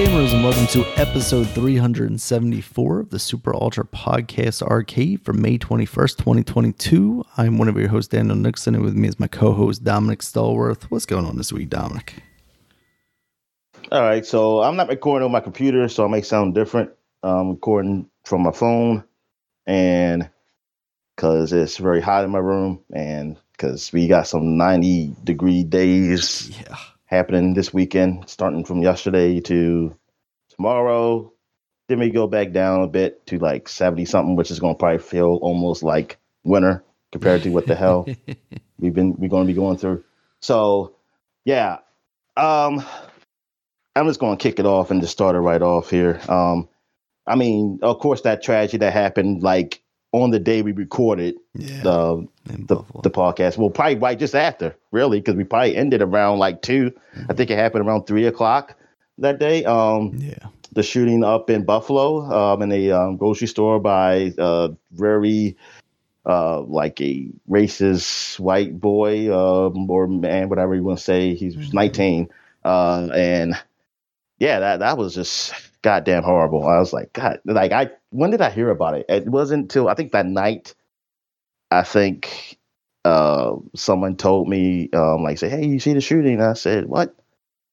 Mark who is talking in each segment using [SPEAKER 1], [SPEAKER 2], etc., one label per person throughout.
[SPEAKER 1] gamers, and welcome to episode 374 of the Super Ultra Podcast Arcade for May 21st, 2022. I'm one of your hosts, Daniel Nixon, and with me is my co host, Dominic Stallworth. What's going on this week, Dominic?
[SPEAKER 2] All right, so I'm not recording on my computer, so I may sound different. I'm recording from my phone, and because it's very hot in my room, and because we got some 90 degree days
[SPEAKER 1] Yeah.
[SPEAKER 2] Happening this weekend, starting from yesterday to tomorrow. Then we go back down a bit to like 70 something, which is going to probably feel almost like winter compared to what the hell we've been we're going to be going through. So, yeah, um, I'm just going to kick it off and just start it right off here. Um, I mean, of course, that tragedy that happened like on the day we recorded
[SPEAKER 1] Yeah.
[SPEAKER 2] the the, the podcast. Well, probably right just after, really, because we probably ended around like 2 I think it happened around three o'clock that day. Um,
[SPEAKER 1] yeah.
[SPEAKER 2] the shooting up in Buffalo, um, in a um, grocery store by uh, very uh, like a racist white boy um, or man, whatever you want to say. He was 19, uh, and yeah, that that was just goddamn horrible. I was like, God, like I when did I hear about it? It wasn't until I think that night. I think uh, someone told me, um, like, say, hey, you see the shooting? I said, what?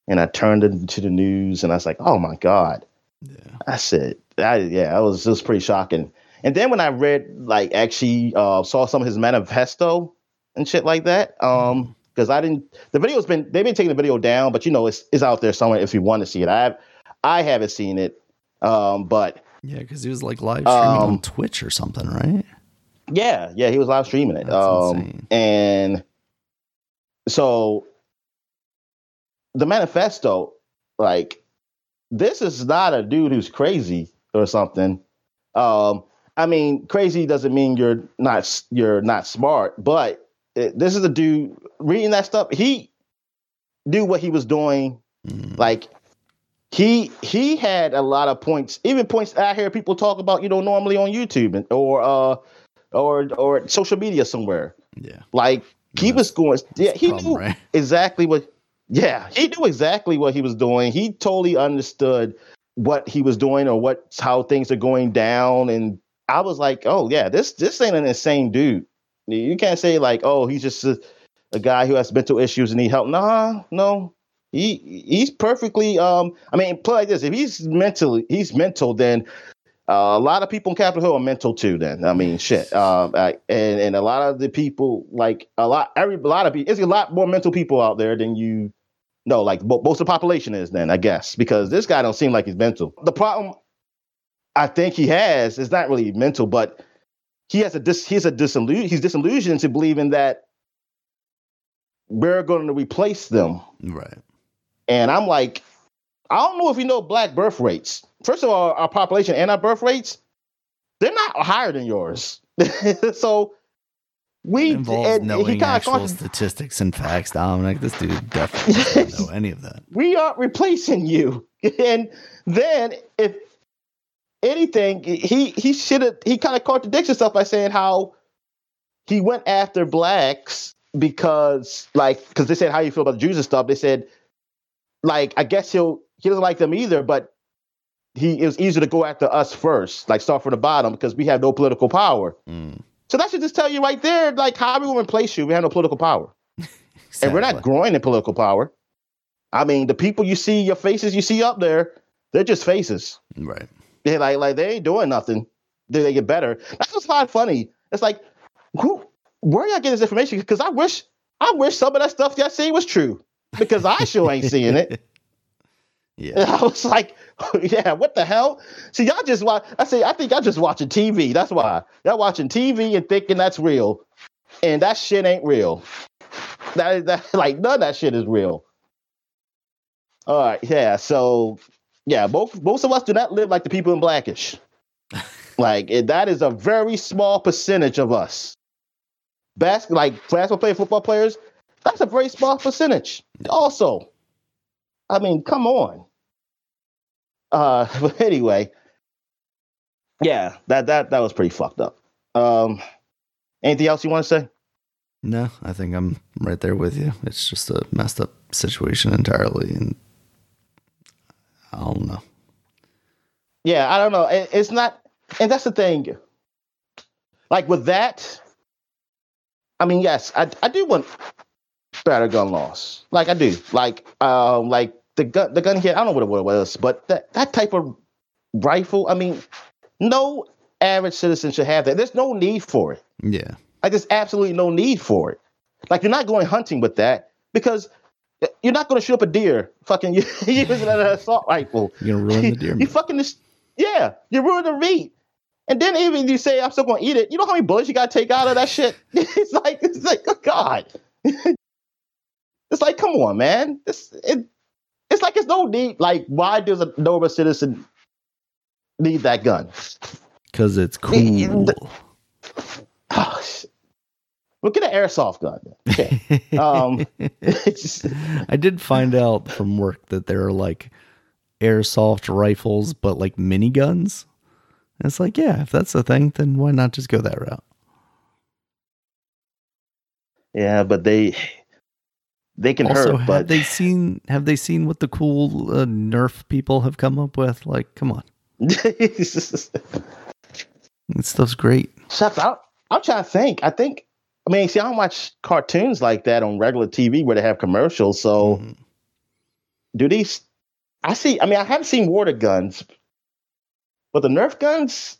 [SPEAKER 2] And I turned into the news, and I was like, oh my god.
[SPEAKER 1] Yeah.
[SPEAKER 2] I said, I, yeah, that was just pretty shocking. And then when I read, like, actually uh, saw some of his manifesto and shit like that, um, because I didn't, the video's been, they've been taking the video down, but you know, it's it's out there somewhere if you want to see it. I have, I haven't seen it, um, but
[SPEAKER 1] Yeah, because he was like live streaming on
[SPEAKER 2] Um,
[SPEAKER 1] Twitch or something, right?
[SPEAKER 2] yeah, yeah, he was live streaming it, um, and so the manifesto, like, this is not a dude who's crazy or something. Um, I mean, crazy doesn't mean you're not you're not smart, but it, this is a dude reading that stuff. He knew what he was doing.
[SPEAKER 1] Mm.
[SPEAKER 2] Like he he had a lot of points, even points I hear people talk about, you know, normally on YouTube and, or uh or or social media somewhere.
[SPEAKER 1] yeah.
[SPEAKER 2] Like he was going, yeah, he
[SPEAKER 1] problem,
[SPEAKER 2] knew
[SPEAKER 1] right?
[SPEAKER 2] exactly what. Yeah, he knew exactly what he was doing. He totally understood what he was doing or what how things are going down. And I was like, oh yeah, this this ain't an insane dude. You can't say like, oh, he's just a, a guy who has mental issues and need help. Nah, no, he he's perfectly. Um, I mean, it like this: if he's mentally, he's mental, then uh, a lot of people in Capitol Hill are mental too. Then I mean, shit. Um, I, and and a lot of the people, like a lot, every a lot of people, there's a lot more mental people out there than you know. Like mo- most of the population is then, I guess, because this guy don't seem like he's mental. The problem I think he has is not really mental, but he has a dis, he's a disillusion. He's disillusioned to believing that we're going to replace them.
[SPEAKER 1] Right.
[SPEAKER 2] And I'm like, I don't know if you know black birth rates. First of all, our population and our birth rates, they're not higher than yours. so we
[SPEAKER 1] involves
[SPEAKER 2] and he
[SPEAKER 1] knowing actual
[SPEAKER 2] con-
[SPEAKER 1] statistics and facts, Dominic. This dude definitely doesn't know any of that.
[SPEAKER 2] we aren't replacing you. And then if anything, he he should have he kind of contradicts himself by saying how he went after blacks because like because they said how you feel about the Jews and stuff. They said like I guess he'll he doesn't like them either, but he it was easier to go after us first, like start from the bottom because we have no political power.
[SPEAKER 1] Mm,
[SPEAKER 2] So that should just tell you right there, like how we will replace you. We have no political power. And we're not growing in political power. I mean, the people you see, your faces you see up there, they're just faces.
[SPEAKER 1] right.
[SPEAKER 2] They like like they ain't doing nothing. Did they get better? That's what's not funny. It's like, who where y'all get this information? Because I wish I wish some of that stuff y'all say was true. Because I sure ain't seeing it.
[SPEAKER 1] Yeah.
[SPEAKER 2] And I was like, yeah, what the hell? See, y'all just watch. I say, I think y'all just watching TV. That's why y'all watching TV and thinking that's real, and that shit ain't real. That that like none of that shit is real. All right, yeah. So, yeah, both most of us do not live like the people in Blackish. like it, that is a very small percentage of us. Bas- like basketball players, football players, that's a very small percentage. Also, I mean, come on. Uh, but anyway, yeah, that that that was pretty fucked up. Um, anything else you want to say?
[SPEAKER 1] No, I think I'm right there with you. It's just a messed up situation entirely, and I don't know.
[SPEAKER 2] Yeah, I don't know. It, it's not, and that's the thing. Like with that, I mean, yes, I I do want better gun laws. Like I do. Like um, like the gun the gun here. I don't know what it was, but that that type of rifle. I mean, no average citizen should have that. There's no need for it.
[SPEAKER 1] Yeah.
[SPEAKER 2] Like there's absolutely no need for it. Like you're not going hunting with that because you're not going to shoot up a deer. Fucking using an assault rifle.
[SPEAKER 1] You're gonna ruin the deer.
[SPEAKER 2] you fucking just yeah. You ruin the meat. And then even if you say I'm still going to eat it, you know how many bullets you got to take out of that shit? it's like it's like oh god. It's like come on, man. It's it. It's like it's no need. Like why does a normal citizen need that gun?
[SPEAKER 1] Because it's cool.
[SPEAKER 2] Oh, shit. We'll get an airsoft gun. Okay. Um,
[SPEAKER 1] I did find out from work that there are like airsoft rifles, but like miniguns. And it's like, yeah, if that's the thing, then why not just go that route?
[SPEAKER 2] yeah, but they they can
[SPEAKER 1] also,
[SPEAKER 2] hurt.
[SPEAKER 1] have
[SPEAKER 2] But
[SPEAKER 1] they seen have they seen what the cool uh, Nerf people have come up with? Like, come on, this stuff's great.
[SPEAKER 2] Shucks, I, I'm trying to think. I think. I mean, see, I don't watch cartoons like that on regular TV where they have commercials. So,
[SPEAKER 1] Mhm.
[SPEAKER 2] do these? I see. I mean, I haven't seen water guns, but the Nerf guns.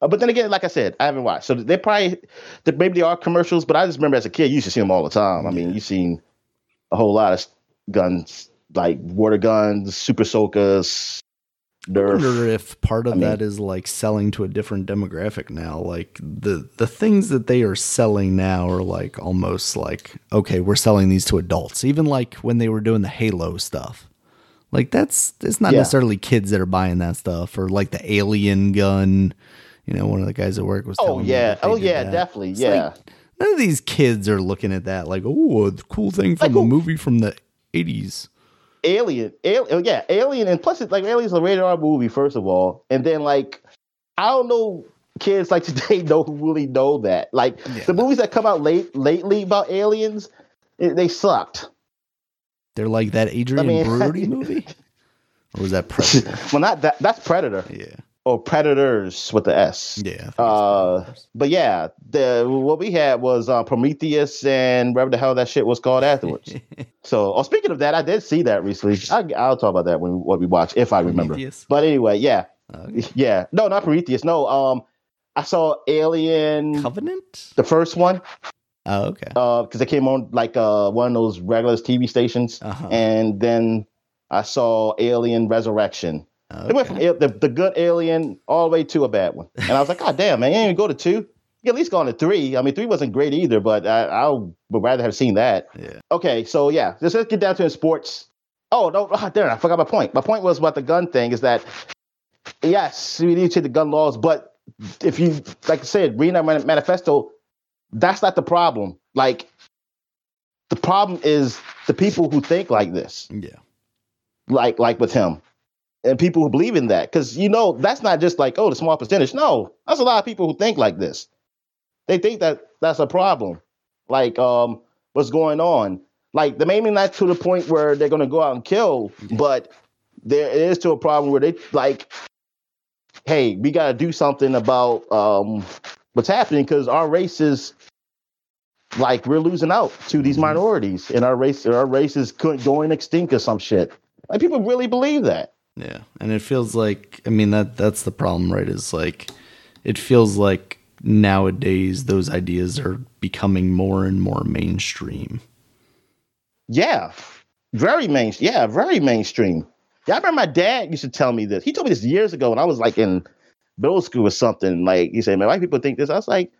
[SPEAKER 2] uh, but then again, like I said, I haven't watched. So they probably, they, maybe they are commercials. But I just remember as a kid, you used to see them all the time. I mean,
[SPEAKER 1] Yeah.
[SPEAKER 2] you seen a whole lot of guns like water guns, super soakers,
[SPEAKER 1] I wonder if part of
[SPEAKER 2] I mean-
[SPEAKER 1] that is like selling to a different demographic now. Like the the things that they are selling now are like almost like okay, we're selling these to adults. Even like when they were doing the Halo stuff, like that's it's not
[SPEAKER 2] Yeah.
[SPEAKER 1] necessarily kids that are buying that stuff or like the alien gun. You know, one of the guys at work was.
[SPEAKER 2] Oh yeah, oh yeah,
[SPEAKER 1] that.
[SPEAKER 2] definitely,
[SPEAKER 1] It's
[SPEAKER 2] yeah.
[SPEAKER 1] like, none of these kids are looking at that like, oh, a cool thing from
[SPEAKER 2] Like,
[SPEAKER 1] a movie from the eighties.
[SPEAKER 2] Alien, Alien, oh, yeah, Alien, and plus it's like Alien's a rated R movie, first of all, and then like I don't know kids like today don't really know that. Like
[SPEAKER 1] Yeah.
[SPEAKER 2] the movies that come out late lately about aliens, it, they sucked.
[SPEAKER 1] They're like that Adrian
[SPEAKER 2] mean-
[SPEAKER 1] Brody movie, or was that Predator?
[SPEAKER 2] well, not that. That's Predator
[SPEAKER 1] yeah.
[SPEAKER 2] Or Predators with the S.
[SPEAKER 1] Yeah. I think it's
[SPEAKER 2] Uh, but yeah, the what we had was uh, Prometheus and whatever the hell that shit was called afterwards. so, oh, speaking of that, I did see that recently. I, I'll talk about that when what we watch if I remember.
[SPEAKER 1] Prometheus?
[SPEAKER 2] But anyway, yeah,
[SPEAKER 1] Okay.
[SPEAKER 2] yeah, no, not Prometheus. No, um, I saw Alien,
[SPEAKER 1] Covenant.
[SPEAKER 2] the first one,
[SPEAKER 1] Oh, okay.
[SPEAKER 2] uh, because it came on like uh one of those regular TV stations,
[SPEAKER 1] Uh-huh.
[SPEAKER 2] and then I saw Alien Resurrection. It went from the, the good Alien all the way to a bad one, and I was like, God damn, man, you didn't even go to two. You at least gone to three. I mean, three wasn't great either, but I, I would rather have seen that.
[SPEAKER 1] Yeah.
[SPEAKER 2] Okay, so yeah, let's, let's get down to the sports. Oh no, ah, oh, there I forgot my point. My point was about the gun thing is that yes, we need to take the gun laws, but if you like I said, reading that man- manifesto, that's not the problem. Like the problem is the people who think like this,
[SPEAKER 1] Yeah.
[SPEAKER 2] like like with him, and people who believe in that. Because you know that's not just like oh the small percentage. No, that's a lot of people who think like this. They think that that's a problem. Like um, what's going on? Like the maybe not to the point where they're going to go out and kill, but there is to a problem where they like, hey, we got to do something about um what's happening because our race is like we're losing out to these
[SPEAKER 1] Mhm.
[SPEAKER 2] minorities, and our race our race is go- going extinct or some shit. Like people really believe that.
[SPEAKER 1] Yeah. And it feels like I mean that that's the problem, right? Is like it feels like nowadays those ideas are becoming more and more mainstream.
[SPEAKER 2] Yeah, very main. Yeah, very mainstream. Yeah, I remember my dad used to tell me this. He told me this years ago when I was like in middle school or something. Like he said, "Man, white people think this." I was like,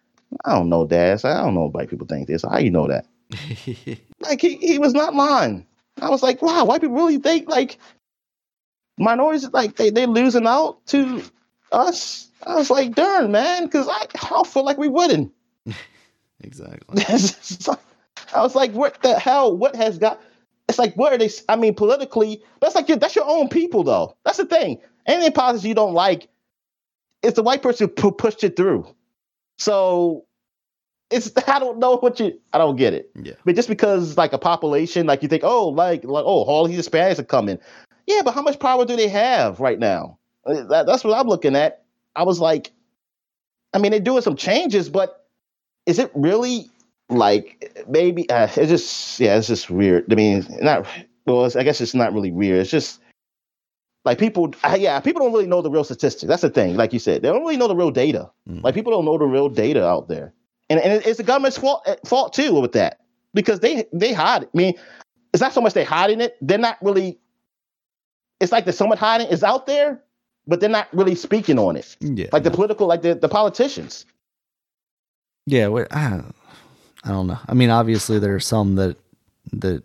[SPEAKER 2] "I don't know, Dad. I, I don't know if white people think this. How you know that?" Like he, he was not lying. I was like, "Wow, white people really think like minorities like they they losing out to us." I was like, "Darn, man," because I, I don't feel like we wouldn't.
[SPEAKER 1] exactly.
[SPEAKER 2] I was like, what the hell? What has got? It's like, what are they? I mean, politically, that's like your, that's your own people, though. That's the thing. Any policies you don't like, it's the white person who pushed it through. So it's I don't know what you I don't get it.
[SPEAKER 1] Yeah.
[SPEAKER 2] But just because like a population, like you think, oh, like like oh, all these Hispanics are coming. Yeah, but how much power do they have right now? Uh, that, that's what I'm looking at. I was like, I mean, they're doing some changes, but is it really like maybe uh, it's just yeah, it's just weird. I mean, not well. I guess it's not really weird. It's just like people, uh, yeah, people don't really know the real statistics. That's the thing. Like you said, they don't really know the real data. Mm. Like people don't know the real data out there, and and it's the government's fault uh, fault too with that because they they hide. It. I mean, it's not so much they hiding it; they're not really. It's like there's someone hiding is out there, but they're not really speaking on it. Yeah, like the political, like the the politicians.
[SPEAKER 1] Yeah, wait, I, I don't know. I mean, obviously there are some that that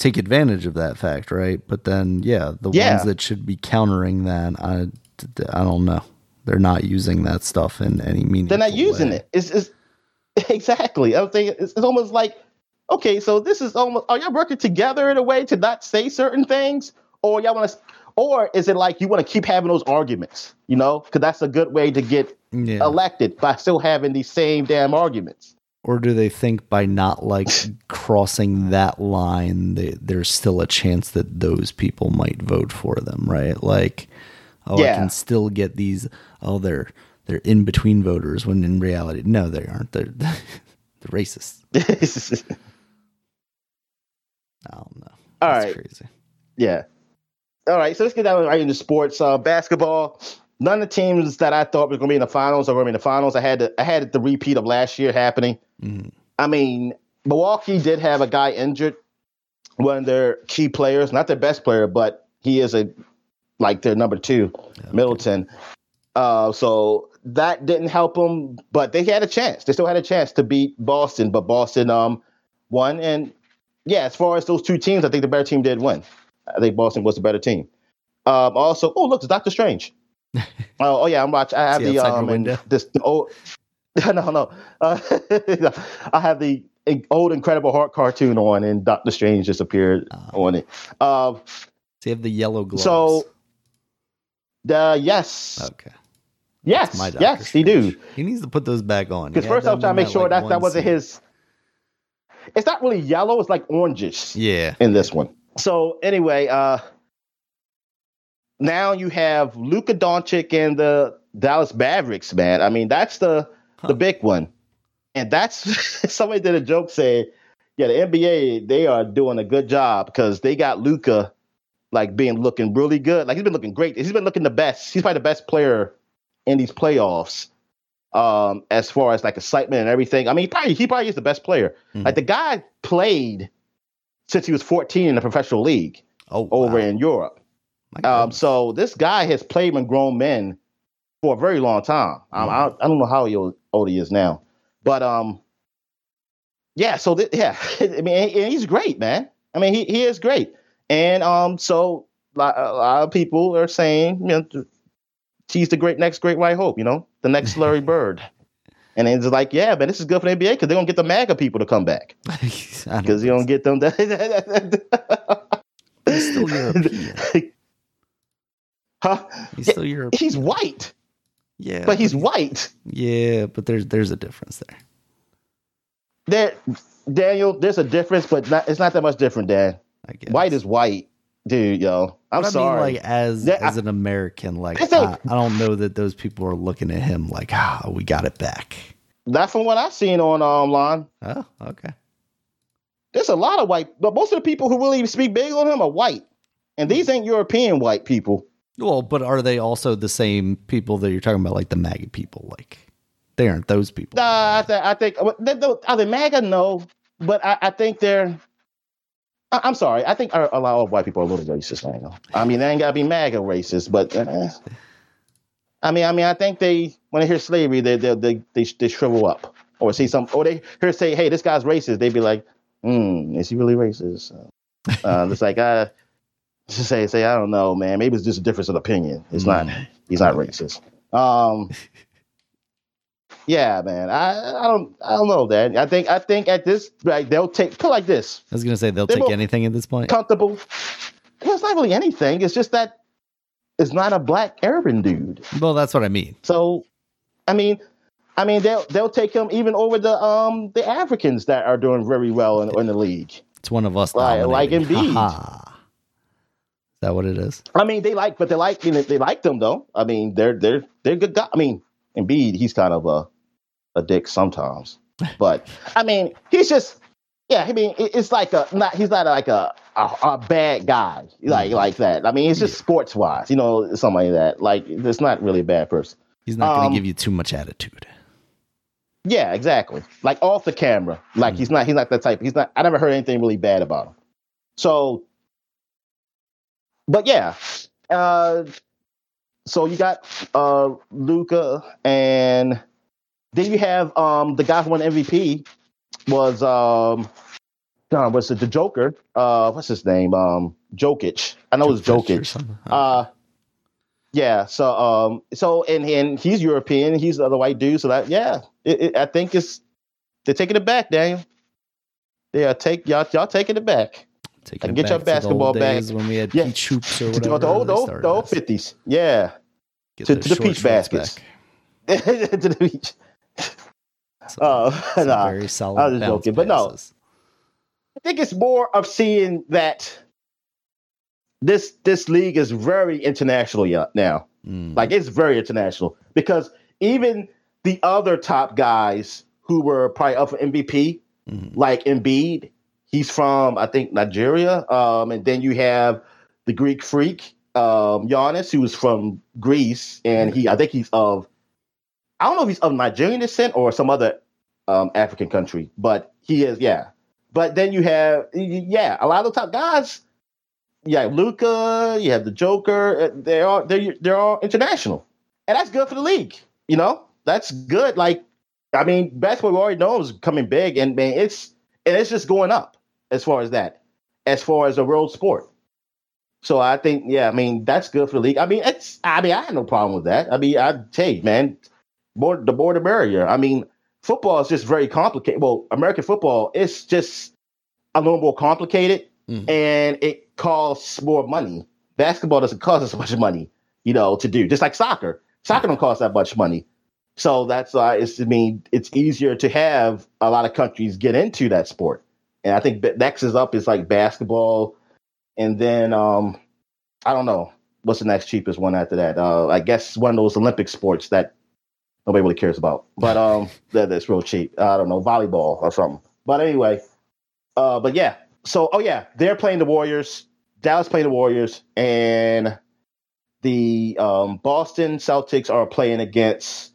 [SPEAKER 1] take advantage of that fact, right? But then, yeah, the yeah. ones that should be countering that, I, I don't know. They're not using that stuff in any meaning.
[SPEAKER 2] They're not using way. it. It's, it's exactly. I was thinking it's, it's almost like, okay, so this is almost. Are y'all working together in a way to not say certain things, or y'all want to, or is it like you want to keep having those arguments? You know, because that's a good way to get yeah. elected by still having these same damn arguments.
[SPEAKER 1] Or do they think by not like crossing that line they, there's still a chance that those people might vote for them right? Like oh yeah. i can still get these oh they're they're in between voters when in reality no they aren't. They're they're racist i don't know.
[SPEAKER 2] All That's right crazy. Yeah all right so let's get down right into sports uh, basketball none of the teams that I thought was going to be in the finals are going to be in the finals. I had to, I had the repeat of last year happening. Mm-hmm. I mean, Milwaukee did have a guy injured, one of their key players, not their best player, but he is a like their number two, okay. Middleton. Uh, so that didn't help them, but they had a chance. They still had a chance to beat Boston, but Boston um won. And yeah, as far as those two teams, I think the better team did win. I think Boston was the better team. Um, also, oh look, it's Doctor Strange. oh, oh yeah, I'm watching. I have the um and this oh no no uh, I have the old Incredible Hulk cartoon on, and Doctor Strange just appeared oh. on it. Uh,
[SPEAKER 1] so you have the yellow gloves.
[SPEAKER 2] So, the yes,
[SPEAKER 1] okay,
[SPEAKER 2] yes, yes, Strange. he do.
[SPEAKER 1] He needs to put those back on.
[SPEAKER 2] Because first I was trying to make sure like that that wasn't scene. his. It's not really yellow; it's like orangish.
[SPEAKER 1] Yeah,
[SPEAKER 2] in this one. So anyway, uh, now you have Luka Doncic and the Dallas Mavericks, man. I mean, that's the huh. the big one. And that's somebody did a joke saying, yeah, the NBA, they are doing a good job because they got Luka like being looking really good. Like he's been looking great. He's been looking the best. He's probably the best player in these playoffs. Um, as far as like excitement and everything. I mean, he probably he probably is the best player. Mm-hmm. Like the guy played since he was 14 in the professional league oh, over wow. in Europe. Um, so this guy has played with grown men for a very long time. Um, I, I, don't know how old he is now, but um, yeah. So th- yeah, I mean, he's great, man. I mean, he he is great, and um, so a lot, a lot of people are saying, you know, he's the great next great white hope. You know, the next Larry Bird. And it's like, yeah, man, this is good for the NBA because they're gonna get the MAGA people to come back because you don't get them.
[SPEAKER 1] He's still European.
[SPEAKER 2] Huh?
[SPEAKER 1] He's still European.
[SPEAKER 2] He's white.
[SPEAKER 1] Yeah,
[SPEAKER 2] but he's white.
[SPEAKER 1] Yeah, but there's there's a difference there.
[SPEAKER 2] There, Daniel, there's a difference, but not, it's not that much different, Dan. I guess. White is white, dude. Yo, I'm but sorry.
[SPEAKER 1] I mean, like as that, as an American, like I, I, don't know that those people are looking at him like, ah, oh, we got it back.
[SPEAKER 2] That's from what I've seen on online.
[SPEAKER 1] Oh, okay.
[SPEAKER 2] There's a lot of white, but most of the people who really speak big on him are white, and these ain't European white people.
[SPEAKER 1] Well, but are they also the same people that you're talking about, like the MAGA people? Like they aren't those people.
[SPEAKER 2] Uh, I, th- I think are they MAGA? No, but I, I think they're. I, am sorry. I think a lot of white people are a little racist. I know. I mean, they ain't gotta be MAGA racist, but uh, I mean, I mean, I think they when they hear slavery, they they they they, they shrivel up, or see some, or they hear say, "Hey, this guy's racist." They'd be like, "Hmm, is he really racist?" Uh, it's like, uh, to say say I don't know, man. Maybe it's just a difference of opinion. It's mm. not. He's not racist. Um. Yeah, man. I I don't I don't know that. I think I think at this like they'll take put like this.
[SPEAKER 1] I was gonna say they'll They're take anything at this point.
[SPEAKER 2] Comfortable. Well, it's not really anything. It's just that it's not a black urban dude.
[SPEAKER 1] Well, that's what I mean.
[SPEAKER 2] So, I mean, I mean they'll they'll take him even over the um the Africans that are doing very well in, in the league.
[SPEAKER 1] It's one of us,
[SPEAKER 2] like, like Embiid.
[SPEAKER 1] Is that what it is?
[SPEAKER 2] I mean, they like, but they like, you know, they like them though. I mean, they're they're they're good guys. I mean, Embiid, he's kind of a a dick sometimes, but I mean, he's just yeah. I mean, it's like a not. He's not like a a, a bad guy like mm-hmm. like that. I mean, it's just yeah. sports wise, you know, something like that. Like, it's not really a bad person.
[SPEAKER 1] He's not going to um, give you too much attitude.
[SPEAKER 2] Yeah, exactly. Like off the camera. Like mm. he's not he's not that type. He's not I never heard anything really bad about him. So but yeah. Uh so you got uh Luka and then you have um the guy who won MVP was um God, what's it the Joker? Uh what's his name? Um Jokic. I know it's Jokic. Uh yeah, so um, so and and he's European, he's the other white dude. So that yeah, it, it, I think it's they're taking it back, Daniel. Yeah, take y'all y'all taking it back. Taking I can get your basketball back
[SPEAKER 1] when we had yeah. peach hoops or whatever.
[SPEAKER 2] The old, old, the old fifties, yeah. Get to, to the peach baskets. to the beach. Oh, uh, nah, very solid I was just joking, passes. but no. I think it's more of seeing that this this league is very international now. Mm. Like it's very international because even the other top guys who were probably up for MVP, mm. like Embiid, he's from I think Nigeria, um, and then you have the Greek freak um, Giannis, was from Greece, and he I think he's of I don't know if he's of Nigerian descent or some other um, African country, but he is yeah. But then you have yeah, a lot of the top guys yeah, Luka. you have the Joker. They are they they're all international, and that's good for the league. You know, that's good. Like, I mean, basketball we already know is coming big, and man, it's and it's just going up as far as that, as far as a world sport. So I think, yeah, I mean, that's good for the league. I mean, it's I mean, I had no problem with that. I mean, I you, man, more the more the merrier. I mean, football is just very complicated. Well, American football is just a little more complicated, mm-hmm. and it costs more money. Basketball doesn't cost as much money, you know, to do. Just like soccer, soccer don't cost that much money. So that's why it's. I mean, it's easier to have a lot of countries get into that sport. And I think next is up is like basketball, and then um, I don't know what's the next cheapest one after that. Uh, I guess one of those Olympic sports that nobody really cares about, but um, that, that's real cheap. I don't know volleyball or something. But anyway, uh, but yeah. So oh yeah, they're playing the Warriors. Dallas playing the Warriors, and the um, Boston Celtics are playing against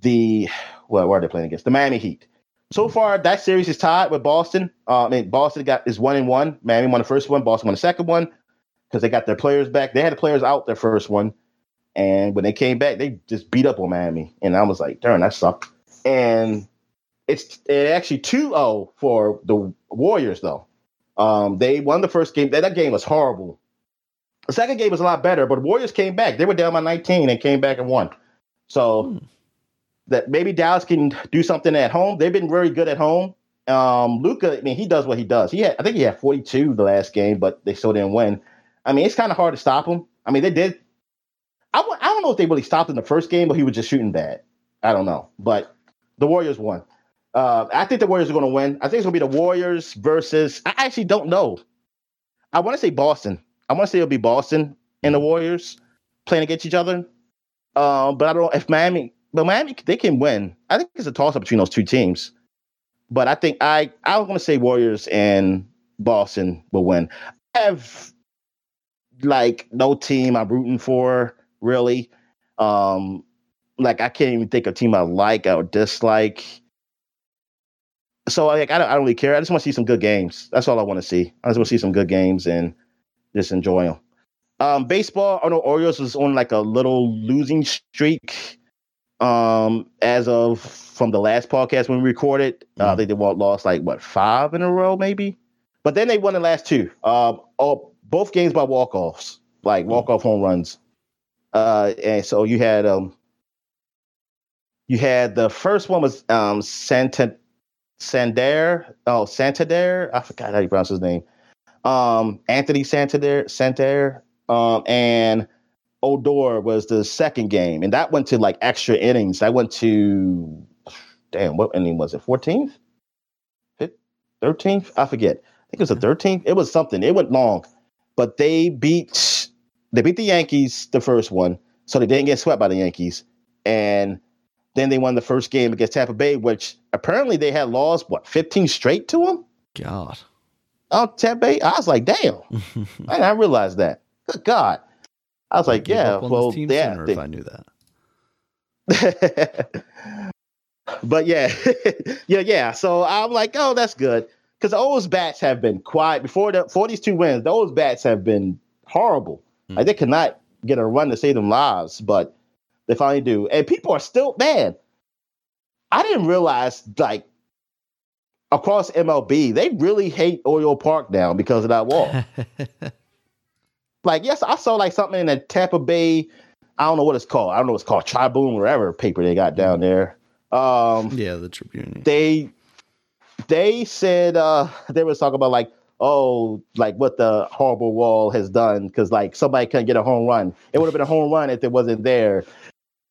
[SPEAKER 2] the well, where are they playing against? The Miami Heat. So far, that series is tied with Boston. Uh, I mean, Boston got is one and one. Miami won the first one. Boston won the second one because they got their players back. They had the players out their first one, and when they came back, they just beat up on Miami. And I was like, darn, that sucked. And it's it actually 2-0 for the Warriors though. Um, they won the first game. That, that game was horrible. The second game was a lot better, but Warriors came back. They were down by 19 and came back and won. So hmm. that maybe Dallas can do something at home. They've been very good at home. Um, Luka, I mean, he does what he does. He had, I think he had 42 the last game, but they still didn't win. I mean, it's kind of hard to stop him. I mean, they did. I, I don't know if they really stopped in the first game, but he was just shooting bad. I don't know, but the Warriors won. Uh, I think the Warriors are going to win. I think it's going to be the Warriors versus. I actually don't know. I want to say Boston. I want to say it'll be Boston and the Warriors playing against each other. Uh, but I don't know if Miami. But Miami, they can win. I think it's a toss up between those two teams. But I think I I was going to say Warriors and Boston will win. I have like no team I'm rooting for really. Um, like I can't even think of a team I like or dislike so like I don't, I don't really care. I just want to see some good games. That's all I want to see. I just want to see some good games and just enjoy them. Um, baseball, I know Orioles was on like a little losing streak. Um, as of from the last podcast when we recorded, uh, mm-hmm. uh, they did what lost like what five in a row maybe, but then they won the last two. Um, all both games by walk offs, like mm-hmm. walk off home runs. Uh, and so you had um, you had the first one was um Santa Sandair. Oh, Santander. I forgot how you pronounce his name. Um, Anthony Santander. Santander. Um, and Odor was the second game, and that went to like extra innings. That went to damn, what inning was it? Fourteenth, thirteenth? I forget. I think it was the thirteenth. It was something. It went long, but they beat they beat the Yankees the first one, so they didn't get swept by the Yankees, and then they won the first game against Tampa Bay, which apparently they had lost what 15 straight to them.
[SPEAKER 1] God.
[SPEAKER 2] Oh, Tampa Bay. I was like, damn. I didn't realize that. Good God. I was like, yeah, well, yeah. they-
[SPEAKER 1] if I knew that.
[SPEAKER 2] but yeah, yeah, yeah. So I'm like, oh, that's good. Because those bats have been quiet before the for these two wins. Those bats have been horrible.
[SPEAKER 1] Hmm.
[SPEAKER 2] Like they could not get a run to save them lives, but they finally do. And people are still man. I didn't realize like across MLB they really hate Oriole Park now because of that wall. like yes, I saw like something in the Tampa Bay. I don't know what it's called. I don't know what it's called. Tribune, whatever paper they got down there. Um,
[SPEAKER 1] yeah, the Tribune.
[SPEAKER 2] they they said uh they was talking about like oh like what the horrible wall has done because like somebody couldn't get a home run. It would have been a home run if it wasn't there.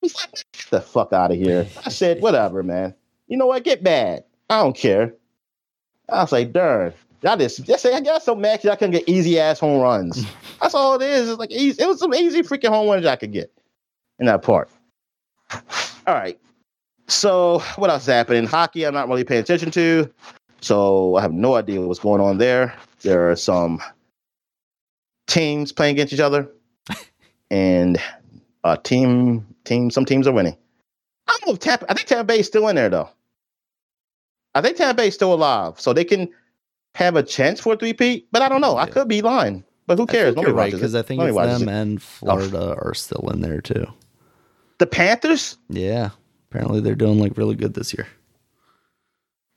[SPEAKER 2] He's like, get the fuck out of here. I said, whatever, man. You know what? Get mad. I don't care. I was like, darn. I just, just say I got so mad 'cause I couldn't get easy ass home runs. That's all it is. It's like easy. It was some easy freaking home runs I could get in that part. All right. So what else is happening? Hockey, I'm not really paying attention to. So I have no idea what's going on there. There are some teams playing against each other, and uh, team team some teams are winning. I don't know if Tampa. I think Tampa Bay is still in there though. I think Tampa Bay is still alive, so they can have a chance for a three-peat. But I don't know. I could be lying. But who cares? Nobody
[SPEAKER 1] right because. I think
[SPEAKER 2] Nobody
[SPEAKER 1] it's them
[SPEAKER 2] it.
[SPEAKER 1] and Florida are still in there too.
[SPEAKER 2] The Panthers.
[SPEAKER 1] Yeah, apparently they're doing like really good this year.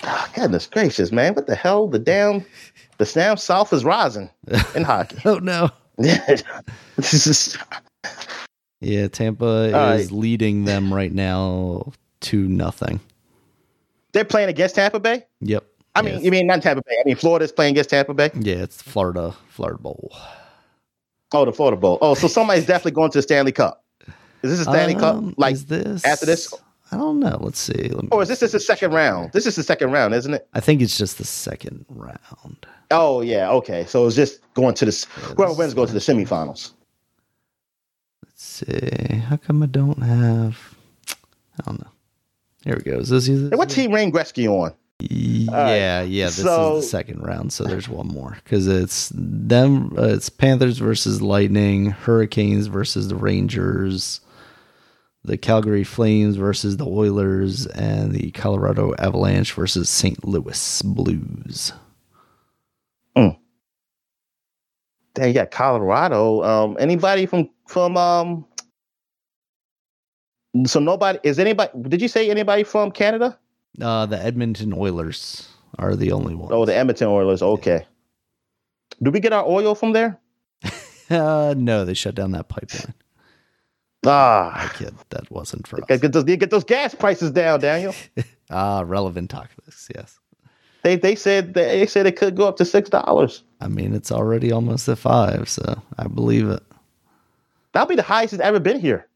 [SPEAKER 2] Oh, goodness gracious, man! What the hell? The damn, the damn South is rising in hockey.
[SPEAKER 1] oh no.
[SPEAKER 2] this is
[SPEAKER 1] Yeah, Tampa
[SPEAKER 2] right.
[SPEAKER 1] is leading them right now to nothing.
[SPEAKER 2] they're playing against Tampa Bay.
[SPEAKER 1] Yep.
[SPEAKER 2] I mean, you mean not Tampa Bay? I mean, Florida's playing against Tampa Bay.
[SPEAKER 1] Yeah, it's Florida, Florida Bowl.
[SPEAKER 2] Oh, the Florida Bowl. Oh, so somebody's definitely going to the Stanley Cup. Is this a Stanley
[SPEAKER 1] Um,
[SPEAKER 2] Cup? Like,
[SPEAKER 1] is this
[SPEAKER 2] after this?
[SPEAKER 1] I don't know. Let's see. Let
[SPEAKER 2] or is this just the second round? This is the second round, isn't it?
[SPEAKER 1] I think it's just the second round.
[SPEAKER 2] Oh yeah, okay. So it's just going to the whoever wins goes to the semifinals.
[SPEAKER 1] Let's see. How come I don't have? I don't know. Here we go. Is this? is
[SPEAKER 2] And what team Wayne Gretzky on?
[SPEAKER 1] Yeah, yeah. This
[SPEAKER 2] So-
[SPEAKER 1] is the second round, so there's one more because it's them. Uh, it's Panthers versus Lightning, Hurricanes versus the Rangers, the Calgary Flames versus the Oilers, and the Colorado Avalanche versus St. Louis Blues.
[SPEAKER 2] Dang, you got Colorado. Um, anybody from from um? So nobody is anybody. Did you say anybody from Canada?
[SPEAKER 1] Uh, the Edmonton Oilers are the only ones.
[SPEAKER 2] Oh, the Edmonton Oilers. Okay. Do we get our oil from there?
[SPEAKER 1] Uh, no, they shut down that pipeline.
[SPEAKER 2] Ah,
[SPEAKER 1] Kid, that wasn't for us.
[SPEAKER 2] get, those get those gas prices down, Daniel.
[SPEAKER 1] Ah, relevant topics. Yes.
[SPEAKER 2] They they said they said it could go up to six dollars.
[SPEAKER 1] I mean, it's already almost at five, so I believe it.
[SPEAKER 2] That'll be the highest it's ever been here.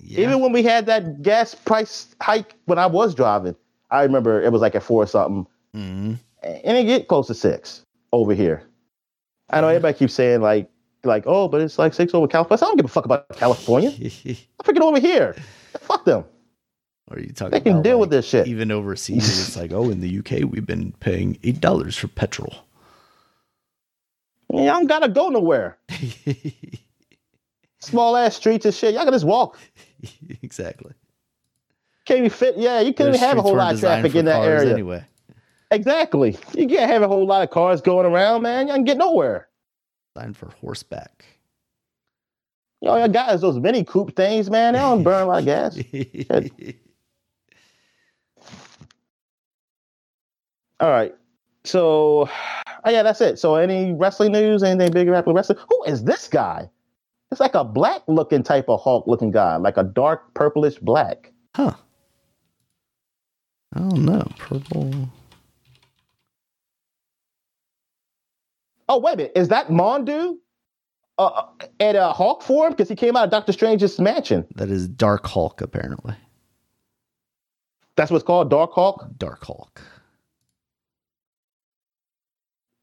[SPEAKER 1] Yeah.
[SPEAKER 2] Even when we had that gas price hike when I was driving, I remember it was like at four or something,
[SPEAKER 1] Mhm.
[SPEAKER 2] and it get close to six over here. I know everybody keeps saying like like oh, but it's like six over California. I don't give a fuck about California. I'm freaking over here. Fuck them.
[SPEAKER 1] Or you talking
[SPEAKER 2] They can deal
[SPEAKER 1] like,
[SPEAKER 2] with this shit.
[SPEAKER 1] Even overseas, it's like, oh, in the UK, we've been paying eight dollars for petrol.
[SPEAKER 2] Yeah, I don't gotta go nowhere. Small ass streets and shit. Y'all can just walk.
[SPEAKER 1] exactly.
[SPEAKER 2] Can't even fit. Yeah, you can't even have a whole lot of traffic in that area.
[SPEAKER 1] Anyway,
[SPEAKER 2] Exactly. You can't have a whole lot of cars going around, man. Y'all can get nowhere.
[SPEAKER 1] Designed for horseback.
[SPEAKER 2] You know, y'all guys, those mini coupe things, man, they don't burn a lot of gas. All right. So, oh yeah, that's it. So, any wrestling news? Anything big about wrestling? Who is this guy? It's like a black looking type of Hulk looking guy, like a dark purplish black.
[SPEAKER 1] huh. I don't know. Purple.
[SPEAKER 2] Oh, wait a minute. Is that Mondu uh, at a Hulk form? Because he came out of Doctor Strange's mansion.
[SPEAKER 1] That is Dark Hulk, apparently.
[SPEAKER 2] That's what's called Dark Hulk.
[SPEAKER 1] Dark Hulk.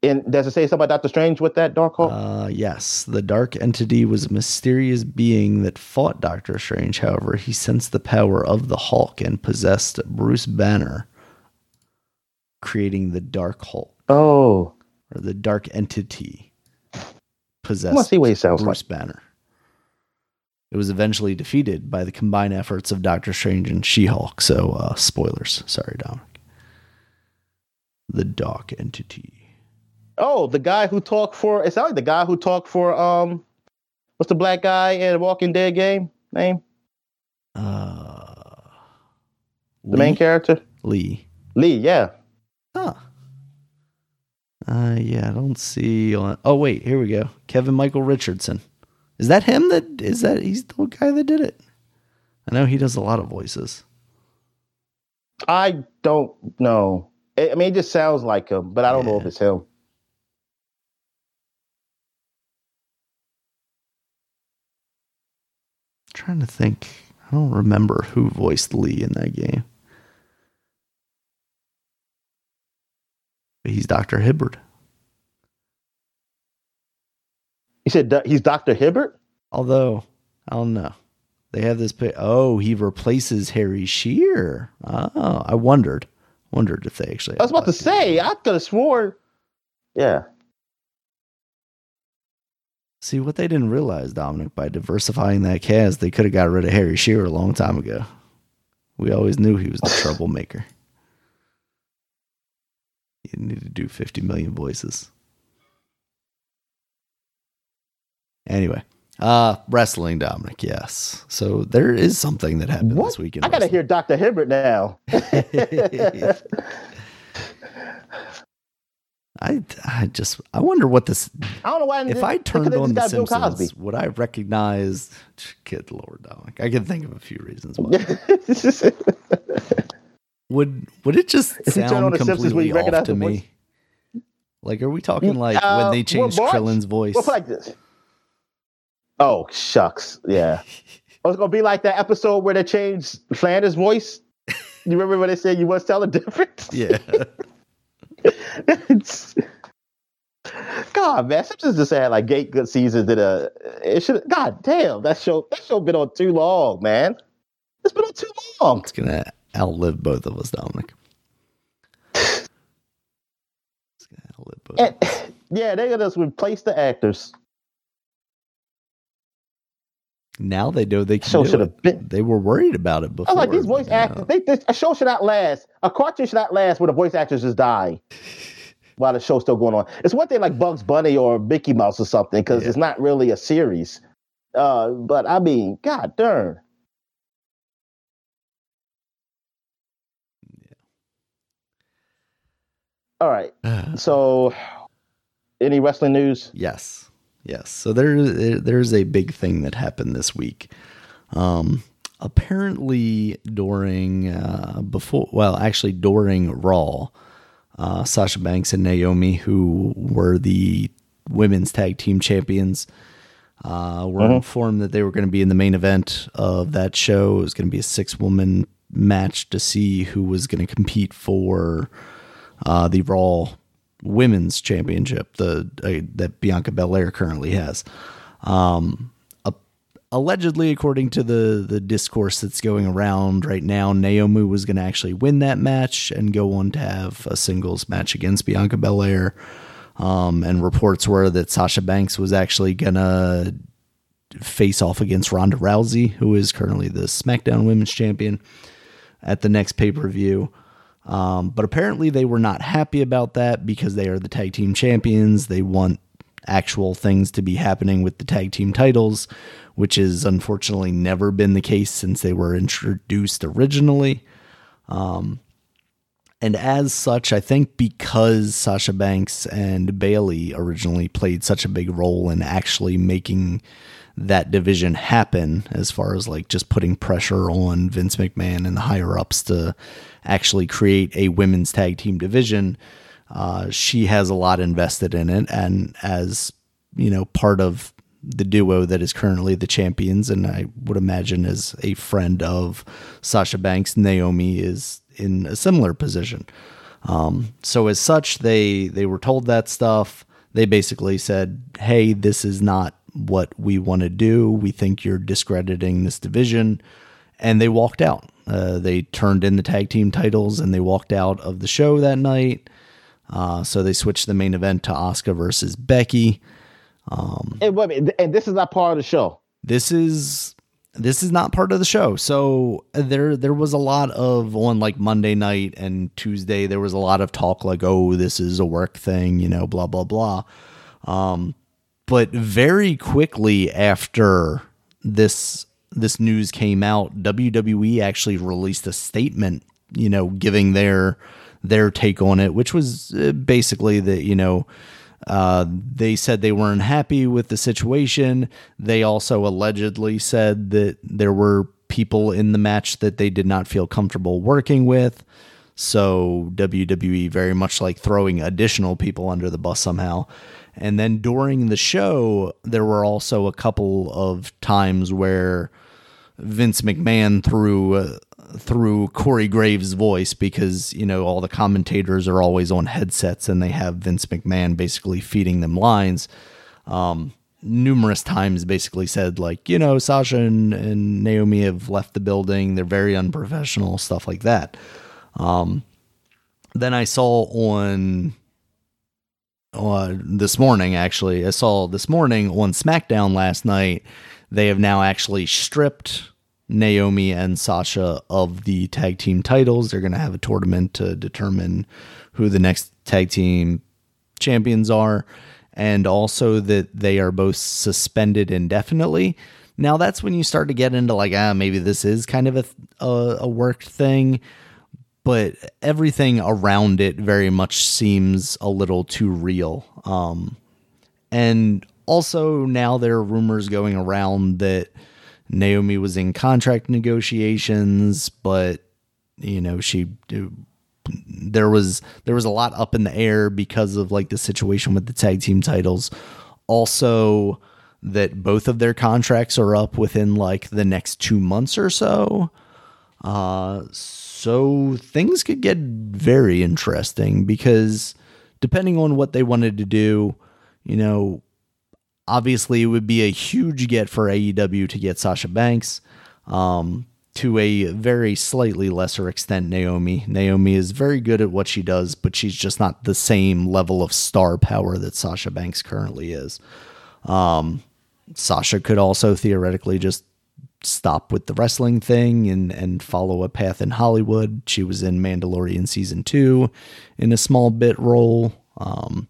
[SPEAKER 2] And does it say something about Doctor Strange with that Dark Hulk?
[SPEAKER 1] Uh, yes, the dark entity was a mysterious being that fought Doctor Strange. However, he sensed the power of the Hulk and possessed Bruce Banner, creating the Dark Hulk
[SPEAKER 2] oh,
[SPEAKER 1] or the Dark Entity.
[SPEAKER 2] I
[SPEAKER 1] Possessed
[SPEAKER 2] see what he sounds like.
[SPEAKER 1] Bruce Banner. It was eventually defeated by the combined efforts of Doctor Strange and She Hulk. So, uh, spoilers. Sorry, Dominic. The Dark Entity.
[SPEAKER 2] Oh, the guy who talked for it's not like the guy who talked for um, what's the black guy in the Walking Dead game name?
[SPEAKER 1] Uh,
[SPEAKER 2] The main character
[SPEAKER 1] Lee.
[SPEAKER 2] Lee. Yeah.
[SPEAKER 1] Uh, yeah, I don't see. Oh wait, here we go. Kevin Michael Richardson. Is that him? That is that? He's the guy that did it. I know he does a lot of voices.
[SPEAKER 2] I don't know. I I mean, it just sounds like him, but I don't know if it's him.
[SPEAKER 1] trying to think. I don't remember who voiced Lee in that game. But he's Dr. Hibbert.
[SPEAKER 2] He said he's Doctor Hibbert.
[SPEAKER 1] Although, I don't know. They have this. pi- Oh, he replaces Harry Shearer. Oh, I wondered. Wondered if they actually.
[SPEAKER 2] I was about to say I could have sworn. Yeah.
[SPEAKER 1] See what they didn't realize, Dominic, by diversifying that cast, they could have got rid of Harry Shearer a long time ago. We always knew he was the troublemaker. You need to do 50 million voices. Anyway, uh wrestling, Dominic, yes. So there is something that happened
[SPEAKER 2] What?
[SPEAKER 1] this weekend.
[SPEAKER 2] I gotta hear Doctor Hibbert now.
[SPEAKER 1] I, I just I wonder what this
[SPEAKER 2] I don't know why.
[SPEAKER 1] if I turned on the
[SPEAKER 2] got
[SPEAKER 1] Simpsons, would I recognize Kid Lord Dominic? I can think of a few reasons why. Would would it just
[SPEAKER 2] If
[SPEAKER 1] sound
[SPEAKER 2] on The Simpsons, will
[SPEAKER 1] completely off to
[SPEAKER 2] the voice?
[SPEAKER 1] me? Like, are we talking like
[SPEAKER 2] Uh,
[SPEAKER 1] when they
[SPEAKER 2] well,
[SPEAKER 1] changed
[SPEAKER 2] Marge-
[SPEAKER 1] Krillin's voice?
[SPEAKER 2] Well, like this. Oh shucks, yeah. Oh, it's gonna be like that episode where they changed Flanders' voice. You remember when they said you must tell the difference?
[SPEAKER 1] yeah,
[SPEAKER 2] It's- God, man, Simpsons just had like eight good seasons. That uh, it should. God damn, that show that show been on too long, man. It's been on too long.
[SPEAKER 1] it's gonna outlive both of us, Dominic. It's gonna outlive both.
[SPEAKER 2] And, yeah, they're gonna just replace the actors.
[SPEAKER 1] now they know they can
[SPEAKER 2] Show should have been.
[SPEAKER 1] They were worried about it before.
[SPEAKER 2] I was like, these voice actors. They, this, a show should not last. A cartoon should not last where the voice actors just die while the show's still going on. It's one thing like Bugs Bunny or Mickey Mouse or something because
[SPEAKER 1] Yeah.
[SPEAKER 2] it's not really a series. Uh, but I mean, god darn. All right. So, any wrestling news?
[SPEAKER 1] Yes, yes. So there, there's a big thing that happened this week. Um, apparently during uh, before, well, actually during Raw, uh, Sasha Banks and Naomi, who were the women's tag team champions, uh, were informed that they were going to be in the main event of that show. It was going to be a six woman match to see who was going to compete for uh, the Raw Women's Championship, the uh, that Bianca Belair currently has. Um, a- allegedly, according to the the discourse that's going around right now, Naomi was going to actually win that match and go on to have a singles match against Bianca Belair. Um, and reports were that Sasha Banks was actually gonna face off against Ronda Rousey, who is currently the SmackDown Women's Champion, at the next pay per view. Um, but apparently they were not happy about that because they are the tag team champions. They want actual things to be happening with the tag team titles, which has unfortunately never been the case since they were introduced originally. Um, and as such, I think because Sasha Banks and Bayley originally played such a big role in actually making that division happen, as far as like just putting pressure on Vince McMahon and the higher ups to actually create a women's tag team division, uh, she has a lot invested in it. And as you know, part of the duo that is currently the champions, and I would imagine as a friend of Sasha Banks, Naomi is in a similar position. Um, so as such, they they were told that stuff. They basically said, "Hey, this is not what we want to do. We think you're discrediting this division," and they walked out. Uh, they turned in the tag team titles and they walked out of the show that night. Uh, so they switched the main event to Asuka versus Becky.
[SPEAKER 2] Um, and, wait, and this is not part of the show.
[SPEAKER 1] This is this is not part of the show. So there there was a lot of on like Monday night and Tuesday there was a lot of talk like oh this is a work thing, you know, blah blah blah. Um but very quickly after this this news came out, WWE actually released a statement, you know, giving their their take on it, which was uh, basically that, you know, uh, they said they weren't happy with the situation. They also allegedly said that there were people in the match that they did not feel comfortable working with. So WWE very much like throwing additional people under the bus somehow. And then during the show, there were also a couple of times where Vince McMahon threw uh, through Corey Graves' voice because you know all the commentators are always on headsets and they have Vince McMahon basically feeding them lines. Um, numerous times, basically said like you know Sasha and, and Naomi have left the building. They're very unprofessional, stuff like that. Um, then I saw on uh, this morning actually i saw this morning on smackdown last night they have now actually stripped Naomi and Sasha of the tag team titles. They're going to have a tournament to determine who the next tag team champions are, and also that they are both suspended indefinitely. Now that's when you start to get into like, ah, maybe this is kind of a a, a worked thing, but everything around it very much seems a little too real. Um, and also now there are rumors going around that Naomi was in contract negotiations, but you know she there was there was a lot up in the air because of like the situation with the tag team titles. Also, that both of their contracts are up within like the next two months or so. Uh, so things could get very interesting because depending on what they wanted to do, you know, Obviously, it would be a huge get for AEW to get Sasha Banks. Um, to a very slightly lesser extent, Naomi. Naomi is very good at what she does, but she's just not the same level of star power that Sasha Banks currently is. Um, Sasha could also theoretically just stop with the wrestling thing and and follow a path in Hollywood. She was in Mandalorian season two in a small bit role. Um,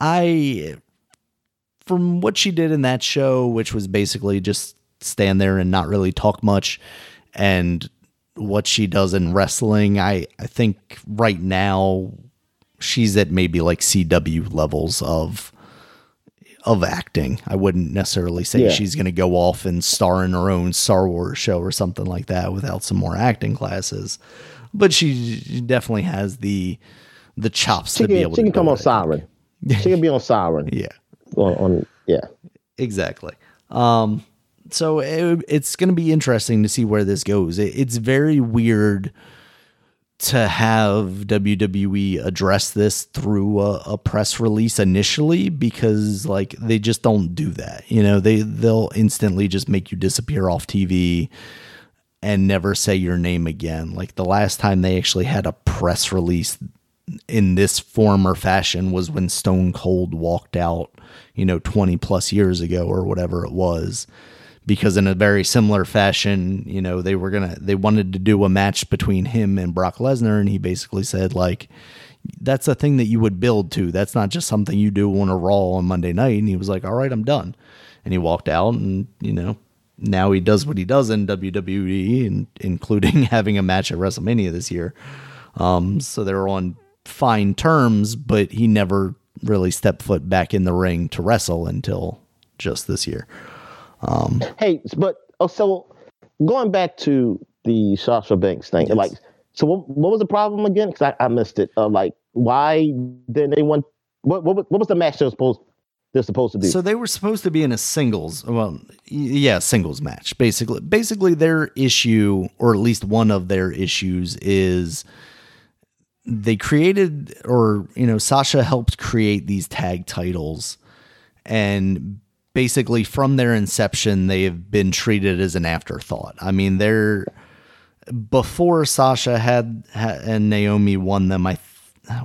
[SPEAKER 1] I from what she did in that show, which was basically just stand there and not really talk much, and what she does in wrestling, I, I think right now she's at maybe like CW levels of of acting. I wouldn't necessarily say yeah. she's going to go off and star in her own Star Wars show or something like that without some more acting classes. But she definitely has the the chops
[SPEAKER 2] she
[SPEAKER 1] to
[SPEAKER 2] can,
[SPEAKER 1] be able.
[SPEAKER 2] She
[SPEAKER 1] to
[SPEAKER 2] can come on Siren. She can be on Siren.
[SPEAKER 1] yeah
[SPEAKER 2] on, on yeah
[SPEAKER 1] exactly um so it, it's going to be interesting to see where this goes it, it's very weird to have WWE address this through a, a, press release initially because like they just don't do that. You know, they they'll instantly just make you disappear off TV and never say your name again. Like the last time they actually had a press release in this form or fashion was when Stone Cold walked out, you know, 20 plus years ago or whatever it was. Because in a very similar fashion, you know, they were gonna they wanted to do a match between him and Brock Lesnar, and he basically said, like, that's a thing that you would build to. That's not just something you do on a Raw on Monday night. And he was like, All right, I'm done. And he walked out and, you know, now he does what he does in WWE, and including having a match at WrestleMania this year. Um, so they're on fine terms, but he never really stepped foot back in the ring to wrestle until just this year. Um,
[SPEAKER 2] hey, but oh, so going back to the Sasha Banks thing, yes. like, so what, what was the problem again? Because I, I missed it. Uh, like, why didn't they want? What, what what was the match they were supposed they're supposed to do?
[SPEAKER 1] So they were supposed to be in a singles, well, yeah, singles match. Basically, basically their issue, or at least one of their issues, is they created or you know Sasha helped create these tag titles and basically from their inception they have been treated as an afterthought. I mean they're before Sasha had, had and Naomi won them I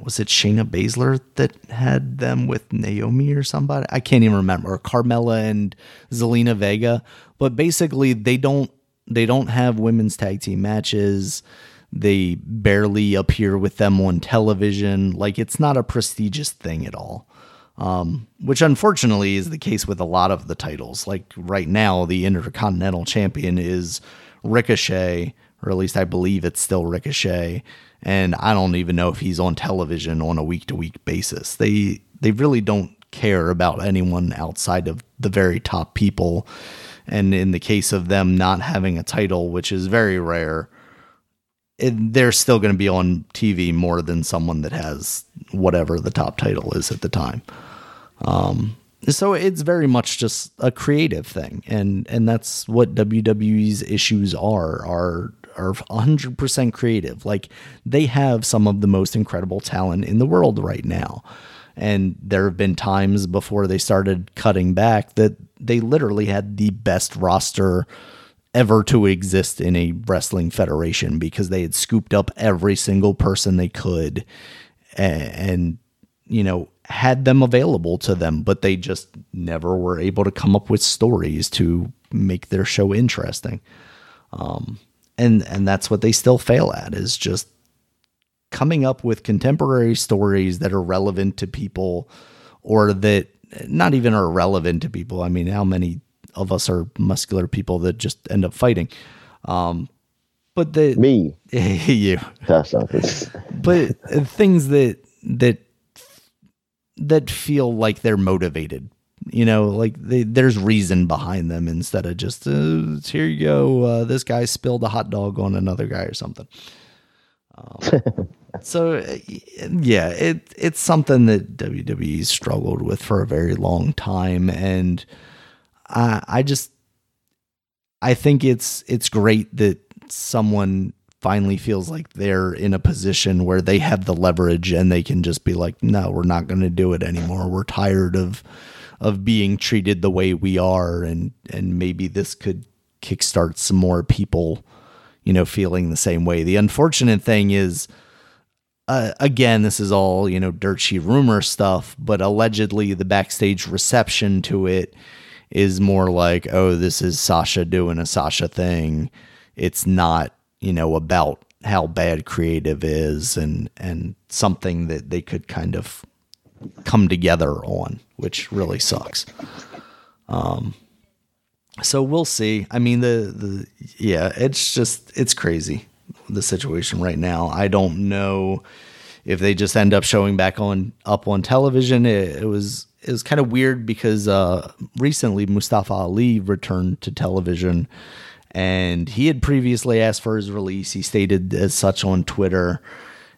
[SPEAKER 1] was it Shayna Baszler that had them with Naomi or somebody? I can't even remember. Or Carmella and Zelina Vega. But basically they don't they don't have women's tag team matches. They barely appear with them on television. Like it's not a prestigious thing at all. Um, which unfortunately is the case with a lot of the titles. Like right now, the Intercontinental Champion is Ricochet, or at least I believe it's still Ricochet. And I don't even know if he's on television on a week to week basis. They they really don't care about anyone outside of the very top people. And in the case of them not having a title, which is very rare, it, they're still going to be on TV more than someone that has whatever the top title is at the time. Um, so it's very much just a creative thing, and and that's what WWE's issues are are are 100% creative. Like they have some of the most incredible talent in the world right now. And there have been times before they started cutting back that they literally had the best roster ever to exist in a wrestling federation because they had scooped up every single person they could and, and, you know had them available to them but they just never were able to come up with stories to make their show interesting um, and and that's what they still fail at is just coming up with contemporary stories that are relevant to people or that not even are relevant to people i mean how many of us are muscular people that just end up fighting. Um, but the
[SPEAKER 2] me,
[SPEAKER 1] you,
[SPEAKER 2] but
[SPEAKER 1] things that that that feel like they're motivated. You know, like they, there's reason behind them instead of just uh, here you go. Uh, this guy spilled a hot dog on another guy or something. Um, so yeah, it it's something that WWE struggled with for a very long time, and I, I just I think it's it's great that someone finally feels like they're in a position where they have the leverage and they can just be like, no, we're not going to do it anymore. We're tired of of being treated the way we are, and and maybe this could kickstart some more people, you know, feeling the same way. The unfortunate thing is. Uh, again, this is all you know, dirt sheet rumor stuff, but allegedly the backstage reception to it is more like, oh, this is Sasha doing a Sasha thing. It's not, you know, about how bad creative is and and something that they could kind of come together on, which really sucks. Um so we'll see. I mean the the yeah, it's just it's crazy the situation right now. I don't know if they just end up showing back on up on television. It, it was it was kind of weird because uh, recently Mustafa Ali returned to television, and he had previously asked for his release. He stated as such on Twitter.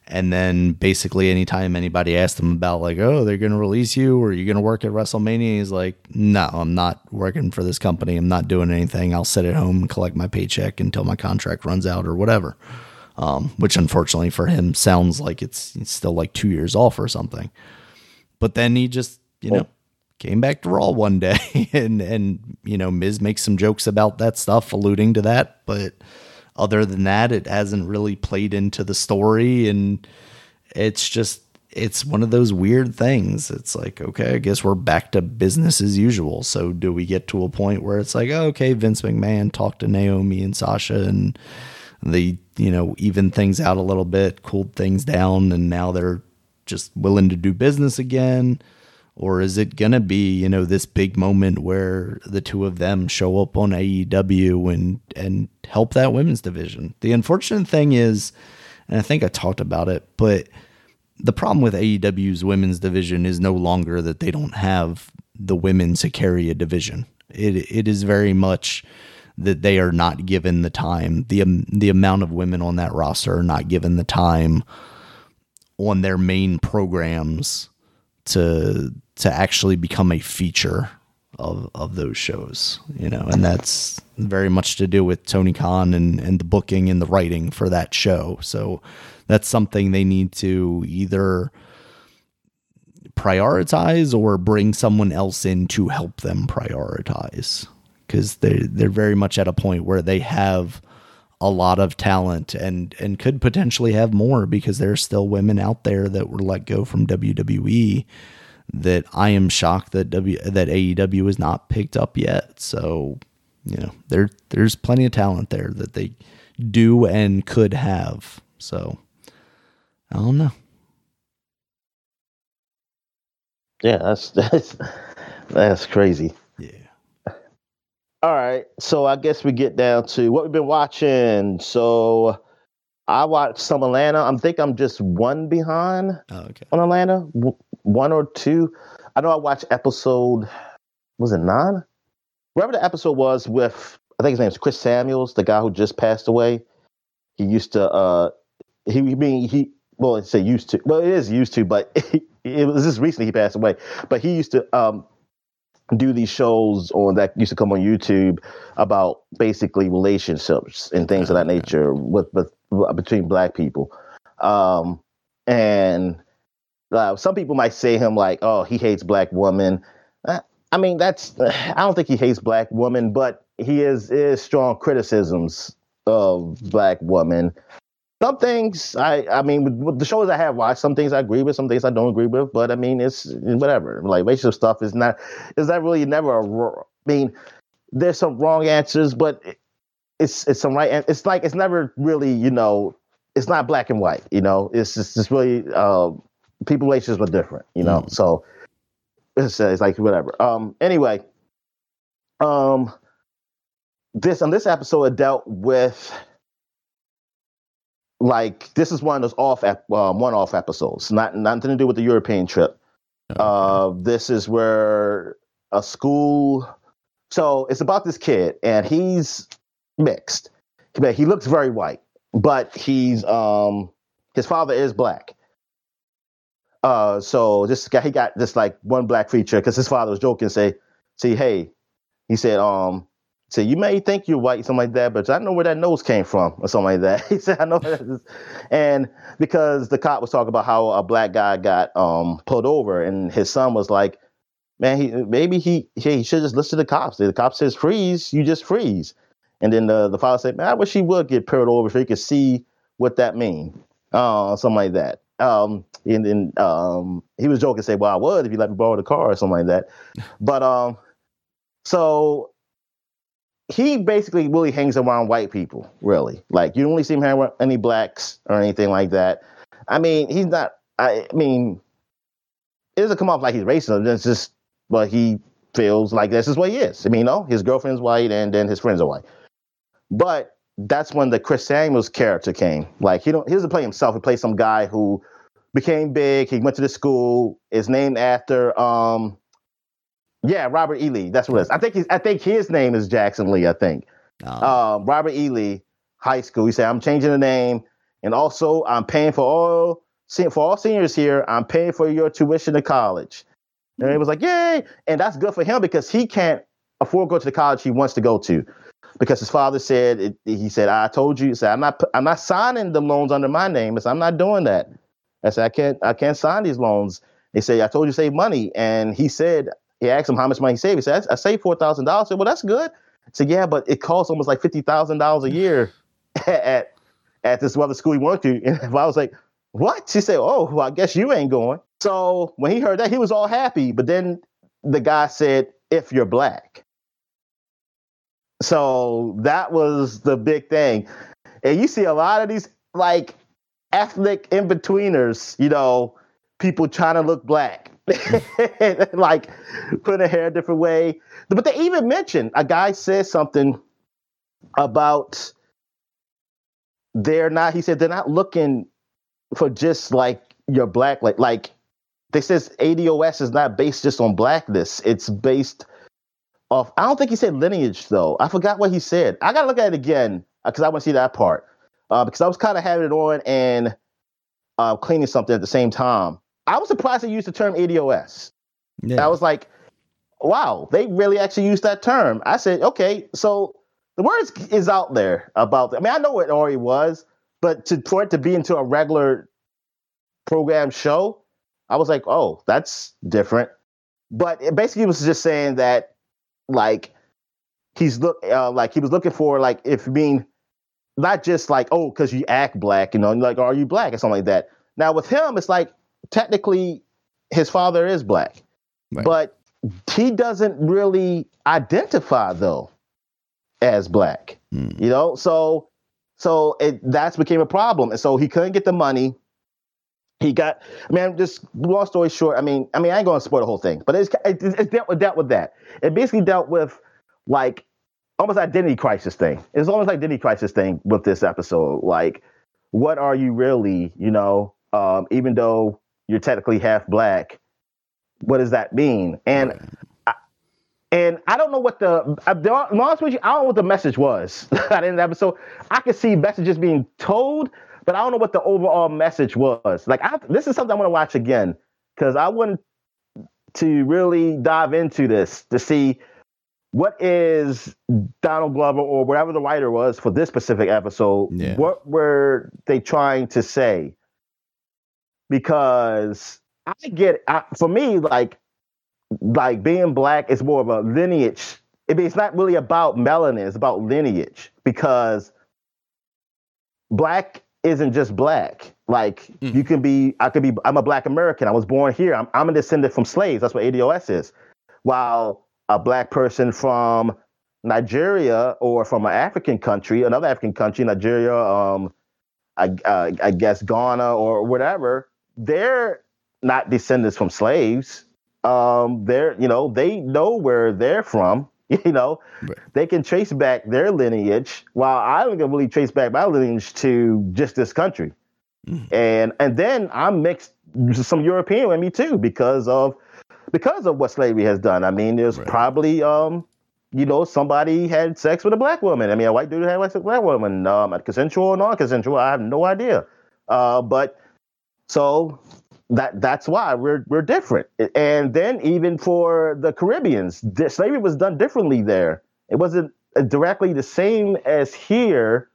[SPEAKER 1] And then basically, anytime anybody asked him about, like, oh, they're going to release you or you're going to work at WrestleMania, he's like, no, I'm not working for this company. I'm not doing anything. I'll sit at home and collect my paycheck until my contract runs out or whatever. Um, which unfortunately for him sounds like it's, it's still like two years off or something. But then he just you know, came back to Raw one day and and you know, Miz makes some jokes about that stuff, alluding to that, but other than that, it hasn't really played into the story and it's just it's one of those weird things. It's like, okay, I guess we're back to business as usual. So do we get to a point where it's like, oh, okay, Vince McMahon talked to Naomi and Sasha and they, you know, even things out a little bit, cooled things down, and now they're just willing to do business again? Or is it going to be you know this big moment where the two of them show up on AEW and and help that women's division? The unfortunate thing is and I think I talked about it but the problem with AEW's women's division is no longer that they don't have the women to carry a division. It it is very much that they are not given the time. The um, the amount of women on that roster are not given the time on their main programs to to actually become a feature of of those shows, you know, and that's very much to do with Tony Khan and and the booking and the writing for that show. So that's something they need to either prioritize or bring someone else in to help them prioritize because they they're very much at a point where they have a lot of talent and and could potentially have more because there's still women out there that were let go from WWE that I am shocked that W that AEW is not picked up yet. So, you know, there there's plenty of talent there that they do and could have. So, I don't know.
[SPEAKER 2] Yeah, that's that's that's crazy. All right, so I guess we get down to what we've been watching. So I watched some Atlanta. I think I'm just one behind
[SPEAKER 1] Oh, okay.
[SPEAKER 2] on Atlanta, w- one or two. I know I watched episode. Was it nine? Wherever the episode was with, I think his name is Chris Samuels, the guy who just passed away. He used to. uh He I mean he. Well, it's say used to. Well, it is used to, but it was just recently he passed away. But he used to um do these shows on that used to come on YouTube about basically relationships and things of that nature with, with between black people. Um, and uh, some people might say him like, oh, he hates black women. Uh, I mean, that's I don't think he hates black women, but he is is strong criticisms of black women. Some things I I mean, with, with the shows I have watched, some things I agree with, some things I don't agree with. But I mean, it's whatever. Like racial stuff is not is that really never a. I mean, there's some wrong answers, but it's it's some right. It's like it's never really you know. It's not black and white. You know, it's just it's really uh, people relationships were different. You know,
[SPEAKER 1] Mm.
[SPEAKER 2] so it's, it's like whatever. Um. Anyway, um, this on this episode it dealt with like this is one of those off ep- um, one off episodes. Not nothing to do with the European trip. Uh, this is where a school. So it's about this kid, and he's mixed. He looks very white, but he's um his father is black. Uh, so this guy he got this like one black feature because his father was joking, say, "See, hey," he said, um. So you may think you're white, something like that, but I know where that nose came from, or something like that. He said, "I know," and because the cop was talking about how a black guy got um pulled over, and his son was like, "Man, he maybe he he, he should just listen to the cops. The cop says freeze, you just freeze." And then the the father said, "Man, I wish he would get pulled over so he could see what that mean, uh, something like that." Um, and then um, he was joking, say, "Well, I would if you let me borrow the car or something like that." But um, so he basically really hangs around white people, really. Like you don't really see him hang around any blacks or anything like that. I mean, he's not. I, mean, it doesn't come off like he's racist. It's just, but he feels like this is what he is. I mean, you know, his girlfriend's white and then his friends are white. But that's when the Chris Samuels character came. Like he don't, he doesn't play himself. He plays some guy who became big. He went to the school. Is named after um, yeah, Robert E. Lee. That's what it is. I think he's. I think his name is Jackson Lee. I think
[SPEAKER 1] Um,
[SPEAKER 2] um, Robert E. Lee High School. He said, "I'm changing the name, and also I'm paying for all for all seniors here. I'm paying for your tuition to college." And it was like, "Yay!" And that's good for him because he can't afford to go to the college he wants to go to, because his father said it, he said, "I told you." Said, "I'm not I'm not signing the loans under my name. I said, I'm not doing that." I said, "I can't I can't sign these loans." They say, "I told you to save money," and he said. He asked him how much money he saved. He said, I saved four thousand dollars. Said, Well, that's good. I said, yeah, but it costs almost like fifty thousand dollars a year at at this other school he went to. And I was like, what? She said, oh, well, I guess you ain't going. So when he heard that, he was all happy. But then the guy said, if you're black. So that was the big thing. And you see a lot of these like ethnic in betweeners, you know, people trying to look black. like putting their hair a different way. But they even mentioned a guy said something about they're not, he said they're not looking for just like your black, like, like they says ADOS is not based just on blackness. It's based off, I don't think he said lineage though. I forgot what he said. I gotta look at it again because I want to see that part. Uh, because I was kind of having it on and uh, cleaning something at the same time. I was surprised they used the term ADOS.
[SPEAKER 1] yeah.
[SPEAKER 2] I was like, wow, they really actually used that term. I said, okay, so the words is out there about. I mean, I know what already was, but to for it to be into a regular program show, I was like, oh, that's different. But it basically was just saying that, like, he's look uh, like he was looking for like if being not just like oh because you act black, you know, like are you black or something like that. Now with him, it's like technically his father is black, right. but he doesn't really identify though as black. Mm. You know, so so it that's became a problem, and so he couldn't get the money. He got, I mean, just long story short. I mean, I mean, I ain't going to spoil the whole thing, but it's it, it's dealt with dealt with that. It basically dealt with like almost identity crisis thing. It's almost like identity crisis thing with this episode. Like, what are you really? You know, um, even though you're technically half black, what does that mean? And and I don't know what the, uh, the honest with you, I don't know what the message was at the end of the episode. I could see messages being told, but I don't know what the overall message was. Like, I, this is something I want to watch again because I want to really dive into this to see what is Donald Glover or whatever the writer was for this specific episode. Yeah. What were they trying to say? Because I get, I, for me, like like being black is more of a lineage. it's not really about melanin, it's about lineage because black isn't just black. Like mm. you can be, I could be, I'm a black American. I was born here. I'm, I'm a descendant from slaves. That's what ADOS is. While a black person from Nigeria or from an African country, another African country, Nigeria, um, I, uh, I guess Ghana or whatever, they're not descendants from slaves um, they're you know they know where they're from. You know, right. they can trace back their lineage, while I don't really trace back my lineage to just this country. Mm. And and then I'm mixed some European with me too because of because of what slavery has done. I mean, there's right. probably um, you know, somebody had sex with a black woman. I mean, a white dude had sex with a black woman. Um, consensual or non-consensual, I have no idea. Uh, but so that that's why we're we're different. And then even for the Caribbeans, slavery was done differently there. It wasn't directly the same as here.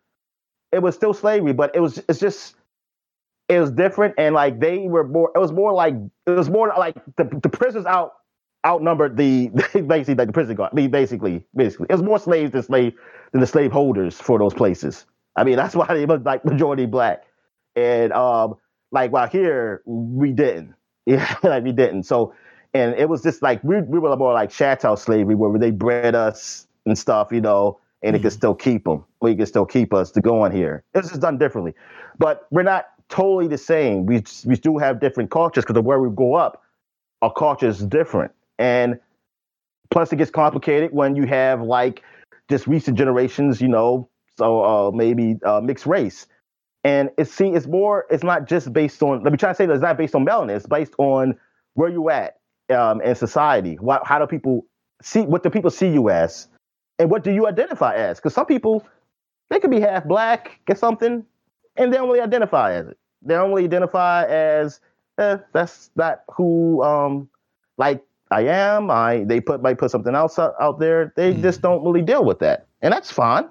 [SPEAKER 2] It was still slavery, but it was it's just it was different and like they were more it was more like it was more like the, the prisoners out outnumbered the basically like the prison guard. I mean basically basically it was more slaves than slave than the slaveholders for those places. I mean that's why they was like majority black. And um like while here we didn't. Yeah, like we didn't. So and it was just like we we were more like chattel slavery where they bred us and stuff, you know, and mm-hmm. it could still keep them. We could still keep us to go on here. It's just done differently, but we're not totally the same. We we do have different cultures because of where we grow up. Our culture is different, and plus it gets complicated when you have like just recent generations, you know, so uh, maybe uh, mixed race. And it's see, it's more, it's not just based on, let me try to say that it's not based on melanin, it's based on where you at um, in society. What, how do people see, what do people see you as? And what do you identify as? Because some people, they could be half black or something, and they don't really identify as it. They don't really identify as, eh, that's not who, um, like I am. I they put might put something else out, out there. They mm. just don't really deal with that, and that's fine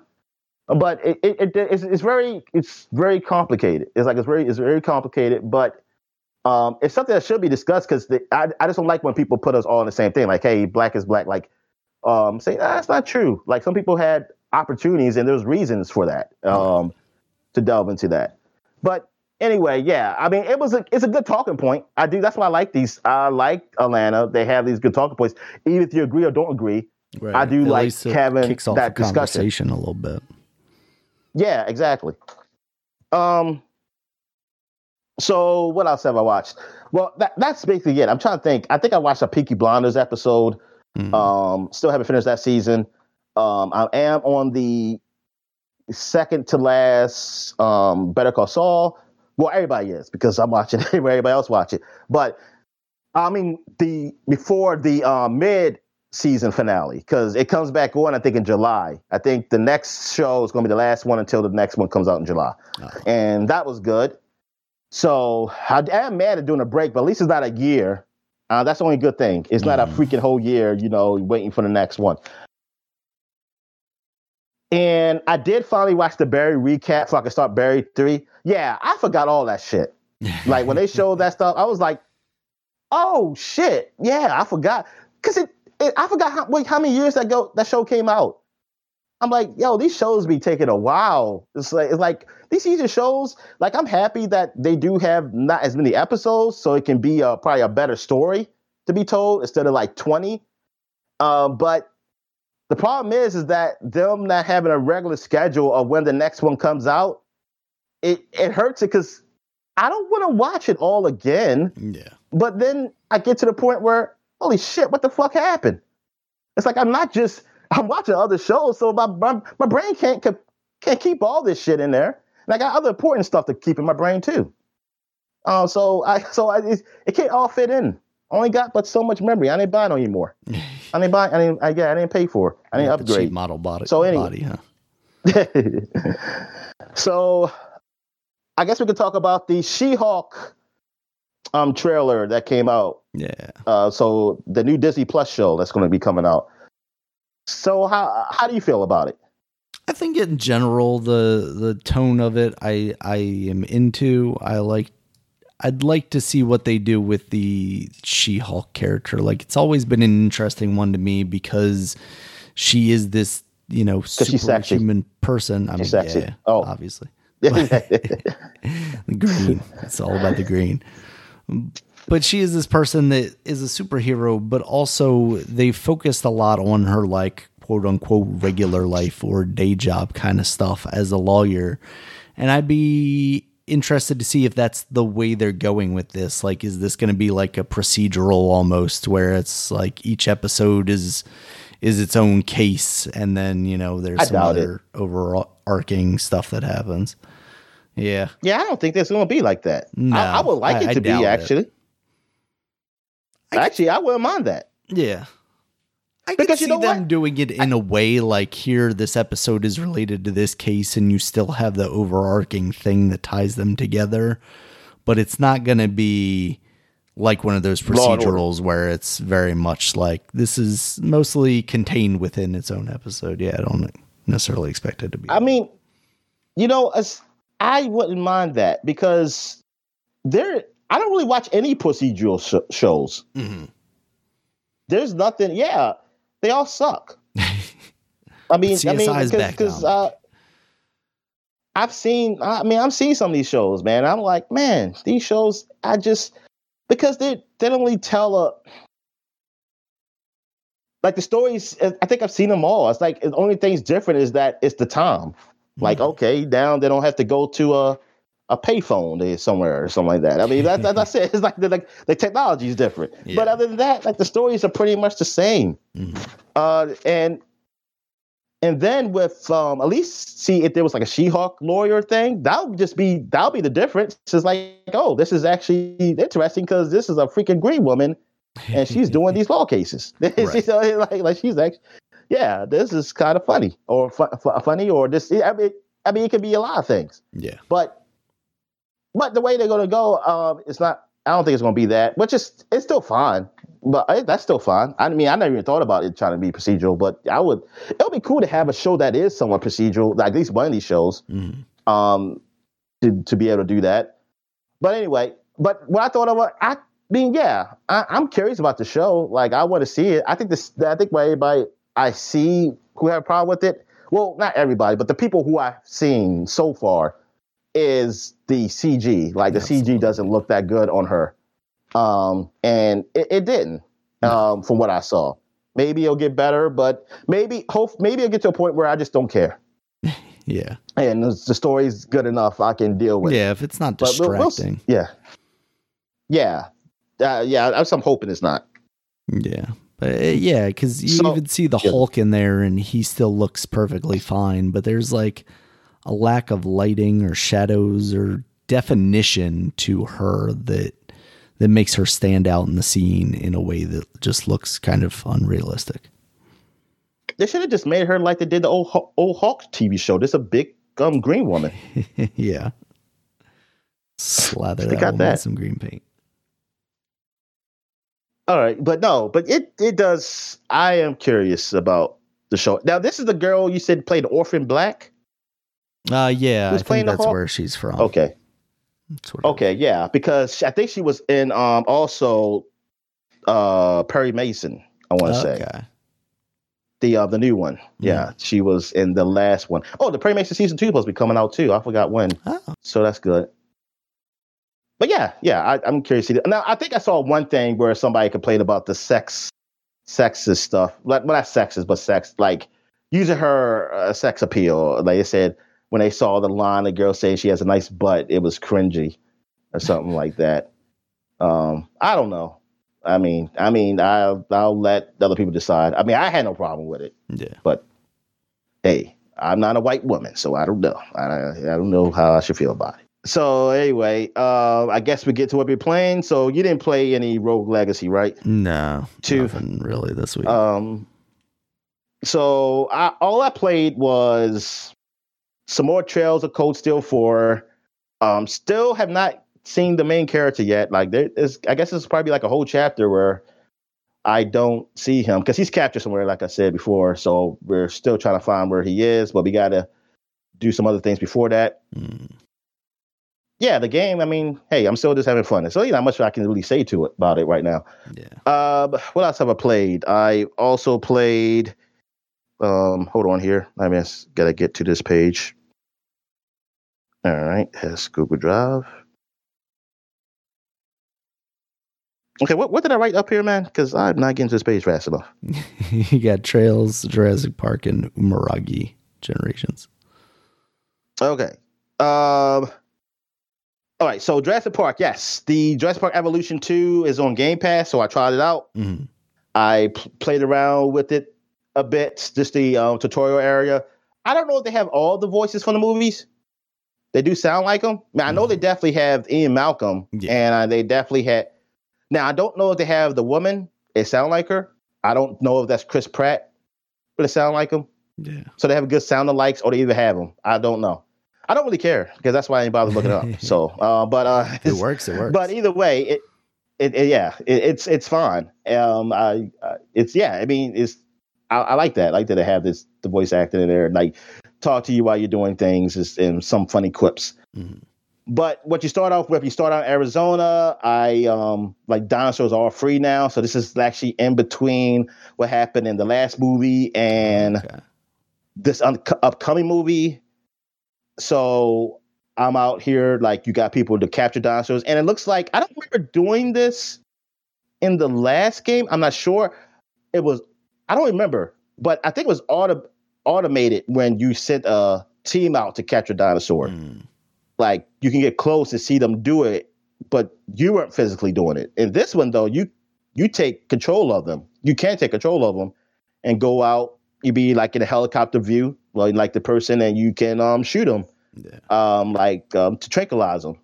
[SPEAKER 2] but it, it, it it's, it's, very it's very complicated. It's like it's very it's very complicated, but um, it's something that should be discussed because I, I just don't like when people put us all in the same thing. Like, hey, black is black. Like, um, say ah, that's not true. Like some people had opportunities and there's reasons for that um, to delve into that. But anyway, yeah, I mean, it was a it's a good talking point. I do. That's why I like these. I like Atlanta. They have these good talking points, even if you agree or don't agree. Right. I do At like having that discussion
[SPEAKER 1] a little bit.
[SPEAKER 2] Yeah, exactly. Um. So what else have I watched? Well, that, that's basically it. I'm trying to think. I think I watched a Peaky Blinders episode. Mm-hmm. Um, still haven't finished that season. Um, I am on the second to last um, Better Call Saul. Well, everybody is because I'm watching. Everybody else watch it. But I mean, the before the uh, mid season finale because it comes back on I think in July. I think the next show is going to be the last one until the next one comes out in July, oh. and that was good. So I am mad at doing a break, but at least it's not a year. Uh, that's the only good thing. It's not a
[SPEAKER 1] Mm.
[SPEAKER 2] freaking whole year, you know, waiting for the next one. And I did finally watch the Barry recap so I could start Barry 3. Yeah, I forgot all that shit. Like when they showed that stuff, I was like, oh shit. Yeah, I forgot. Cause it, it I forgot how, wait, how many years ago that show came out. I'm like, yo, these shows be taking a while. It's like it's like these season shows. Like I'm happy that they do have not as many episodes, so it can be uh, probably a better story to be told instead of like 20. Um, but the problem is, is that them not having a regular schedule of when the next one comes out, it it hurts it because I don't want to watch it all again.
[SPEAKER 1] yeah.
[SPEAKER 2] But then I get to the point where, holy shit, what the fuck happened? It's like I'm not just I'm watching other shows, so my my, my brain can't can't keep all this shit in there, and I got other important stuff to keep in my brain too. Uh, so I so I, it, it can't all fit in. I only got but so much memory. I didn't buy no anymore. I didn't buy. I didn't. I, yeah, I didn't pay for. it. I didn't
[SPEAKER 1] cheap
[SPEAKER 2] upgrade.
[SPEAKER 1] model body.
[SPEAKER 2] So anyway.
[SPEAKER 1] body, huh?
[SPEAKER 2] so I guess we could talk about the She-Hulk um trailer that came out.
[SPEAKER 1] Yeah.
[SPEAKER 2] Uh, so the new Disney Plus show that's going to be coming out. So how how do you feel about it?
[SPEAKER 1] I think in general the the tone of it I I am into. I like I'd like to see what they do with the She-Hulk character. Like it's always been an interesting one to me because she is this, you know, superhuman person. I mean,
[SPEAKER 2] She's sexy.
[SPEAKER 1] yeah,
[SPEAKER 2] Oh.
[SPEAKER 1] obviously. the green. It's all about the green. But she is this person that is a superhero, but also they focused a lot on her like quote unquote regular life or day job kind of stuff as a lawyer. And I'd be interested to see if that's the way they're going with this. Like, is this going to be like a procedural almost where it's like each episode is is its own case and then, you know, there's
[SPEAKER 2] I
[SPEAKER 1] some
[SPEAKER 2] it.
[SPEAKER 1] other overarching stuff that happens. Yeah.
[SPEAKER 2] yeah, I don't think it's going to be like that.
[SPEAKER 1] No,
[SPEAKER 2] I, I would like
[SPEAKER 1] I-
[SPEAKER 2] it to be
[SPEAKER 1] actually it.
[SPEAKER 2] Actually.
[SPEAKER 1] I
[SPEAKER 2] I wouldn't mind that.
[SPEAKER 1] Yeah. I
[SPEAKER 2] Because
[SPEAKER 1] see
[SPEAKER 2] you know
[SPEAKER 1] them
[SPEAKER 2] what?
[SPEAKER 1] doing it in a way like here this episode is related to this case and you still have the overarching thing that ties them together, but it's not going to be like one of those procedurals where it's very much like this is mostly contained within its own episode. Yeah, I don't necessarily expect it to be.
[SPEAKER 2] I mean, you know, as I wouldn't mind that because there. I don't really watch any procedural sh- shows.
[SPEAKER 1] Mhm.
[SPEAKER 2] There's nothing. Yeah, they all suck. I mean, I mean,
[SPEAKER 1] CSI is back
[SPEAKER 2] because uh, I've seen. I mean, I'm seeing some of these shows, man. I'm like, man, these shows. I just because they they don't really tell a like the stories. I think I've seen them all. It's like the only thing's different is that it's the time. Like, okay, now they don't have to go to a a payphone there somewhere or something like that. I mean, that, that, that's it. It's like the like the technology is different,
[SPEAKER 1] Yeah.
[SPEAKER 2] but other than that, like the stories are pretty much the same.
[SPEAKER 1] Mhm.
[SPEAKER 2] Uh, and and then with um, at least see if there was like a She-Hulk lawyer thing, that would just be that would be the difference. It's like, oh, this is actually interesting because this is a freaking green woman, and she's doing these law cases. She's, uh, like, like she's actually, yeah, this is kind of funny or fu- fu- funny or this. I mean, I mean, it could be a lot of things,
[SPEAKER 1] yeah.
[SPEAKER 2] but but the way they're gonna go, um, it's not. I don't think it's gonna be that, which is it's still fine. But eh, that's still fine. I mean, I never even thought about it trying to be procedural, but I would. It would be cool to have a show that is somewhat procedural, like at least one of these shows,
[SPEAKER 1] Mhm.
[SPEAKER 2] um, to to be able to do that. But anyway, but what I thought of, I mean, yeah, I, I'm curious about the show. Like, I want to see it. I think this. I think why everybody I see who have a problem with it. Well, not everybody, but the people who I've seen so far is the CG. Like the
[SPEAKER 1] Absolutely.
[SPEAKER 2] CG doesn't look that good on her, um, and it, it didn't um, from what I saw. Maybe it'll get better, but maybe hope maybe it'll get to a point where I just don't care,
[SPEAKER 1] Yeah.
[SPEAKER 2] and the, the story's good enough I can deal with.
[SPEAKER 1] Yeah, if it's not
[SPEAKER 2] But we'll- we'll
[SPEAKER 1] distracting.
[SPEAKER 2] yeah, yeah, uh, yeah. I'm, I'm hoping it's not.
[SPEAKER 1] Yeah. But uh, yeah, because you
[SPEAKER 2] So-
[SPEAKER 1] even see the
[SPEAKER 2] yeah.
[SPEAKER 1] Hulk in there and he still looks perfectly fine, but there's like a lack of lighting or shadows or definition to her that that makes her stand out in the scene in a way that just looks kind of unrealistic.
[SPEAKER 2] They should have just made her like they did the old old Hulk TV show. This a big um green woman.
[SPEAKER 1] yeah. Slather that
[SPEAKER 2] got that.
[SPEAKER 1] with some green paint.
[SPEAKER 2] All right, but no, but it it does. I am curious about the show. Now, this is the girl you said played Orphan Black.
[SPEAKER 1] Uh, yeah,
[SPEAKER 2] Who's
[SPEAKER 1] I
[SPEAKER 2] playing
[SPEAKER 1] think
[SPEAKER 2] the
[SPEAKER 1] that's where she's from.
[SPEAKER 2] Okay,
[SPEAKER 1] That's what
[SPEAKER 2] okay, yeah, because I think she was in um also uh Perry Mason. I want to
[SPEAKER 1] is.
[SPEAKER 2] say
[SPEAKER 1] Okay.
[SPEAKER 2] the uh the new one. Yeah, she was in the last one. Oh, the Perry Mason season two supposed to be coming out too. I forgot when.
[SPEAKER 1] Oh,
[SPEAKER 2] So that's good. But yeah, yeah, I, I'm curious. to see- Now, I think I saw one thing where somebody complained about the sex, sexist stuff. Like, well, not sexist, but sex, like using her uh, sex appeal. Like they said, when they saw the line, the girl saying she has a nice butt, it was cringy or something like that. Um, I don't know. I mean, I mean, I'll I'll let other people decide. I mean, I had no problem with it.
[SPEAKER 1] yeah.
[SPEAKER 2] But hey, I'm not a white woman, so I don't know. I, I don't know how I should feel about it. So anyway, uh, I guess we get to what we're playing. So you didn't play any Rogue Legacy, right?
[SPEAKER 1] No,
[SPEAKER 2] Two.
[SPEAKER 1] nothing really this week.
[SPEAKER 2] Um, so I, all I played was some more Trails of Cold Steel Four. Um, still have not seen the main character yet. Like there is, I guess it's probably like a whole chapter where I don't see him because he's captured somewhere, like I said before. So we're still trying to find where he is, but we got to do some other things before that.
[SPEAKER 1] Mm.
[SPEAKER 2] Yeah, the game. I mean, hey, I'm still just having fun. There's really not much I can really say to it about it right now.
[SPEAKER 1] Yeah.
[SPEAKER 2] Uh, what else have I played? I also played. Um, hold on here. I just gotta get to this page. All right, has Google Drive. Okay, what what did I write up here, man? Because I'm not getting to this page fast enough.
[SPEAKER 1] you got Trails, Jurassic Park, and Umurangi Generations.
[SPEAKER 2] Okay. Um. All right, so Jurassic Park, yes, the Jurassic Park Evolution Two is on Game Pass, so I tried it out.
[SPEAKER 1] Mhm.
[SPEAKER 2] I played around with it a bit, just the um, tutorial area. I don't know if they have all the voices from the movies. They do sound like them. I, mean, I know they definitely have Ian Malcolm,
[SPEAKER 1] Yeah.
[SPEAKER 2] and uh, they definitely had. Now I don't know if they have the woman. It sound like her. I don't know if that's Chris Pratt, but it sound like him.
[SPEAKER 1] Yeah.
[SPEAKER 2] So they have a good sound alikes, or they even have them. I don't know. I don't really care because that's why I didn't bother looking up. So, uh, but uh,
[SPEAKER 1] It works. It works.
[SPEAKER 2] but either way, it, it, it- yeah, it, it's it's fine. Um, I, uh, it's yeah. I mean, it's I, I like that. I like that they have this the voice acting in there, like talk to you while you're doing things, is and some funny quips.
[SPEAKER 1] Mhm.
[SPEAKER 2] But what you start off with, you start out in Arizona. I um like dinosaurs are all free now, so this is actually in between what happened in the last movie and
[SPEAKER 1] Okay.
[SPEAKER 2] this un- upcoming movie. So I'm out here, like you got people to capture dinosaurs, and it looks like I don't remember doing this in the last game. I'm not sure. It was I don't remember, but I think it was auto- automated when you sent a team out to catch a dinosaur.
[SPEAKER 1] Mm.
[SPEAKER 2] Like you can get close and see them do it, but you weren't physically doing it. In this one, though, you you take control of them. You can take control of them and go out. You be like in a helicopter view, like like the person, and you can um shoot them,
[SPEAKER 1] Yeah.
[SPEAKER 2] um like um, to tranquilize them,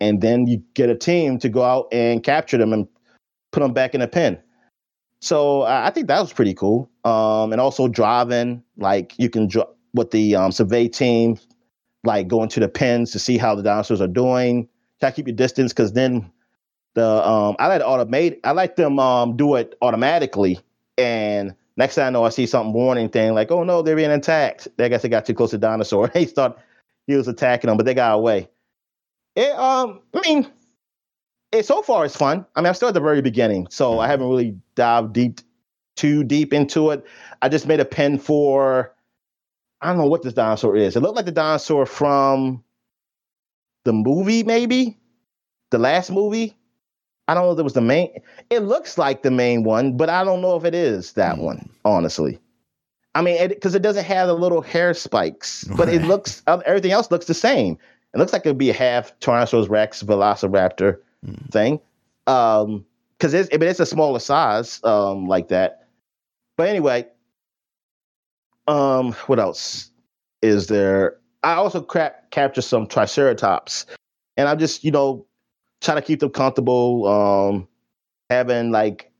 [SPEAKER 2] and then you get a team to go out and capture them and put them back in a pen. So I think that was pretty cool. Um, and also driving, like you can dr- with the um, survey team, like going to the pens to see how the dinosaurs are doing. Try to keep your distance because then the um, I like to automate. I like them um, do it automatically. And next thing I know, I see something warning thing like, "Oh no, they're being attacked." I guess they got too close to dinosaur. They thought he was attacking them, but they got away. It um, I mean, it so far it's fun. I mean, I'm still at the very beginning, so I haven't really dived deep too deep into it. I just made a pen for I don't know what this dinosaur is. It looked like the dinosaur from the movie, maybe the last movie. I don't know if it was the main. It looks like the main one, but I don't know if it is that
[SPEAKER 1] Hmm.
[SPEAKER 2] one. Honestly, I mean, because it, doesn't have the little hair spikes, but it looks uh, everything else looks the same. It looks like it'd be a half Tyrannosaurus Rex Velociraptor
[SPEAKER 1] Mm.
[SPEAKER 2] thing. Um, because it's I mean, it's a smaller size, um, like that. But anyway, um, what else is there? I also cra- capture some Triceratops, and I'm just you know trying to keep them comfortable. Um, having like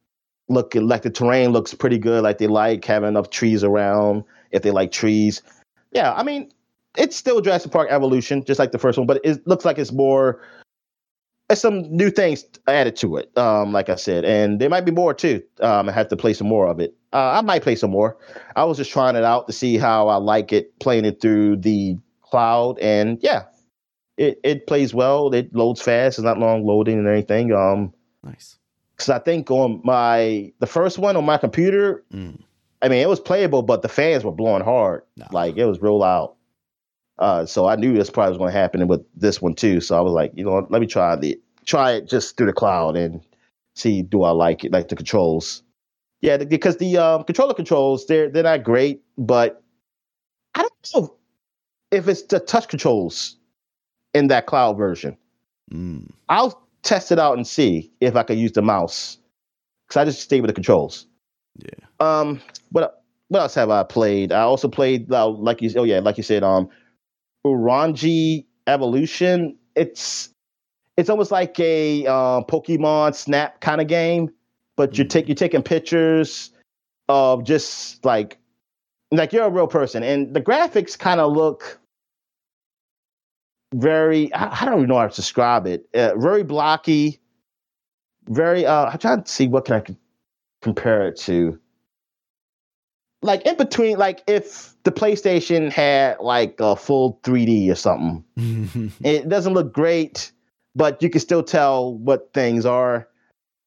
[SPEAKER 2] look like the terrain looks pretty good, like they like having enough trees around if they like trees. Yeah, I mean it's still Jurassic Park Evolution, just like the first one, but it looks like it's more some new things added to it. Um, like I said, and there might be more too. Um, I have to play some more of it. Uh, I might play some more. I was just trying it out to see how I like it, playing it through the cloud, and yeah, it it plays well. It loads fast. It's not long loading and anything. Um,
[SPEAKER 1] nice.
[SPEAKER 2] Because I think on my the first one on my computer, mm. I mean it was playable, but the fans were blowing hard. No. Like it was real loud. Uh, so I knew this probably was going to happen with this one too. So I was like, you know, let me try the try it just through the cloud and see do I like it, like the controls. Yeah, because the um, controller controls they're they're not great, but I don't know if it's the touch controls in that cloud version. Mm. I'll test it out and see if I can use the mouse because I just stay with the controls.
[SPEAKER 1] Yeah.
[SPEAKER 2] Um. What what else have I played? I also played uh, like you. Oh yeah, like you said. Um. Umurangi Generation. It's it's almost like a uh, Pokemon Snap kind of game, but you mm. take you're taking pictures of just like like you're a real person, and the graphics kind of look very I, I, don't even know how to describe it. Uh, very blocky, very. Uh, I'm trying to see what can I compare it to. Like in between, like if the PlayStation had like a full 3D or something, it doesn't look great but you can still tell what things are.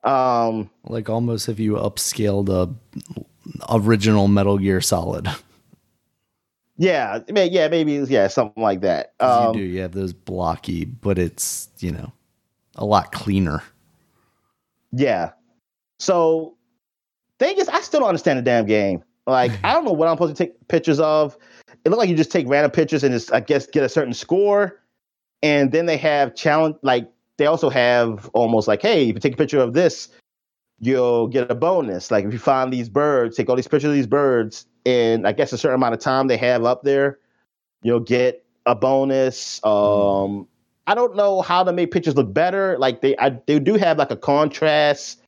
[SPEAKER 2] Um,
[SPEAKER 1] like almost if you upscaled a original Metal Gear Solid.
[SPEAKER 2] Yeah, yeah, maybe yeah, something like that. Um,
[SPEAKER 1] you do. You have those blocky, but it's you know a lot cleaner.
[SPEAKER 2] Yeah. So, thing is, I still don't understand the damn game. Like, I don't know what I'm supposed to take pictures of. It looked like you just take random pictures and just, I guess, get a certain score and then they have challenge like they also have almost like, hey, if you take a picture of this, you'll get a bonus. Like if you find these birds, take all these pictures of these birds, and I guess a certain amount of time they have up there, you'll get a bonus. Um, I don't know how to make pictures look better. Like they, I, they do have like a contrast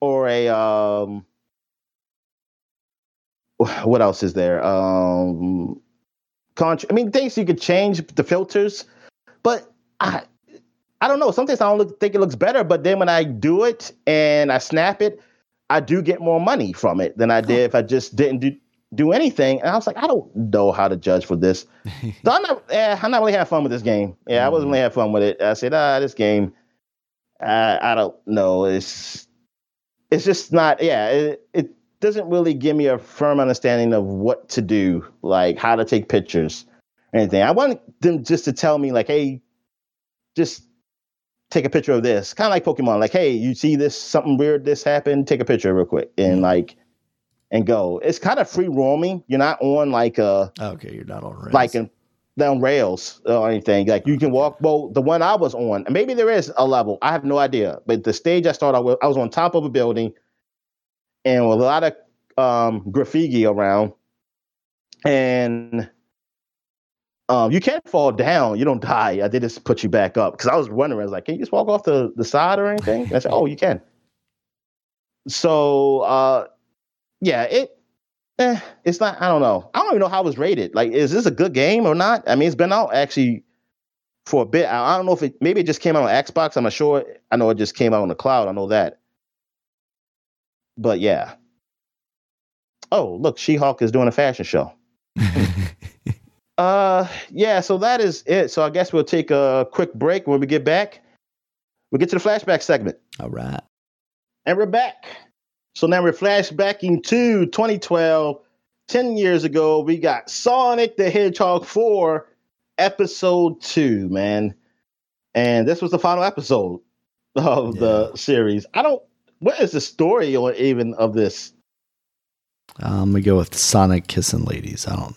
[SPEAKER 2] or a um, what else is there? Um, contra- I mean, things you could change the filters but I I don't know. Sometimes I don't look, think it looks better, but then when I do it and I snap it, I do get more money from it than I did if I just didn't do do anything. And I was like, I don't know how to judge for this. so I'm not, eh, I'm not really having fun with this game. Yeah, mm-hmm. I wasn't really having fun with it. I said, ah, this game, I, I don't know. It's it's just not. Yeah, it, it doesn't really give me a firm understanding of what to do, like how to take pictures anything. I want them just to tell me like, hey, just take a picture of this. Kind of like Pokemon, like, hey, you see this something weird this happened, take a picture real quick and mm-hmm. like and go. It's kind of free roaming. You're not on like a
[SPEAKER 1] okay, you're not on rails.
[SPEAKER 2] like in, down rails or anything. Like you can walk. Well, the one I was on, maybe there is a level. I have no idea. But the stage I started with, I was on top of a building, and a lot of um, graffiti around, and um, you can't fall down. You don't die. I did just put you back up because I was wondering. I was like, can you just walk off the, the side or anything? And I said, oh, you can. So, uh, yeah, it, eh, it's not. I don't know. I don't even know how it was rated. Like, is this a good game or not? I mean, it's been out actually for a bit. I, I don't know if it maybe it just came out on Xbox. I'm not sure. I know it just came out on the cloud. I know that. But yeah. Oh, look, She Hulk is doing a fashion show. Uh, yeah. So that is it. So I guess we'll take a quick break. When we get back, we'll get to the flashback segment.
[SPEAKER 1] All right.
[SPEAKER 2] And we're back. So now we're flashbacking to 2012. 10 years ago, we got Sonic the Hedgehog 4, episode 2, man. And this was the final episode of yeah. the series. I don't, what is the story or even of this?
[SPEAKER 1] I'm going to go with Sonic kissing ladies. I don't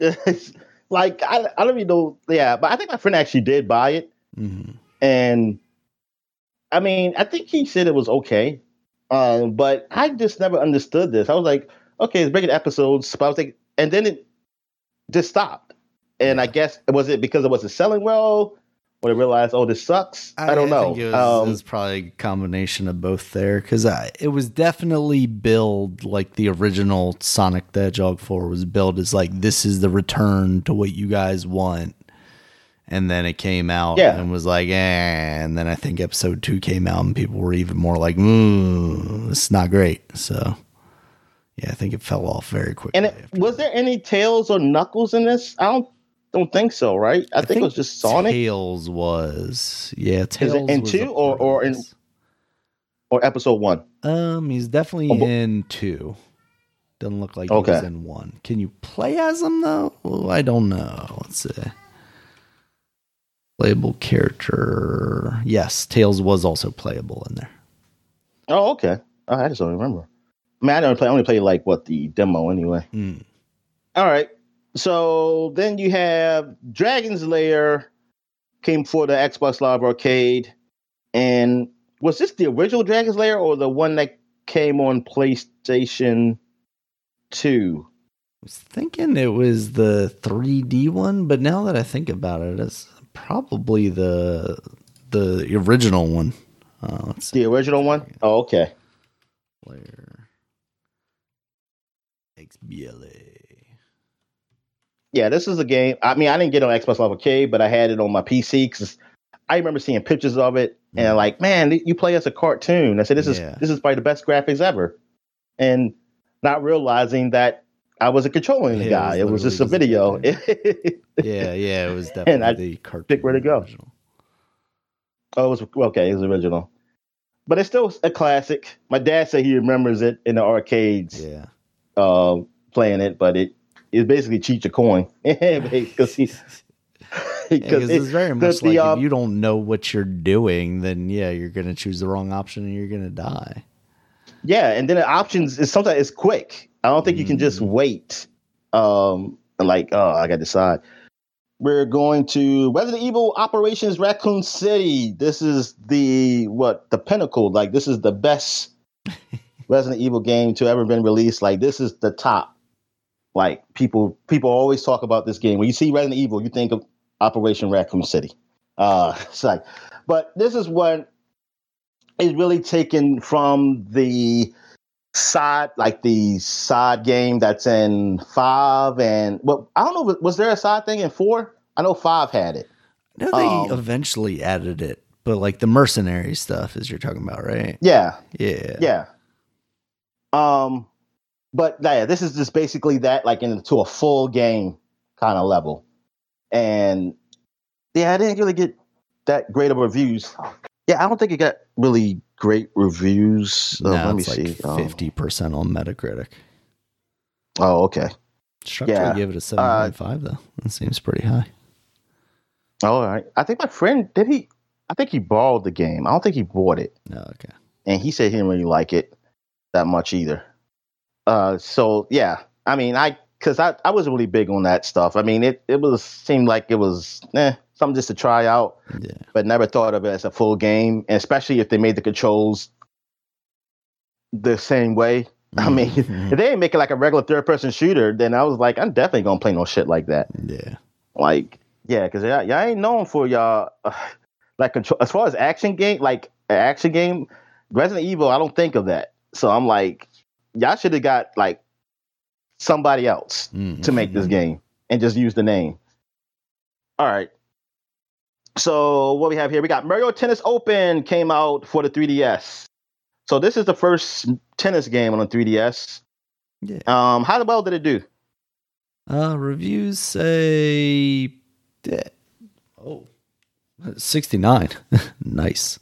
[SPEAKER 1] know.
[SPEAKER 2] like I, I don't even know. Yeah, but I think my friend actually did buy it, mm-hmm. and I mean, I think he said it was okay, um, but I just never understood this. I was like, okay, it's breaking episodes, but I was like, and then it just stopped. And I guess was it because it wasn't selling well? When I realized, oh, this sucks. I, I don't know.
[SPEAKER 1] it, was, um, it was, probably a combination of both there because I it was definitely billed like the original Sonic the Hedgehog 4 was billed as like this is the return to what you guys want. and then it came out
[SPEAKER 2] Yeah.
[SPEAKER 1] and was like, eh. And then I think episode two came out, and people were even more like, mm, "This is not great." So, yeah, I think it fell off very quickly.
[SPEAKER 2] And it, was there any Tails or Knuckles in this? I don't don't think so, right? I, think, it was just Sonic
[SPEAKER 1] Tails was, yeah, Tails
[SPEAKER 2] in
[SPEAKER 1] was
[SPEAKER 2] two or- or in- or episode one.
[SPEAKER 1] Um, he's definitely
[SPEAKER 2] Oh,
[SPEAKER 1] in two. Doesn't look like
[SPEAKER 2] Okay.
[SPEAKER 1] in one. Can you play as him though? Well, I don't know. Let's see. Playable character. Yes, Tails was also playable in there.
[SPEAKER 2] Oh, okay. Oh, I just don't remember. I mean, I don't play. I only play like what the demo anyway.
[SPEAKER 1] Hmm.
[SPEAKER 2] All right. So then you have Dragon's Lair came for the Xbox Live Arcade, and was this the original Dragon's Lair or the one that came on PlayStation Two?
[SPEAKER 1] I was thinking it was the 3D one, but now that I think about it, it's probably the the original one. Uh.
[SPEAKER 2] The original one. Oh, okay.
[SPEAKER 1] Player XBLA.
[SPEAKER 2] Yeah, this is a game. I mean, I didn't get it on Xbox Live Arcade, but I had it on my PC because I remember seeing pictures of it and like, man, you play as a cartoon. I said, this is
[SPEAKER 1] Yeah.
[SPEAKER 2] this is probably the best graphics ever, and not realizing that I wasn't controlling the
[SPEAKER 1] Yeah,
[SPEAKER 2] guy. It
[SPEAKER 1] was
[SPEAKER 2] was, just a video.
[SPEAKER 1] Yeah, yeah, it was
[SPEAKER 2] And
[SPEAKER 1] definitely
[SPEAKER 2] I
[SPEAKER 1] the cartoon.
[SPEAKER 2] pick where to go.
[SPEAKER 1] original.
[SPEAKER 2] oh, it was okay. It was original, but it's still a classic. My dad said he remembers it in the arcades.
[SPEAKER 1] Yeah.
[SPEAKER 2] uh, playing it, but it is basically cheat your coin because he
[SPEAKER 1] Yeah,
[SPEAKER 2] because
[SPEAKER 1] because it's very
[SPEAKER 2] the-
[SPEAKER 1] much
[SPEAKER 2] the,
[SPEAKER 1] like
[SPEAKER 2] um,
[SPEAKER 1] if you don't know what you're doing, then yeah, you're gonna choose the wrong option and you're gonna die.
[SPEAKER 2] yeah, and then the options is sometimes it's quick. I don't think you can just
[SPEAKER 1] Mhm.
[SPEAKER 2] wait. Um, like oh, I got to decide. We're going to Resident Evil Operations Raccoon City. This is the what the pinnacle. Like this is the best Resident Evil game to ever been released. Like this is the top. Like people people always talk about this game. When you see Resident Evil, you think of Operation Raccoon City. Uh, it's like, but this is what is really taken from the side, like the side game that's in five and well, I don't know. Was there a side thing in four? I know five had it.
[SPEAKER 1] No, they
[SPEAKER 2] Um,
[SPEAKER 1] eventually added it, but like the mercenary stuff is you're talking about, right?
[SPEAKER 2] Yeah,
[SPEAKER 1] Yeah.
[SPEAKER 2] yeah. Um, but yeah, this is just basically that, like into a full game kind of level, and yeah, I didn't really get that great of reviews. Yeah, I don't think it got really great reviews. Uh,
[SPEAKER 1] No,
[SPEAKER 2] let me
[SPEAKER 1] it's
[SPEAKER 2] see.
[SPEAKER 1] like
[SPEAKER 2] Um,
[SPEAKER 1] fifty percent on Metacritic.
[SPEAKER 2] oh, okay.
[SPEAKER 1] Structure
[SPEAKER 2] yeah,
[SPEAKER 1] give it a seven point five though. That seems pretty high.
[SPEAKER 2] All right. I think my friend did he. I think he borrowed the game. I don't think he bought it.
[SPEAKER 1] No, okay.
[SPEAKER 2] and he said he didn't really like it that much either. Uh, so yeah, I mean, I because I, I wasn't really big on that stuff. I mean, it it was seemed like it was eh, something just to try out,
[SPEAKER 1] Yeah.
[SPEAKER 2] but never thought of it as a full game, and especially if they made the controls the same way. I mean, if they didn't make it like a regular third person shooter, then I was like, I'm definitely gonna play no shit like that.
[SPEAKER 1] yeah.
[SPEAKER 2] Like, yeah, because y'all, y'all ain't known for y'all uh, like control as far as action game, like action game. Resident Evil, I don't think of that. So I'm like, y'all should have got like somebody else to make this
[SPEAKER 1] Mhm.
[SPEAKER 2] game and just use the name. All right. So what we have here, we got Mario Tennis Open came out for the 3DS. So this is the first tennis game on the 3DS.
[SPEAKER 1] Yeah.
[SPEAKER 2] Um, how well did it do?
[SPEAKER 1] Uh, reviews say, oh, 69. nice.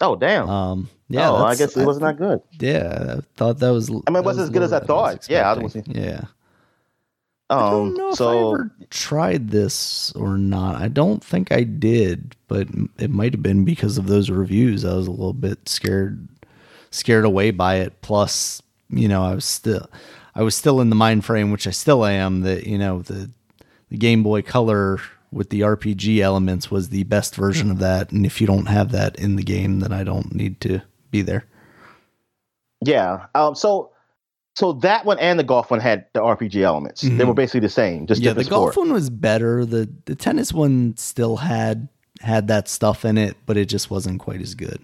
[SPEAKER 2] Oh, damn.
[SPEAKER 1] Um, yeah.
[SPEAKER 2] oh, I guess it was not that good.
[SPEAKER 1] Yeah, I thought that was.
[SPEAKER 2] I mean, it wasn't
[SPEAKER 1] was
[SPEAKER 2] as good as I
[SPEAKER 1] lower than was
[SPEAKER 2] thought. Yeah, I was.
[SPEAKER 1] Yeah.
[SPEAKER 2] Um,
[SPEAKER 1] I don't know if
[SPEAKER 2] so
[SPEAKER 1] I ever tried this or not. I don't think I did, but it might have been because of those reviews. I was a little bit scared, scared away by it. Plus, you know, I was still, I was still in the mind frame, which I still am. That you know, the the Game Boy Color with the RPG elements was the best version of that. And if you don't have that in the game, then I don't need to be there.
[SPEAKER 2] yeah. Um, so so that one and the golf one had the RPG elements. They
[SPEAKER 1] Mhm.
[SPEAKER 2] were basically the same, just
[SPEAKER 1] yeah, the
[SPEAKER 2] different
[SPEAKER 1] golf one was better. The the tennis one still had had that stuff in it, but it just wasn't quite as good.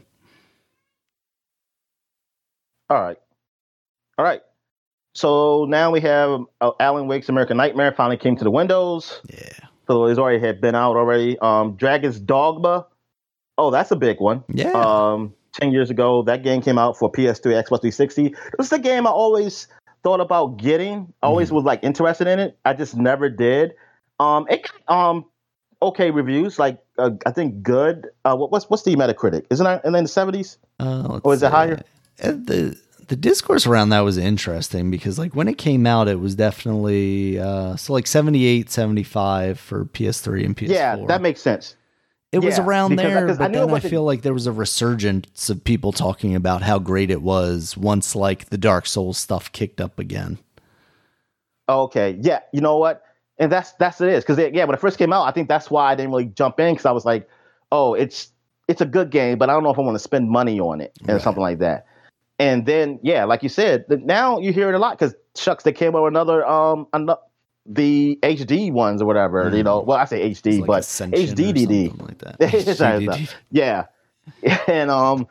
[SPEAKER 2] All right, all right. So now we have uh, Alan Wake's American Nightmare finally came to the Windows
[SPEAKER 1] Yeah.
[SPEAKER 2] so it's already had been out already. Um, Dragon's Dogma. Oh, that's a big one.
[SPEAKER 1] Yeah.
[SPEAKER 2] Um, ten years ago, that game came out for PS3, Xbox 360. It was the game I always thought about getting. I always was like interested in it. I just never did. Um, it um, okay reviews, like uh, I think good. Uh, what, what's what's the Metacritic? Isn't that in the seventies?
[SPEAKER 1] Uh,
[SPEAKER 2] Or is it higher?
[SPEAKER 1] Uh, The the discourse around that was interesting because like when it came out it was definitely uh so like 78 75 for PS3 and PS4.
[SPEAKER 2] Yeah, that makes sense.
[SPEAKER 1] It was around
[SPEAKER 2] because-
[SPEAKER 1] there
[SPEAKER 2] because I
[SPEAKER 1] but
[SPEAKER 2] it
[SPEAKER 1] then I feel like there was a resurgence of people talking about how great it was once like the Dark Souls stuff kicked up again.
[SPEAKER 2] Okay, yeah, you know what? And that's that's it is because yeah, when it first came out, I think that's why I didn't really jump in because I was like, oh, it's it's a good game, but I don't know if I want to spend money on it and
[SPEAKER 1] Right.
[SPEAKER 2] something like that. And then yeah, like you said, the, now you hear it a lot because shucks, they came out with another um ano- the HD ones or whatever. You know, well I say HD,
[SPEAKER 1] like
[SPEAKER 2] but HDDD.
[SPEAKER 1] like that. HDDD.
[SPEAKER 2] yeah, and um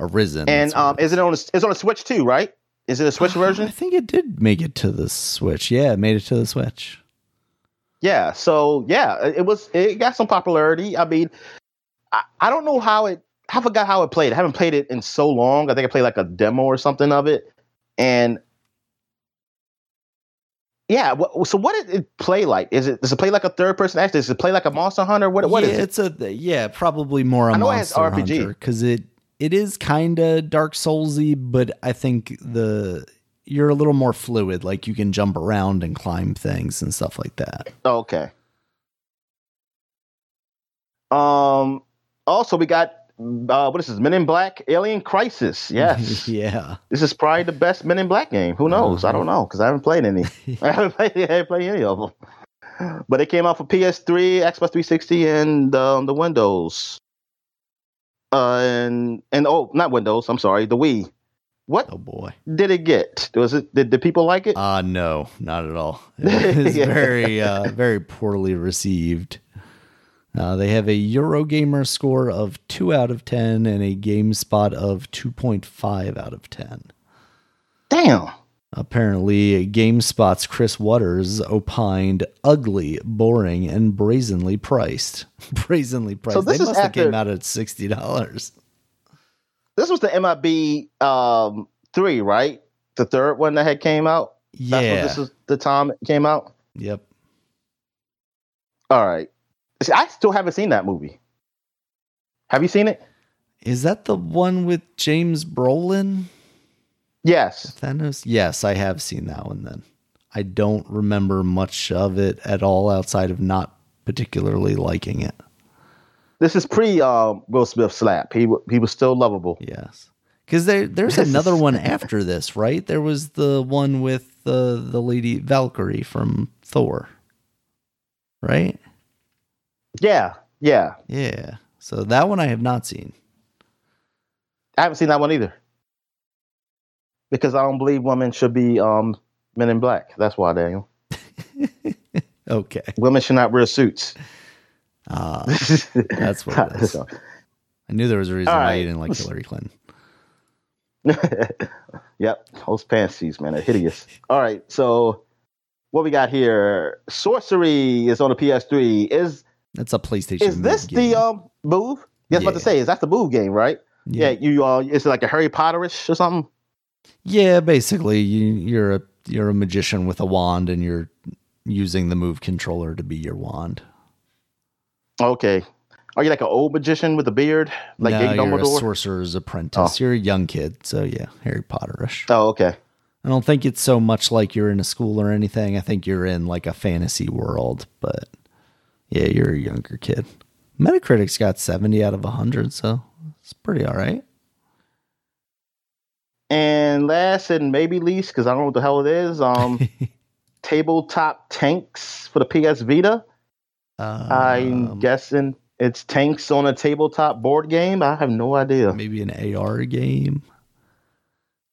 [SPEAKER 1] Arisen.
[SPEAKER 2] and um is it on a, it's on a Switch too, right? Is it a Switch
[SPEAKER 1] I
[SPEAKER 2] version?
[SPEAKER 1] I think it did make it to the Switch. Yeah, it made it to the Switch.
[SPEAKER 2] Yeah, so yeah, it was it got some popularity. I mean, I, I don't know how it I forgot how it played. I haven't played it in so long. I think I played like a demo or something of it. And yeah, so what did it play like? Is it does it play like a third person action? Does it play like a Monster Hunter? What what
[SPEAKER 1] yeah,
[SPEAKER 2] is it?
[SPEAKER 1] it's a yeah, probably more a
[SPEAKER 2] I know it has
[SPEAKER 1] monster
[SPEAKER 2] RPG.
[SPEAKER 1] hunter because it it is kind of Dark Soulsy, but I think the you're a little more fluid. Like you can jump around and climb things and stuff like that.
[SPEAKER 2] Okay. Um. Also, we got uh, what is this? Men in Black: Alien Crisis. Yes.
[SPEAKER 1] yeah.
[SPEAKER 2] This is probably the best Men in Black game. Who knows? I don't know because I haven't played any. I haven't played, I haven't played any of them. But it came out for PS3, Xbox 360, and um, the Windows. Uh, and and oh, not Windows. I'm sorry, the Wii. What
[SPEAKER 1] Oh boy.
[SPEAKER 2] did it get? Was it? Did, did people like it?
[SPEAKER 1] Uh no, not at all. It was
[SPEAKER 2] Yeah.
[SPEAKER 1] very uh very poorly received. Uh, they have a Eurogamer score of 2 out of 10 and a GameSpot of 2.5 out of 10.
[SPEAKER 2] Damn.
[SPEAKER 1] Apparently, GameSpot's Chris Watters opined ugly, boring, and brazenly priced. brazenly priced.
[SPEAKER 2] So this
[SPEAKER 1] they must have came out at sixty dollars.
[SPEAKER 2] This was the MIB um, three, right? The third one that had came out. That's what
[SPEAKER 1] Yeah.
[SPEAKER 2] this is the time it came out.
[SPEAKER 1] Yep.
[SPEAKER 2] All right. See, I still haven't seen that movie. Have you seen it?
[SPEAKER 1] Is that the one with James Brolin?
[SPEAKER 2] Yes.
[SPEAKER 1] Thanos? Yes, I have seen that one then. I don't remember much of it at all outside of not particularly liking it.
[SPEAKER 2] This is pre um, Will Smith slap. He w- he was still lovable.
[SPEAKER 1] Yes. Because there, there's another one after this, right? There was the one with the the lady Valkyrie from Thor, right?
[SPEAKER 2] Yeah, yeah.
[SPEAKER 1] Yeah. So that one I have not seen.
[SPEAKER 2] I haven't seen that one either. Because I don't believe women should be um, men in black. That's why, Daniel.
[SPEAKER 1] Okay.
[SPEAKER 2] Women should not wear suits.
[SPEAKER 1] Ah, that's what it is. I knew there was a reason
[SPEAKER 2] All
[SPEAKER 1] why you didn't like Hillary Clinton.
[SPEAKER 2] yep, those panties, man, are hideous. All right, so what we got here? Sorcery is on the PS3. Is
[SPEAKER 1] That's a PlayStation.
[SPEAKER 2] is this
[SPEAKER 1] game.
[SPEAKER 2] the um move? Yes, about to say is that the move game, right? Yeah, you uh, is it like a Harry Potterish or something?
[SPEAKER 1] Yeah, basically, you, you're a you're a magician with a wand, and you're using the move controller to be your wand.
[SPEAKER 2] Okay, are you like an old magician with a beard, like
[SPEAKER 1] no, you're a sorcerer's apprentice. You're a young kid, so yeah, Harry Potterish.
[SPEAKER 2] oh, okay.
[SPEAKER 1] I don't think it's so much like you're in a school or anything. I think you're in like a fantasy world, but yeah, you're a younger kid. Metacritic's got 70 out of 100, so it's pretty all right.
[SPEAKER 2] And last and maybe least, because I don't know what the hell it is, um, tabletop tanks for the PS Vita. I'm
[SPEAKER 1] Um,
[SPEAKER 2] guessing it's tanks on a tabletop board game. I have no idea.
[SPEAKER 1] maybe an AR game.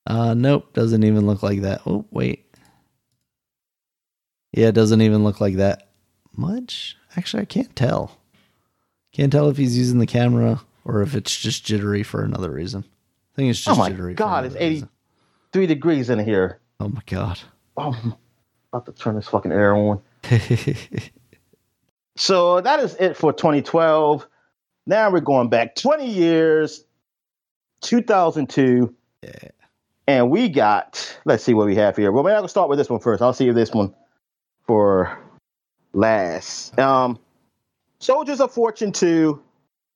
[SPEAKER 1] Uh, nope, doesn't even look like that. Oh, wait. Yeah, it doesn't even look like that much. Actually, I can't tell. Can't tell if he's using the camera or if it's just jittery for another reason. I think it's just Oh
[SPEAKER 2] my
[SPEAKER 1] jittery.
[SPEAKER 2] god, it's
[SPEAKER 1] another reason.
[SPEAKER 2] 83 degrees in here.
[SPEAKER 1] Oh my god.
[SPEAKER 2] Oh, I'm about to turn this fucking air on. So that is it for 2012. Now we're going back 20 years, 2002.
[SPEAKER 1] Yeah.
[SPEAKER 2] And we got, let's see what we have here. Well, maybe I'll start with this one first. I'll see if this one for last. Um, Soldiers of Fortune 2,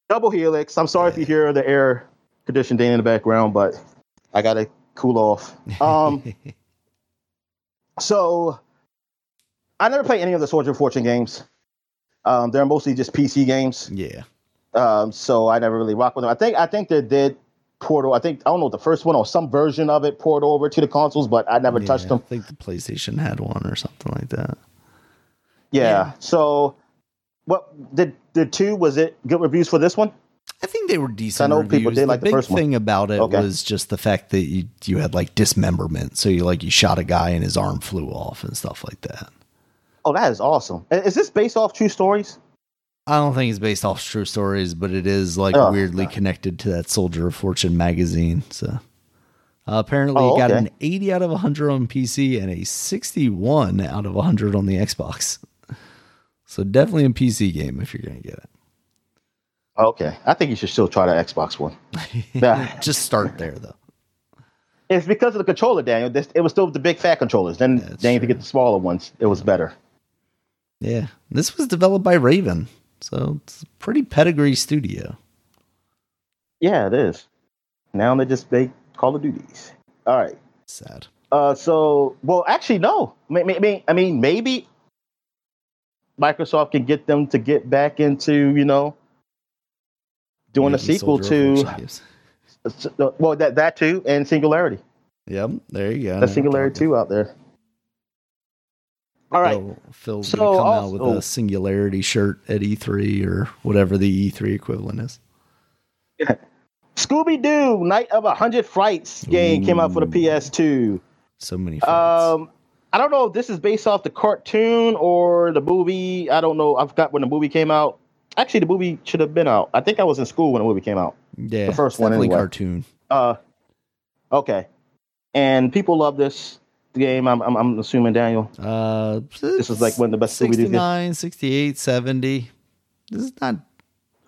[SPEAKER 2] Double Helix. I'm sorry if you hear the air conditioning in the background, but I got to cool off. Um, so I never played any of the Soldier of Fortune games. Um, they're mostly just PC games.
[SPEAKER 1] yeah.
[SPEAKER 2] Um, so I never really rock with them. I think I think they did Portal. I think I don't know the first one or some version of it poured over to the consoles, but I never
[SPEAKER 1] Yeah,
[SPEAKER 2] touched them.
[SPEAKER 1] I think the PlayStation had one or something like that.
[SPEAKER 2] Yeah. So what did did two? Was it good reviews for this one?
[SPEAKER 1] I think they were decent.
[SPEAKER 2] I know people
[SPEAKER 1] reviews.
[SPEAKER 2] did like the
[SPEAKER 1] big
[SPEAKER 2] first one.
[SPEAKER 1] thing about it
[SPEAKER 2] Okay.
[SPEAKER 1] was just the fact that you you had like dismemberment. So you like you shot a guy and his arm flew off and stuff like that.
[SPEAKER 2] Oh, that is awesome. Is this based off true stories?
[SPEAKER 1] I don't think it's based off true stories, but it is like
[SPEAKER 2] Oh,
[SPEAKER 1] weirdly
[SPEAKER 2] God.
[SPEAKER 1] connected to that Soldier of Fortune magazine. So uh, apparently,
[SPEAKER 2] Oh,
[SPEAKER 1] it got
[SPEAKER 2] okay.
[SPEAKER 1] an 80 out of 100 on PC and a 61 out of 100 on the Xbox. So definitely a PC game if you're gonna get it.
[SPEAKER 2] Okay, I think you should still try the Xbox one.
[SPEAKER 1] Just start there though.
[SPEAKER 2] It's because of the controller, Daniel. This, it was still the big fat controllers. Then
[SPEAKER 1] That's
[SPEAKER 2] need to get the smaller ones. It was better.
[SPEAKER 1] Yeah, this was developed by Raven, so it's a pretty pedigree studio.
[SPEAKER 2] Yeah, it is. Now they just make Call of Duties. All right.
[SPEAKER 1] Sad.
[SPEAKER 2] Uh, so, well, actually, no. I mean, I mean, maybe Microsoft can get them to get back into, you know, doing a sequel to, well, that that too, and Singularity.
[SPEAKER 1] Yep, there you go.
[SPEAKER 2] That Singularity two out there. All right.
[SPEAKER 1] Phil, Phil's
[SPEAKER 2] So
[SPEAKER 1] gonna come out with a Singularity shirt at E3 or whatever the E3 equivalent is.
[SPEAKER 2] Scooby Doo Night of a Hundred Frights game came out for the PS2.
[SPEAKER 1] So many. Fights.
[SPEAKER 2] Um, I don't know if this is based off the cartoon or the movie. I don't know. I forgot when the movie came out. Actually, the movie should have been out. I think I was in school when the movie came out.
[SPEAKER 1] yeah,
[SPEAKER 2] the first one
[SPEAKER 1] definitely
[SPEAKER 2] anyway.
[SPEAKER 1] cartoon.
[SPEAKER 2] Uh, okay. And people love this game. I'm, I'm, I'm assuming Daniel.
[SPEAKER 1] Uh,
[SPEAKER 2] This is like one of the best Scooby-Doo
[SPEAKER 1] 69, 68, 70. This is not.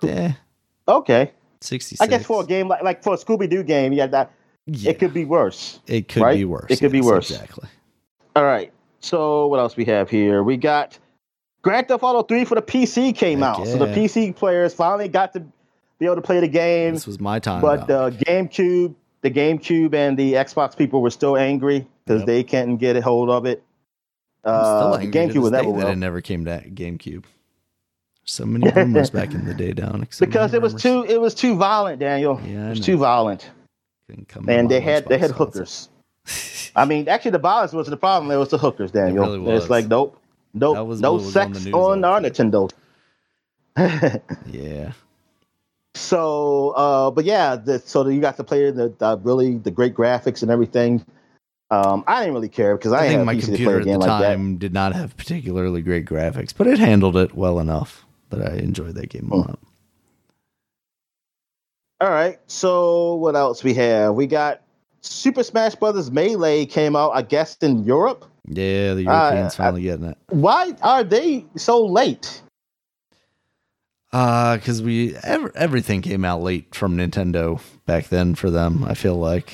[SPEAKER 1] Eh,
[SPEAKER 2] Okay.
[SPEAKER 1] 66.
[SPEAKER 2] I guess for a game like like for a Scooby Doo game, yeah, that
[SPEAKER 1] Yeah,
[SPEAKER 2] it could be worse.
[SPEAKER 1] it could
[SPEAKER 2] right?
[SPEAKER 1] be worse.
[SPEAKER 2] It could be worse.
[SPEAKER 1] Exactly.
[SPEAKER 2] All right. So what else we have here? We got Grand Theft Auto 3 for the PC came
[SPEAKER 1] Heck
[SPEAKER 2] out. So the. PC players finally got to be able to play the game.
[SPEAKER 1] This was my time.
[SPEAKER 2] But the GameCube, the GameCube and the Xbox people were still angry because
[SPEAKER 1] Yep.
[SPEAKER 2] they can't get a hold of it. Uh, the GameCube was never
[SPEAKER 1] that it never came to GameCube. So many rumors back in the day, down
[SPEAKER 2] because it was too it was too violent, Daniel.
[SPEAKER 1] Yeah,
[SPEAKER 2] it was too violent, and they had they had hookers. I mean, actually, the violence wasn't the problem. It was the hookers, Daniel.
[SPEAKER 1] really was.
[SPEAKER 2] It's like nope, nope,
[SPEAKER 1] was
[SPEAKER 2] no
[SPEAKER 1] on
[SPEAKER 2] sex on,
[SPEAKER 1] all
[SPEAKER 2] our
[SPEAKER 1] the
[SPEAKER 2] Nintendo.
[SPEAKER 1] yeah,
[SPEAKER 2] So, uh, but yeah, the, so you got to play the, the really the great graphics and everything. Um, I didn't really care because I,
[SPEAKER 1] I, think my
[SPEAKER 2] a PC to play
[SPEAKER 1] computer at the
[SPEAKER 2] like
[SPEAKER 1] time did not have particularly great graphics, but it handled it well enough that I enjoyed that game a
[SPEAKER 2] Hmm.
[SPEAKER 1] lot.
[SPEAKER 2] All right. So what else we have? We got Super Smash Brothers Melee came out, I guess, in Europe.
[SPEAKER 1] Yeah, the
[SPEAKER 2] Uh,
[SPEAKER 1] Europeans
[SPEAKER 2] I-
[SPEAKER 1] finally getting it.
[SPEAKER 2] Why are they so late?
[SPEAKER 1] Uh, because we ev- everything came out late from Nintendo back then for them. I feel like,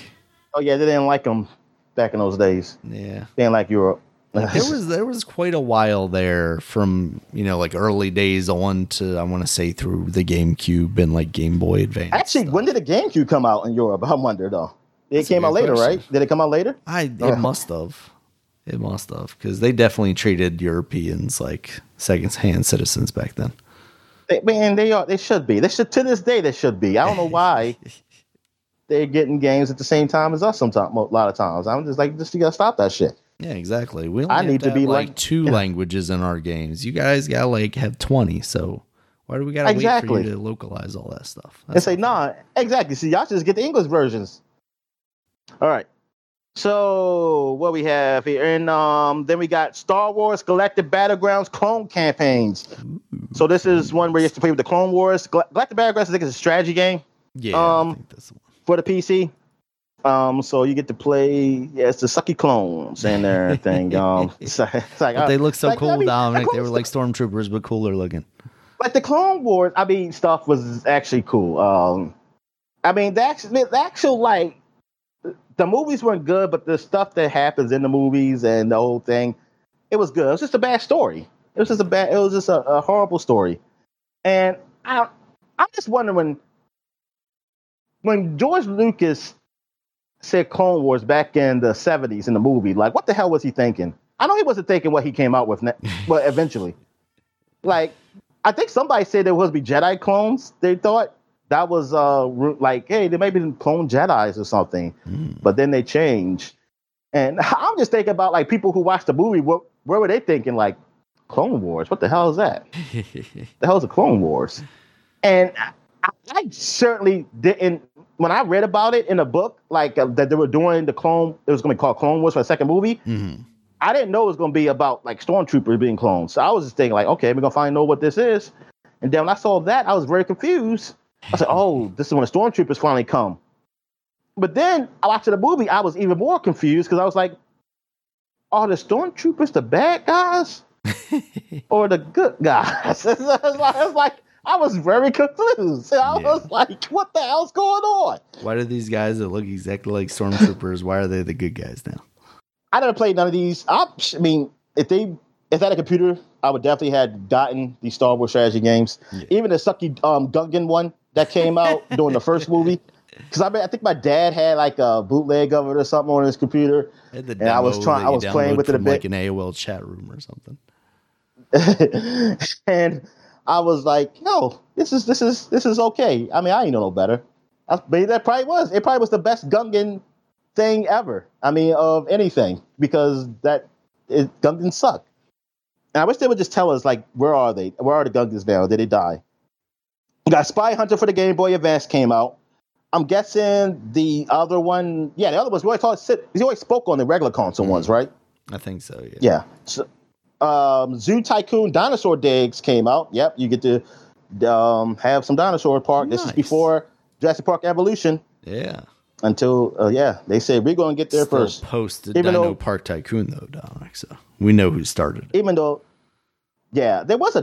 [SPEAKER 2] Oh yeah, they didn't like them back in those days.
[SPEAKER 1] yeah,
[SPEAKER 2] They didn't like Europe.
[SPEAKER 1] There was there was quite a while there from you know like early days on to I want to say through the GameCube and like Game Boy Advance.
[SPEAKER 2] Actually,
[SPEAKER 1] stuff.
[SPEAKER 2] when did the GameCube come out in Europe? I wonder though. It
[SPEAKER 1] That's
[SPEAKER 2] came out later,
[SPEAKER 1] question.
[SPEAKER 2] right? Did it come out later?
[SPEAKER 1] I it must have. It must have because they definitely treated Europeans like second-hand citizens back then.
[SPEAKER 2] They, man, they are. They should be. They should to this day. They should be. I don't know why they're getting games at the same time as us. Sometimes, a lot of times, I'm just like, just you gotta stop that shit.
[SPEAKER 1] Yeah, exactly. We only
[SPEAKER 2] I
[SPEAKER 1] have
[SPEAKER 2] need to be
[SPEAKER 1] like,
[SPEAKER 2] like-
[SPEAKER 1] two languages in our games. You guys got like have twenty, so why do we gotta wait
[SPEAKER 2] Exactly.
[SPEAKER 1] for you to localize all that stuff?
[SPEAKER 2] and say, nah, exactly. See, y'all just get the English versions. All right. So what we have here, and um, then we got Star Wars Galactic Battlegrounds clone campaigns. So this is one where you have to play with the Clone Wars. Gal- Galactic Battlegrounds, I think, is a strategy game
[SPEAKER 1] Yeah,
[SPEAKER 2] um,
[SPEAKER 1] think that's the one.
[SPEAKER 2] for the PC. Um, so you get to play, yeah, it's the sucky clones and everything. Um, it's, it's like uh,
[SPEAKER 1] they look so
[SPEAKER 2] like,
[SPEAKER 1] cool,
[SPEAKER 2] I mean,
[SPEAKER 1] Dominic.
[SPEAKER 2] the
[SPEAKER 1] They were like stormtroopers, but cooler looking.
[SPEAKER 2] like the Clone Wars. I mean, stuff was actually cool. Um, I mean, the actual, the actual like the movies weren't good, but the stuff that happens in the movies and the whole thing, it was good. It was just a bad story. It was just a bad. It was just a, a horrible story. And I, I'm just wondering when George Lucas said Clone Wars back in the 70s in the movie, like what the hell was he thinking? I know he wasn't thinking what he came out with, ne- but eventually, like I think somebody said there was be Jedi clones. They thought that was uh like, hey, they may be clone Jedi's or something,
[SPEAKER 1] Mm.
[SPEAKER 2] but then they changed. And I'm just thinking about like people who watched the movie. What where were they thinking? Like Clone Wars? What the hell is that? the hell is the Clone Wars? And I, I certainly didn't. When I read about it in a book, like uh, that they were doing the clone, it was going to be called Clone Wars for the second movie.
[SPEAKER 1] Mhm.
[SPEAKER 2] I didn't know it was going to be about like stormtroopers being cloned. So I was just thinking like, okay, we're gonna finally know what this is. And then when I saw that, I was very confused. I said, oh, this is when the stormtroopers finally come. But then I watched the movie, I was even more confused because I was like, are the stormtroopers the bad guys or the good guys? it's, like, it's like I was very confused. I
[SPEAKER 1] Yeah.
[SPEAKER 2] was like, what the hell's going on?
[SPEAKER 1] Why do these guys that look exactly like stormtroopers? Why are they the good guys now?
[SPEAKER 2] I never played none of these. I, I mean, if they if I had a computer, I would definitely have gotten these Star Wars strategy games.
[SPEAKER 1] Yeah.
[SPEAKER 2] Even the sucky um, Gungan one that came out during the first movie. Because I, mean, I think my dad had like a bootleg of it or something on his computer,
[SPEAKER 1] the
[SPEAKER 2] And I was trying- I was playing with it a bit.
[SPEAKER 1] like an AOL chat room or something.
[SPEAKER 2] and I was like, "No, this is this is this is okay." I mean, I ain't know no better. I, but that probably was. It probably was the best Gungan thing ever. I mean, of anything because that it, Gungans suck. And I wish they would just tell us like, where are they? Where are the Gungans now? Did they die? We got Spy Hunter for the Game Boy Advance came out. I'm guessing the other one, yeah, the other ones. We always talked. He always spoke on the regular console
[SPEAKER 1] Mhm.
[SPEAKER 2] ones, right?
[SPEAKER 1] I think so. Yeah.
[SPEAKER 2] Yeah. So, um, Zoo Tycoon Dinosaur Digs came out. Yep, you get to um, have some dinosaur park. This is before Jurassic Park Evolution.
[SPEAKER 1] Yeah.
[SPEAKER 2] Until uh, yeah, they said we're going to get there
[SPEAKER 1] Still
[SPEAKER 2] first.
[SPEAKER 1] Post the Dino
[SPEAKER 2] though-
[SPEAKER 1] Park Tycoon though, Dominic. So we know who started it.
[SPEAKER 2] Even though, yeah, there was a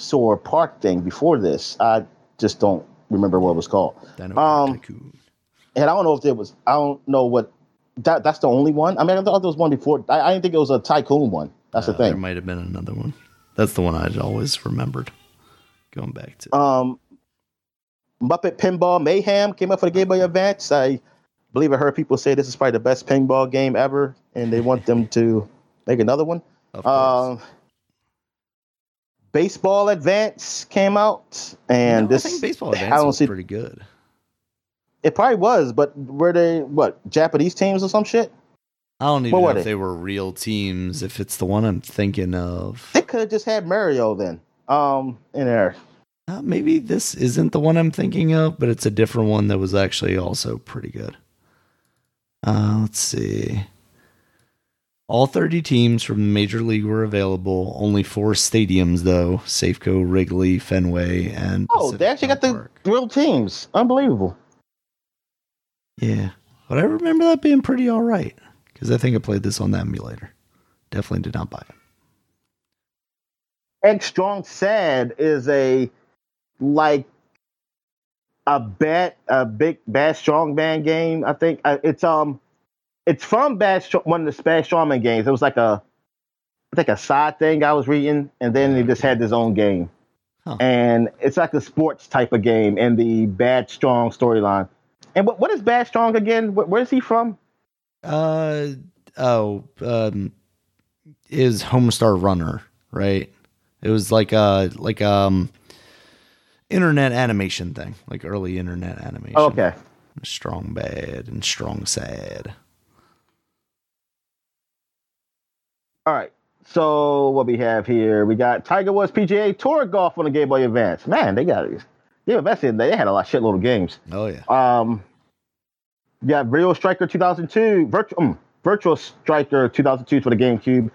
[SPEAKER 2] dinosaur park thing before this. I just don't remember what it was called. Um,
[SPEAKER 1] Tycoon.
[SPEAKER 2] And I don't know if there was. I don't know what. That that's the only one. I mean, I thought there was one before. I, I didn't think it was a tycoon one. That's
[SPEAKER 1] Uh,
[SPEAKER 2] the thing.
[SPEAKER 1] There might have been another one. That's the one I'd always remembered. Going back to.
[SPEAKER 2] Um, Muppet Pinball Mayhem came out for the Game Boy Advance. I believe I heard people say this is probably the best pinball game ever, and they want them to make another one.
[SPEAKER 1] of course.
[SPEAKER 2] Um, Baseball Advance came out, and
[SPEAKER 1] No,
[SPEAKER 2] this
[SPEAKER 1] I think baseball
[SPEAKER 2] I
[SPEAKER 1] advance
[SPEAKER 2] don't
[SPEAKER 1] was
[SPEAKER 2] see-
[SPEAKER 1] pretty good.
[SPEAKER 2] it probably was, but were they what Japanese teams or some shit?
[SPEAKER 1] I don't even
[SPEAKER 2] What
[SPEAKER 1] know if
[SPEAKER 2] they?
[SPEAKER 1] they were real teams. If it's the one I'm thinking of,
[SPEAKER 2] They could have just had Mario then. Um, in there.
[SPEAKER 1] uh, maybe this isn't the one I'm thinking of, but it's a different one that was actually also pretty good. Uh, let's see. All 30 teams from the Major League were available. Only four stadiums, though Safeco, Wrigley, Fenway, and.
[SPEAKER 2] Oh,
[SPEAKER 1] Pacific
[SPEAKER 2] they actually got the
[SPEAKER 1] Park.
[SPEAKER 2] real teams. Unbelievable.
[SPEAKER 1] Yeah. But I remember that being pretty all right because I think I played this on the emulator. Definitely did not buy it.
[SPEAKER 2] Egg Strong Sad is a like a bad a big bad strong man game. I think uh, it's um it's from bad one of the bad strongman games. It was like a I think a side thing I was reading, and then he just had his own game.
[SPEAKER 1] Huh.
[SPEAKER 2] And it's like a sports type of game in the bad strong storyline. And what what is bad strong again? Where, where's he from?
[SPEAKER 1] Uh oh, um, is Homestar Runner right? It was like a like um internet animation thing, like early internet animation.
[SPEAKER 2] Oh, okay.
[SPEAKER 1] strong bad and strong sad.
[SPEAKER 2] All right. So what we have here, we got Tiger Woods PGA Tour Golf on the Game Boy Advance. Man, they got they invested They had a lot of shitload of games.
[SPEAKER 1] Oh yeah,
[SPEAKER 2] Um, you got Real Striker 2002, Virtual um, Virtual Striker 2002 for the GameCube.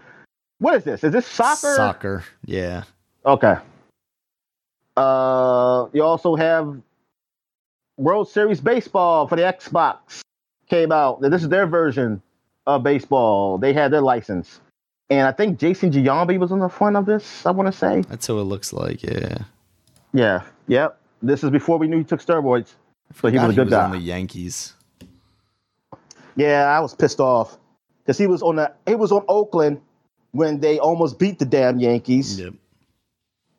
[SPEAKER 2] What is this? Is this soccer?
[SPEAKER 1] soccer. Yeah,
[SPEAKER 2] Okay. Uh, you also have World Series Baseball for the Xbox. came out. This is their version of baseball. They had their license, and I think Jason Giambi was on the front of this. I want to say.
[SPEAKER 1] That's what it looks like. Yeah.
[SPEAKER 2] Yeah. Yep. This is before we knew he took steroids. So he was a good
[SPEAKER 1] on
[SPEAKER 2] guy.
[SPEAKER 1] the Yankees.
[SPEAKER 2] Yeah, I was pissed off because he was on the he was on Oakland when they almost beat the damn Yankees.
[SPEAKER 1] Yep.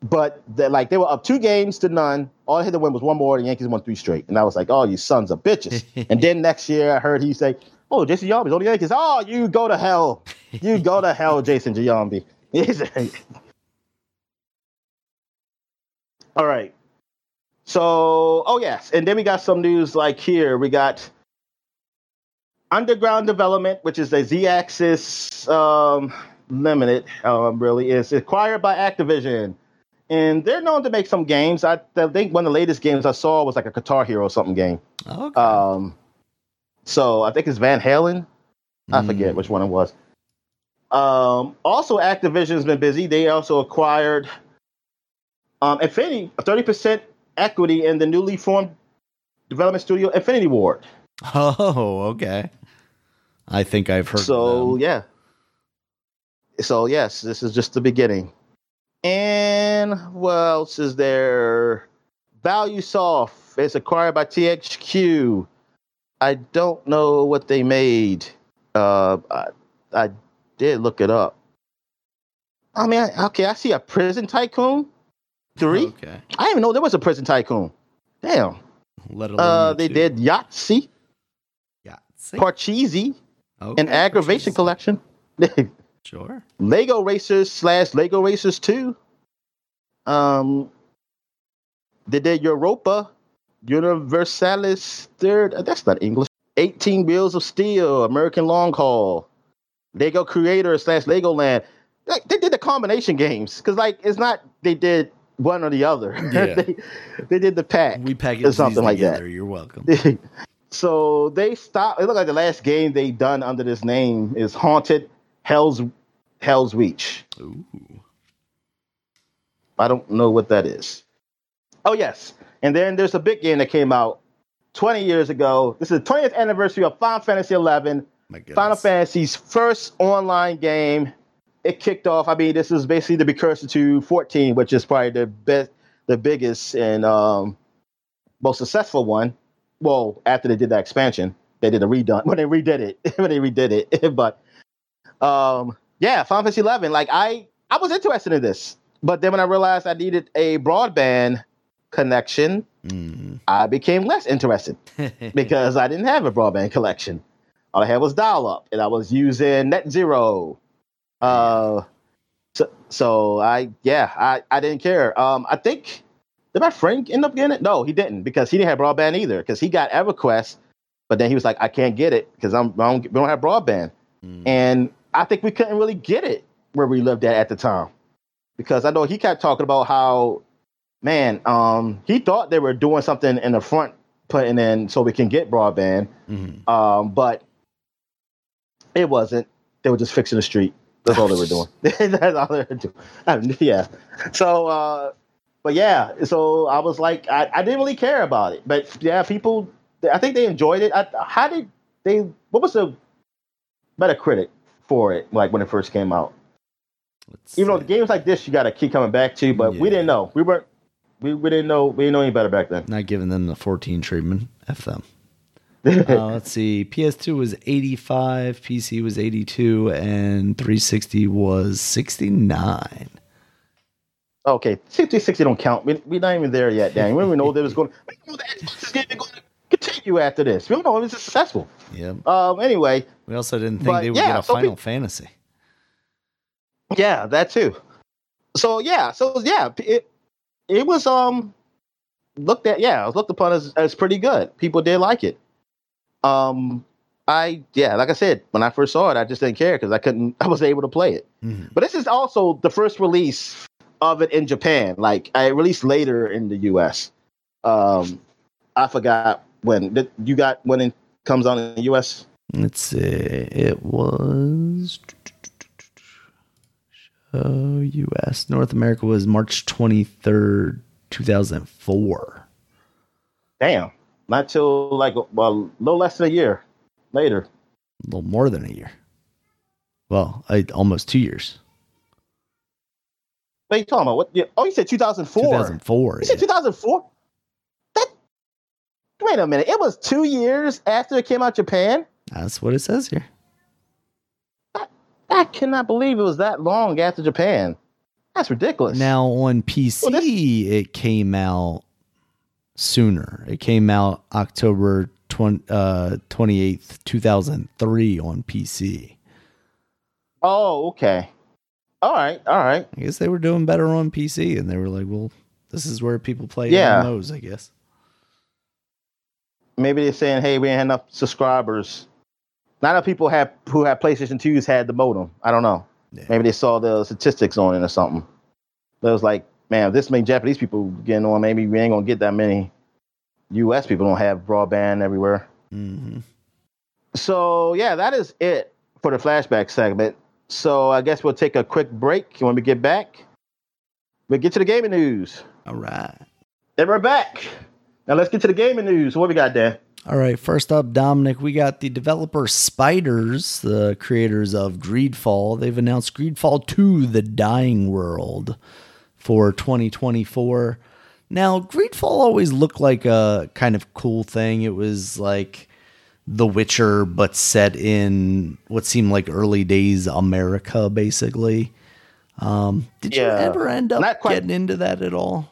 [SPEAKER 2] But they like they were up two games to none. All they had to win was one more. and The Yankees won three straight, and I was like, "Oh, you sons of bitches!" and then next year, I heard he say, "Oh, Jason Giambi's on the Yankees." Oh, you go to hell! You go to hell, Jason Giambi. All right. So, oh yes, and then we got some news like here. We got Underground Development, which is a Z-Axis um, Limited, um, really is acquired by Activision, and they're known to make some games. I, I think one of the latest games I saw was like a Guitar Hero something game.
[SPEAKER 1] Okay.
[SPEAKER 2] Um, so I think it's Van Halen. I
[SPEAKER 1] Mm.
[SPEAKER 2] forget which one it was. Um, also, Activision's been busy. They also acquired um, Infinity, thirty percent equity in the newly formed development studio Infinity Ward.
[SPEAKER 1] Oh, okay. I think I've heard.
[SPEAKER 2] So
[SPEAKER 1] them.
[SPEAKER 2] yeah. So yes, this is just the beginning. And what else is there? ValuSoft is acquired by THQ. I don't know what they made. Uh, I, I did look it up. I mean, I- okay, I see a Prison Tycoon three.
[SPEAKER 1] Okay.
[SPEAKER 2] I didn't even know there was a Prison Tycoon. Damn.
[SPEAKER 1] Let alone
[SPEAKER 2] Uh, they
[SPEAKER 1] two.
[SPEAKER 2] did Yahtzee,
[SPEAKER 1] Yeah. See?
[SPEAKER 2] Parcheesi,
[SPEAKER 1] Okay,
[SPEAKER 2] and Aggravation. Collection.
[SPEAKER 1] Sure.
[SPEAKER 2] Lego Racers slash Lego Racers 2. Um, they did Europa, Universalis third. uh, That's not English. 18 Wheels of Steel, American Long Haul, Lego Creator slash Legoland. They, they did the combination games because, like, it's not they did one or the other.
[SPEAKER 1] Yeah.
[SPEAKER 2] they, they did the pack.
[SPEAKER 1] We packaged
[SPEAKER 2] or
[SPEAKER 1] something
[SPEAKER 2] like that.
[SPEAKER 1] together. You're welcome.
[SPEAKER 2] so they stopped. It looked like the last game they done under this name is Haunted Hell's Hell's Reach.
[SPEAKER 1] Ooh.
[SPEAKER 2] I don't know what that is. Oh yes, and then there's a big game that came out 20 years ago. This is the 20th anniversary of Final Fantasy 11.
[SPEAKER 1] My.
[SPEAKER 2] Final Fantasy's first online game. It kicked off. I mean, this is basically the precursor to 14, which is probably the best, the biggest and um, most successful one. Well, after they did that expansion, they did a redone when they redid it. when they redid it, but um, yeah, Final Fantasy 11. Like I, I was interested in this, but then when I realized I needed a broadband connection,
[SPEAKER 1] Mm.
[SPEAKER 2] I became less interested because I didn't have a broadband collection. All I had was dial up, and I was using Net Zero. Uh, so, so I yeah, I, I didn't care. Um, I think did my friend end up getting it? No, he didn't because he didn't have broadband either. Because he got EverQuest, but then he was like, I can't get it because I'm I don't, we don't have broadband,
[SPEAKER 1] Mm.
[SPEAKER 2] and I think we couldn't really get it where we lived at at the time because I know he kept talking about how man, um, he thought they were doing something in the front, putting in so we can get broadband,
[SPEAKER 1] Mhm.
[SPEAKER 2] um, but it wasn't. They were just fixing the street. That's all they were doing. That's all they were doing. Um, yeah. So, uh, but yeah. So I was like, I, I didn't really care about it, but yeah, people. I think they enjoyed it. I, how did they? What was the Metacritic for it? Like when it first came out.
[SPEAKER 1] Let's
[SPEAKER 2] Even though the games like this, you got to keep coming back to, but we didn't know. We weren't. We, we didn't know. We didn't know any better back then.
[SPEAKER 1] not giving them the 14 treatment. F them. uh, let's see. PS2 was 85, PC was 82, and 360 was 69.
[SPEAKER 2] Okay, 60 60 don't count. We, we're not even there yet, Dan. We don't even know that it's going. We don't know that Xbox is going to continue after this. We don't know if it's successful.
[SPEAKER 1] Yeah.
[SPEAKER 2] Um. Anyway,
[SPEAKER 1] We also didn't think
[SPEAKER 2] But,
[SPEAKER 1] they would
[SPEAKER 2] yeah,
[SPEAKER 1] get a
[SPEAKER 2] so
[SPEAKER 1] Final Fantasy.
[SPEAKER 2] yeah, that too. So yeah, so yeah, it it was um looked at. Yeah, it was looked upon as as pretty good. People did like it. Um. I yeah, like I said, when I first saw it, I just didn't care because I couldn't. I was able to play it.
[SPEAKER 1] Mhm.
[SPEAKER 2] But this is also the first release of it in Japan. Like I released later in the US. Um I forgot when you got when it comes on in the US.
[SPEAKER 1] Let's see. It was. Uh, US. North America was March 23rd, 2004.
[SPEAKER 2] Damn. Not till like well, a little less than a year. later.
[SPEAKER 1] A little more than a year. Well, I, almost two years.
[SPEAKER 2] What are you talking about? What? Yeah. Oh, you said 2004.
[SPEAKER 1] 2004.
[SPEAKER 2] You
[SPEAKER 1] yeah.
[SPEAKER 2] said 2004. That. Wait a minute. It was two years after it came out Japan.
[SPEAKER 1] That's what it says here.
[SPEAKER 2] I cannot believe it was that long after Japan. That's ridiculous.
[SPEAKER 1] Now on PC,
[SPEAKER 2] Well,
[SPEAKER 1] it came out sooner. It came out October 20, uh, 28th, 2003 on PC.
[SPEAKER 2] Oh, okay. All right. All right.
[SPEAKER 1] I guess they were doing better on PC and they were like, well, this is where people play
[SPEAKER 2] Yeah.
[SPEAKER 1] MMOs, I guess.
[SPEAKER 2] Maybe they're saying, "Hey, we ain't had enough subscribers." Not enough people have who had PlayStation 2s had the modem. I don't know.
[SPEAKER 1] Yeah.
[SPEAKER 2] Maybe they saw the statistics on it or something. But it was like, man, if this many Japanese people getting on, maybe we ain't gonna get that many. U.S. people don't have broadband everywhere.
[SPEAKER 1] hmm
[SPEAKER 2] So yeah, that is it for the flashback segment. So I guess we'll take a quick break. When we get back, we'll get to the gaming news.
[SPEAKER 1] All right.
[SPEAKER 2] And we're back. Now let's get to the gaming news. What we got there?
[SPEAKER 1] All right, first up, Dominic, we got the developer Spiders, the creators of Greedfall. They've announced Greedfall 2 The Dying World for 2024. Now, Greedfall always looked like a kind of cool thing. It was like The Witcher, but set in what seemed like early days America, basically. Um, did you ever end up getting into that at all?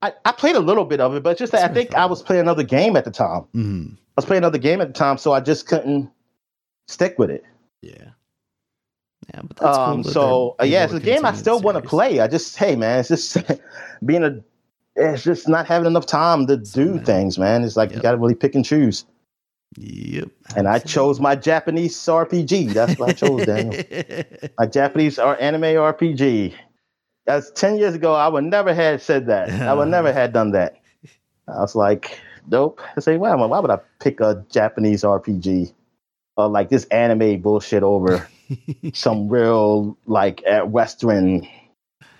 [SPEAKER 2] I, I played a little bit of it, but just that I think I was playing another game at the time.
[SPEAKER 1] hmm
[SPEAKER 2] I was playing another game at the time, so I just couldn't stick with it.
[SPEAKER 1] Yeah. Yeah, but that's cool.
[SPEAKER 2] um,
[SPEAKER 1] that
[SPEAKER 2] so uh, yeah, it's a game I still want to play. I just hey man, it's just being a it's just not having enough time to do
[SPEAKER 1] man.
[SPEAKER 2] things, man. It's like you got to really pick and choose.
[SPEAKER 1] Yep.
[SPEAKER 2] And I chose my Japanese RPG. That's what I chose, Daniel. My Japanese or anime RPG. That's ten years ago. I would never have said that. I would never have done that. I was like, nope. I say, why? Why would I pick a Japanese RPG or like this anime bullshit over some real like uh, Western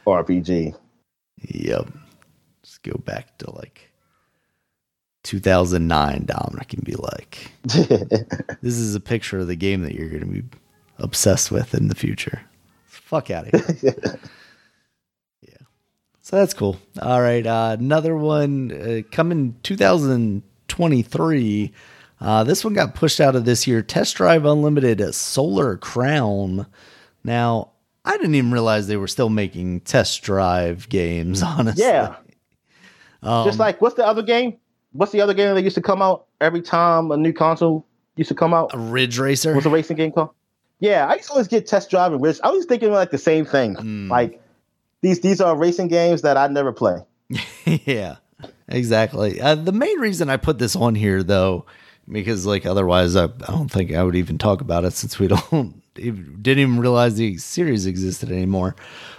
[SPEAKER 2] RPG?
[SPEAKER 1] Yep. Just go back to like 2009, Dominic, and be like, this is a picture of the game that you're going to be obsessed with in the future. Fuck out of here. So that's cool. All right. Uh, another one uh, coming 2023. Uh, this one got pushed out of this year. Test Drive Unlimited Solar Crown. Now, I didn't even realize they were still making test drive games, honestly.
[SPEAKER 2] yeah,
[SPEAKER 1] Um,
[SPEAKER 2] just like what's the other game? What's the other game that used to come out every time a new console used to come out?
[SPEAKER 1] a Ridge Racer.
[SPEAKER 2] What's a racing game called? Yeah, I used to always get test driving. Which I was thinking like the same thing.
[SPEAKER 1] Mm.
[SPEAKER 2] Like these these are racing games that I never play.
[SPEAKER 1] yeah, exactly. Uh, the main reason I put this on here, though, because like otherwise, I, I don't think I would even talk about it since we don't even, didn't even realize the series existed anymore,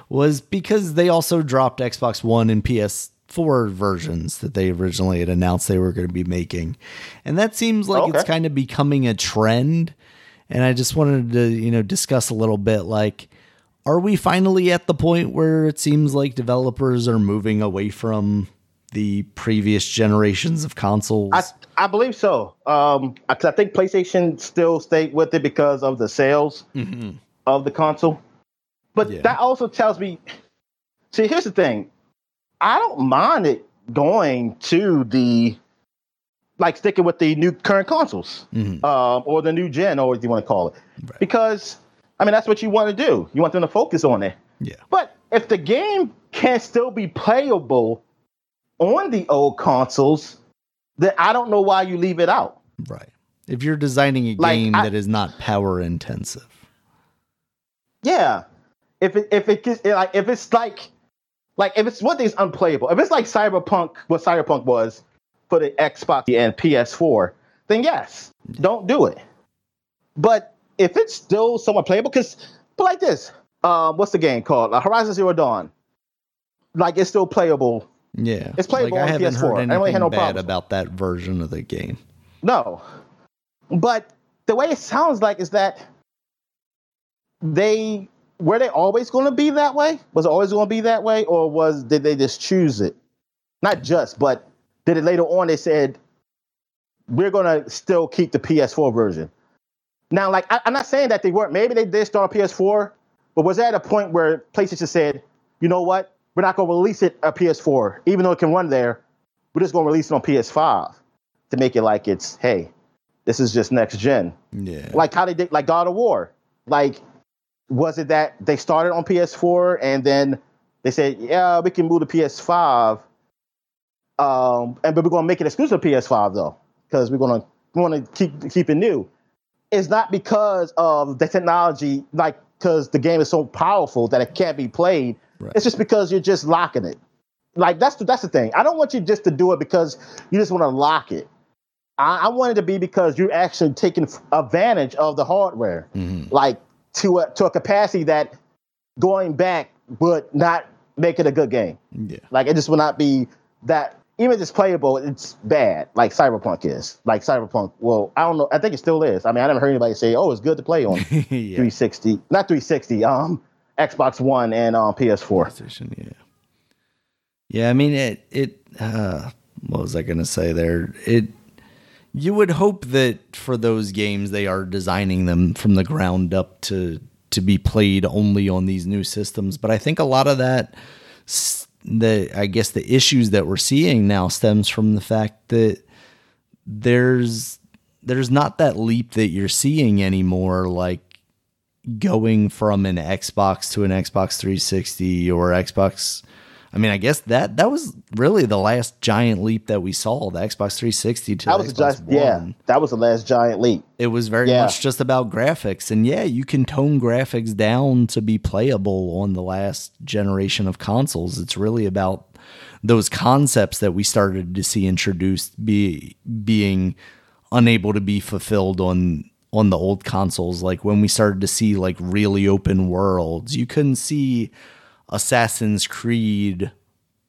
[SPEAKER 1] was because they also dropped Xbox One and PS4 versions that they originally had announced they were going to be making, and that seems like it's kind of becoming a trend. And I just wanted to, you know, discuss a little bit like are we finally at the point where it seems like developers are moving away from the previous generations of consoles?
[SPEAKER 2] I I believe so. Um, I, think PlayStation still stayed with it because of the sales
[SPEAKER 1] Mhm.
[SPEAKER 2] of the console. But
[SPEAKER 1] Yeah.
[SPEAKER 2] that also tells me. See, here's the thing. I don't mind it going to the like sticking with the new current consoles
[SPEAKER 1] Mhm.
[SPEAKER 2] um, or the new gen or what you want to call it,
[SPEAKER 1] Right.
[SPEAKER 2] because I mean that's what you want to do. You want them to focus on it.
[SPEAKER 1] Yeah.
[SPEAKER 2] But if the game can still be playable on the old consoles, then I don't know why you leave it out.
[SPEAKER 1] Right. If you're designing a
[SPEAKER 2] Like,
[SPEAKER 1] game
[SPEAKER 2] I-
[SPEAKER 1] that is not power intensive.
[SPEAKER 2] Yeah. If it if it gets like if it's like like if it's one thing's unplayable, if it's like Cyberpunk, what Cyberpunk was for the Xbox and PS4, then yes, don't do it. But if it's still somewhat playable, because but like this, um, what's the game called? Uh, Horizon Zero Dawn. Like it's still playable.
[SPEAKER 1] Yeah.
[SPEAKER 2] It's playable
[SPEAKER 1] like, I
[SPEAKER 2] on
[SPEAKER 1] haven't
[SPEAKER 2] PS4.
[SPEAKER 1] heard
[SPEAKER 2] I really have no
[SPEAKER 1] bad
[SPEAKER 2] problems.
[SPEAKER 1] about that version of the game.
[SPEAKER 2] No. But the way it sounds like is that they were they always going to be that way? Was it always going to be that way, or was did they just choose it? Not just, but did it later on? They said we're gonna still keep the PS4 version. Now, like I, am not saying that they weren't. Maybe they did start on PS4, but was that a point where PlayStation said, you know what, we're not gonna release it on PS4, even though it can run there. We're just gonna release it on PS5 to make it like it's hey, this is just next gen.
[SPEAKER 1] Yeah.
[SPEAKER 2] Like how they did, like God of War. Like, was it that they started on PS4 and then they said, yeah, we can move to PS5, um, and but we're gonna make it exclusive to PS5 though, because we're gonna we want to keep keep it new. It's not because of the technology, like because the game is so powerful that it can't be played.
[SPEAKER 1] Right.
[SPEAKER 2] It's just because you're just locking it. Like that's the, that's the thing. I don't want you just to do it because you just want to lock it. I, I want it to be because you're actually taking advantage of the hardware,
[SPEAKER 1] Mhm.
[SPEAKER 2] like to a, to a capacity that going back would not make it a good game.
[SPEAKER 1] Yeah.
[SPEAKER 2] Like it just will not be that. Even if it's playable, it's bad. Like Cyberpunk is. Like Cyberpunk. Well, I don't know. I think it still is. I mean, I never heard anybody say, "Oh, it's good to play on
[SPEAKER 1] yeah.
[SPEAKER 2] 360." Not 360. Um, Xbox One and um PS4.
[SPEAKER 1] PlayStation, yeah. Yeah, I mean it it uh what was I gonna say there? It you would hope that for those games they are designing them from the ground up to to be played only on these new systems. But I think a lot of that the I guess the issues that we're seeing now stems from the fact that there's there's not that leap that you're seeing anymore like going from an Xbox to an Xbox 360 or Xbox I mean I guess that that was really the last giant leap that we saw the Xbox 360 to
[SPEAKER 2] That
[SPEAKER 1] the
[SPEAKER 2] was
[SPEAKER 1] Xbox
[SPEAKER 2] just yeah.
[SPEAKER 1] One.
[SPEAKER 2] That was the last giant leap.
[SPEAKER 1] It was very
[SPEAKER 2] Yeah.
[SPEAKER 1] much just about graphics and yeah you can tone graphics down to be playable on the last generation of consoles it's really about those concepts that we started to see introduced be being unable to be fulfilled on on the old consoles like when we started to see like really open worlds you couldn't see Assassin's Creed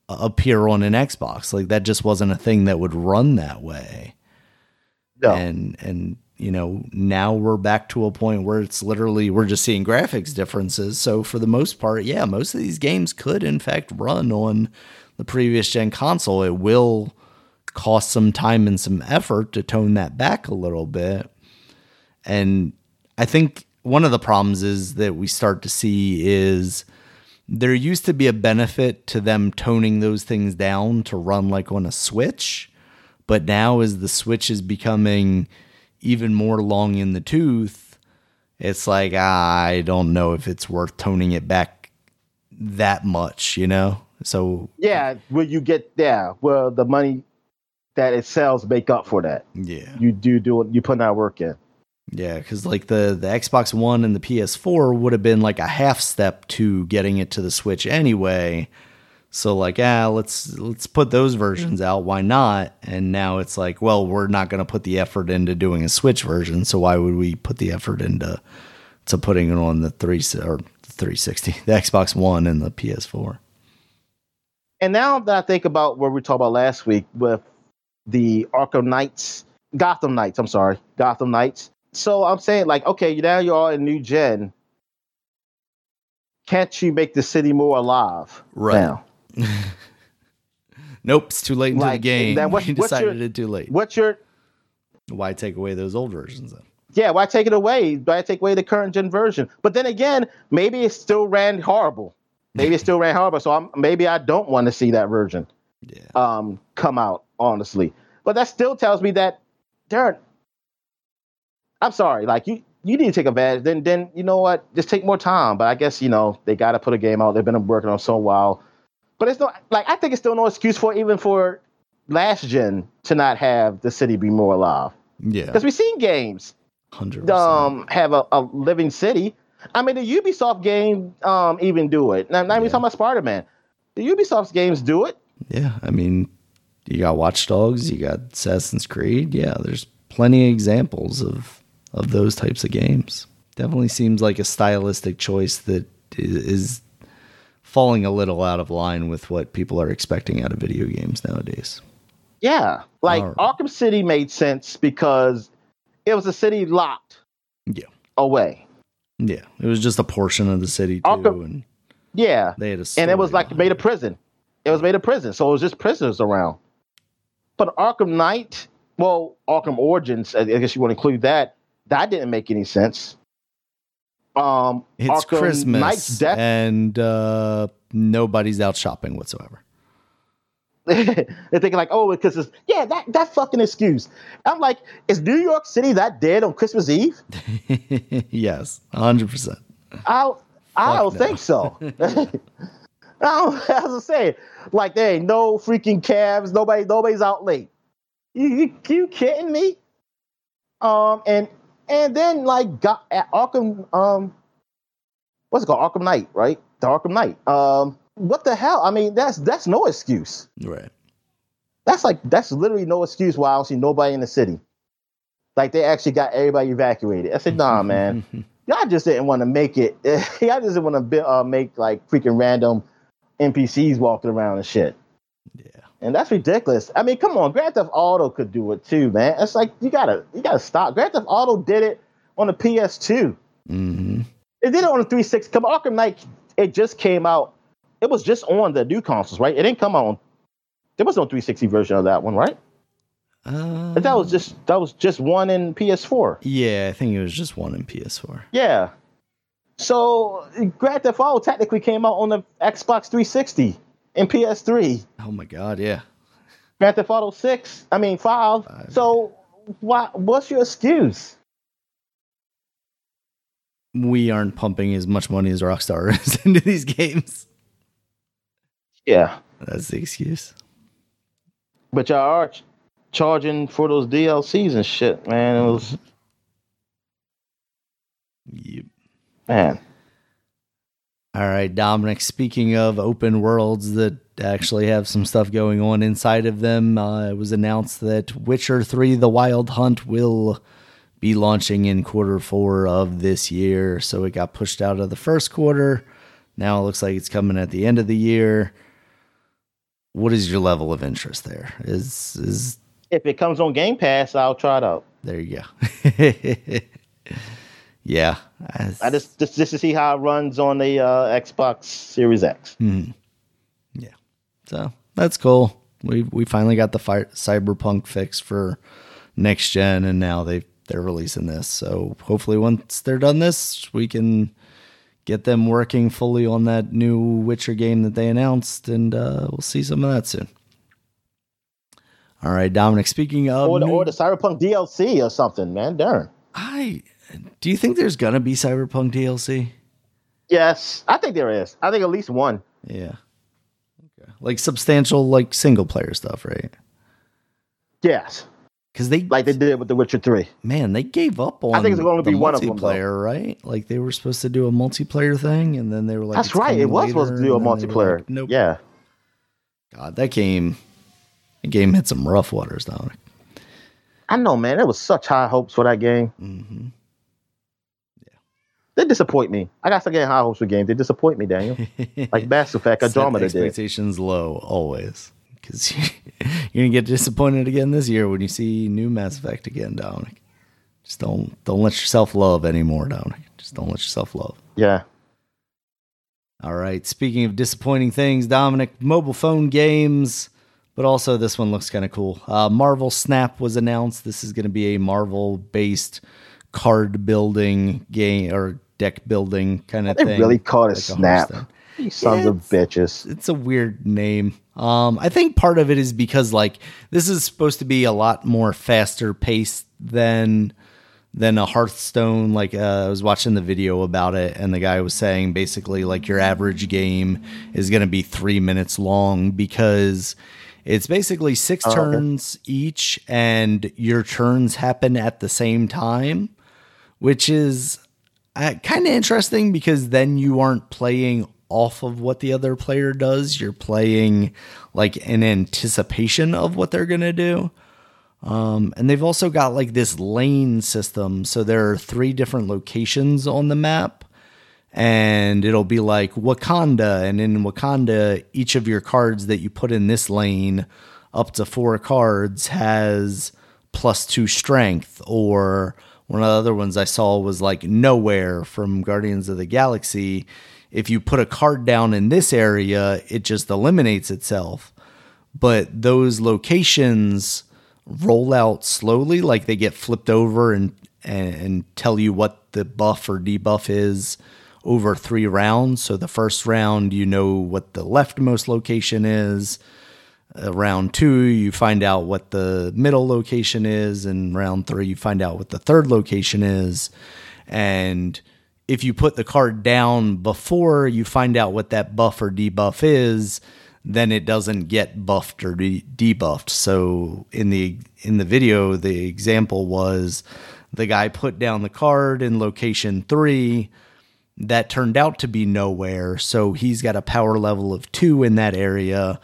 [SPEAKER 1] uh, appear on an Xbox. Like that just wasn't a thing that would run that way.
[SPEAKER 2] No.
[SPEAKER 1] and and you know now we're back to a point where it's literally we're just seeing graphics differences. So for the most part yeah most of these games could in fact run on the previous gen console. It will cost some time and some effort to tone that back a little bit. And i think one of the problems is that we start to see is there used to be a benefit to them toning those things down to run like on a switch but now as the switch is becoming even more long in the tooth it's like i don't know if it's worth toning it back that much you know so
[SPEAKER 2] yeah, will you get yeah? Well, the money that it sells make up for that.
[SPEAKER 1] yeah
[SPEAKER 2] You do do it. You put that work in.
[SPEAKER 1] Yeah, because like the the Xbox One and the PS4 would have been like a half step to getting it to the Switch anyway. So like, ah, let's let's put those versions out. Why not? And now it's like, well, we're not going to put the effort into doing a Switch version. So why would we put the effort into to putting it on the three or the 360, the Xbox One and the PS4?
[SPEAKER 2] And now that I think about what we talked about last week with the Arkham Knights, Gotham Knights, I'm sorry, Gotham Knights. So I'm saying, like, okay, now you're all in new gen. Can't you make the city more alive
[SPEAKER 1] Right.
[SPEAKER 2] now?
[SPEAKER 1] Nope, it's too late into
[SPEAKER 2] Like,
[SPEAKER 1] the game.
[SPEAKER 2] then what- what's
[SPEAKER 1] decided
[SPEAKER 2] your-
[SPEAKER 1] it too late.
[SPEAKER 2] What's your
[SPEAKER 1] Why take away those old versions then?
[SPEAKER 2] yeah? Why take it away? Why take away the current gen version? But then again, maybe it still ran horrible. Maybe it still ran horrible. So I'm, maybe I don't want to see that version.
[SPEAKER 1] Yeah.
[SPEAKER 2] um, come out, honestly. But that still tells me that they're. I'm sorry, like you, you need to take advantage. Then, then you know what? Just take more time. But I guess you know they got to put a game out. They've been working on so while. But it's no like I think it's still no excuse for even for last gen to not have the city be more alive
[SPEAKER 1] Yeah.
[SPEAKER 2] because we've seen games
[SPEAKER 1] 100%.
[SPEAKER 2] um have a, a living city. I mean, the Ubisoft game um even do it. Now, now we
[SPEAKER 1] Yeah.
[SPEAKER 2] talking about Spider Man. The Ubisoft games do it.
[SPEAKER 1] Yeah, I mean, you got Watch Dogs, you got Assassin's Creed. Yeah, there's plenty of examples of of those types of games. Definitely seems like a stylistic choice that is falling a little out of line with what people are expecting out of video games nowadays.
[SPEAKER 2] Yeah, like
[SPEAKER 1] Alright.
[SPEAKER 2] Arkham City made sense because it was a city locked
[SPEAKER 1] Yeah.
[SPEAKER 2] away.
[SPEAKER 1] Yeah, it was just a portion of the city too,
[SPEAKER 2] Arkham-
[SPEAKER 1] and
[SPEAKER 2] Yeah,
[SPEAKER 1] they had a
[SPEAKER 2] and it was like made a prison. It was made a prison, so it was just prisoners around. But Arkham Knight, well, Arkham Origins, I guess you want to include that. That didn't make any sense. Um,
[SPEAKER 1] It's
[SPEAKER 2] Arkham
[SPEAKER 1] Christmas
[SPEAKER 2] Knight's Death.
[SPEAKER 1] and uh, nobody's out shopping whatsoever.
[SPEAKER 2] They're thinking like, oh, because it's yeah, that that fucking excuse. I'm like, is New York City that dead on Christmas Eve?
[SPEAKER 1] yes, 100%.
[SPEAKER 2] I I don't
[SPEAKER 1] no.
[SPEAKER 2] think so. I don't, as I say, like there ain't no freaking cabs. Nobody nobody's out late. You you, you kidding me? Um and and then like got at Arkham um what's it called Arkham Knight right? The Arkham Knight. Um what the hell? I mean that's that's no excuse.
[SPEAKER 1] Right.
[SPEAKER 2] That's like that's literally no excuse why I don't see nobody in the city. Like they actually got everybody evacuated. I said, nah, man, y'all just didn't want to make it. y'all just didn't want to uh, make like freaking random NPCs walking around and shit.
[SPEAKER 1] yeah.
[SPEAKER 2] And that's ridiculous. I mean, come on, Grand Theft Auto could do it too, man. It's like you gotta you gotta stop. Grand Theft Auto did it on the PS2.
[SPEAKER 1] hmm
[SPEAKER 2] It did it on the 360. Come on, Arkham Knight, it just came out. It was just on the new consoles, right? It didn't come out on. There was no 360 version of that one, right?
[SPEAKER 1] Uh,
[SPEAKER 2] But that was just that was just one in PS4.
[SPEAKER 1] yeah, I think it was just one in PS4.
[SPEAKER 2] Yeah. So Grand Theft Auto technically came out on the Xbox 360 and PS3.
[SPEAKER 1] Oh my god, yeah.
[SPEAKER 2] Grand Theft Auto 6, I mean 5.
[SPEAKER 1] Five.
[SPEAKER 2] So why what's your excuse?
[SPEAKER 1] We aren't pumping as much money as Rockstar is into these games.
[SPEAKER 2] Yeah.
[SPEAKER 1] That's the excuse.
[SPEAKER 2] But y'all are ch- charging for those DLCs and shit, man. It was
[SPEAKER 1] Yep.
[SPEAKER 2] man.
[SPEAKER 1] All right, Dominic. Speaking of open worlds that actually have some stuff going on inside of them, uh, it was announced that Witcher 3 The Wild Hunt will be launching in quarter four of this year. So it got pushed out of the first quarter. Now it looks like it's coming at the end of the year. What is your level of interest there? Is is
[SPEAKER 2] If it comes on Game Pass, I'll try it out.
[SPEAKER 1] there you go. yeah.
[SPEAKER 2] I just just just to see how it runs on the uh, Xbox Series X. Mm.
[SPEAKER 1] Yeah, so that's cool. We we finally got the cyberpunk fix for next gen, and now they they're releasing this. So hopefully, once they're done this, we can get them working fully on that new Witcher game that they announced, and uh, we'll see some of that soon. All right, Dominic. Speaking of,
[SPEAKER 2] Or the,
[SPEAKER 1] new-
[SPEAKER 2] or the Cyberpunk DLC or something, man. Darn.
[SPEAKER 1] I do you think there's gonna be cyberpunk DLC?
[SPEAKER 2] Yes, I think there is. I think at least one.
[SPEAKER 1] Yeah. Okay. Like substantial, like single player stuff, right?
[SPEAKER 2] Yes,
[SPEAKER 1] Because they
[SPEAKER 2] like they did with The Witcher Three.
[SPEAKER 1] Man, they gave up on.
[SPEAKER 2] I think it's gonna be one of them,
[SPEAKER 1] multiplayer, right? Like they were supposed to do a multiplayer thing, and then they were like,
[SPEAKER 2] That's right. It was supposed to do a
[SPEAKER 1] and then they were
[SPEAKER 2] multiplayer.
[SPEAKER 1] like, nope.
[SPEAKER 2] Yeah.
[SPEAKER 1] God, that game, that game hit some rough waters, though.
[SPEAKER 2] I know, man. There was such high hopes for that game.
[SPEAKER 1] Mm-hmm.
[SPEAKER 2] They disappoint me. I got to get high hopes for games. They disappoint me, Daniel. Like Mass Effect, Andromeda did.
[SPEAKER 1] expectations low always, because you're gonna get disappointed again this year when you see new Mass Effect again, Dominic. Just don't don't let yourself love anymore, Dominic. Just don't let yourself love.
[SPEAKER 2] Yeah.
[SPEAKER 1] All right. Speaking of disappointing things, Dominic, mobile phone games, but also this one looks kind of cool. Uh, Marvel Snap was announced. This is going to be a Marvel based card building game or deck building kind of
[SPEAKER 2] They
[SPEAKER 1] thing.
[SPEAKER 2] really called it
[SPEAKER 1] like a
[SPEAKER 2] Snap. These sons
[SPEAKER 1] Yeah,
[SPEAKER 2] of bitches.
[SPEAKER 1] It's a weird name. Um, I think part of it is because like this is supposed to be a lot more faster paced than than a Hearthstone. Like uh, I was watching the video about it, and the guy was saying basically like your average game is going to be three minutes long because it's basically six
[SPEAKER 2] Oh, okay.
[SPEAKER 1] turns each, and your turns happen at the same time, which is uh, kind of interesting because then you aren't playing off of what the other player does. You're playing like in anticipation of what they're going to do. Um, and they've also got like this lane system. So there are three different locations on the map. And it'll be like Wakanda. And in Wakanda, each of your cards that you put in this lane, up to four cards, has plus two strength. Or one of the other ones I saw was like Nowhere from Guardians of the Galaxy. If you put a card down in this area, it just eliminates itself but those locations roll out slowly, like they get flipped over and and, and tell you what the buff or debuff is over three rounds. So the first round, you know what the leftmost location is. Round two, you find out what the middle location is, and round three, you find out what the third location is. And if you put the card down before you find out what that buff or debuff is, then it doesn't get buffed or de- debuffed. So in the in the video, the example was the guy put down the card in location three. That turned out to be nowhere, so he's got a power level of two in that area.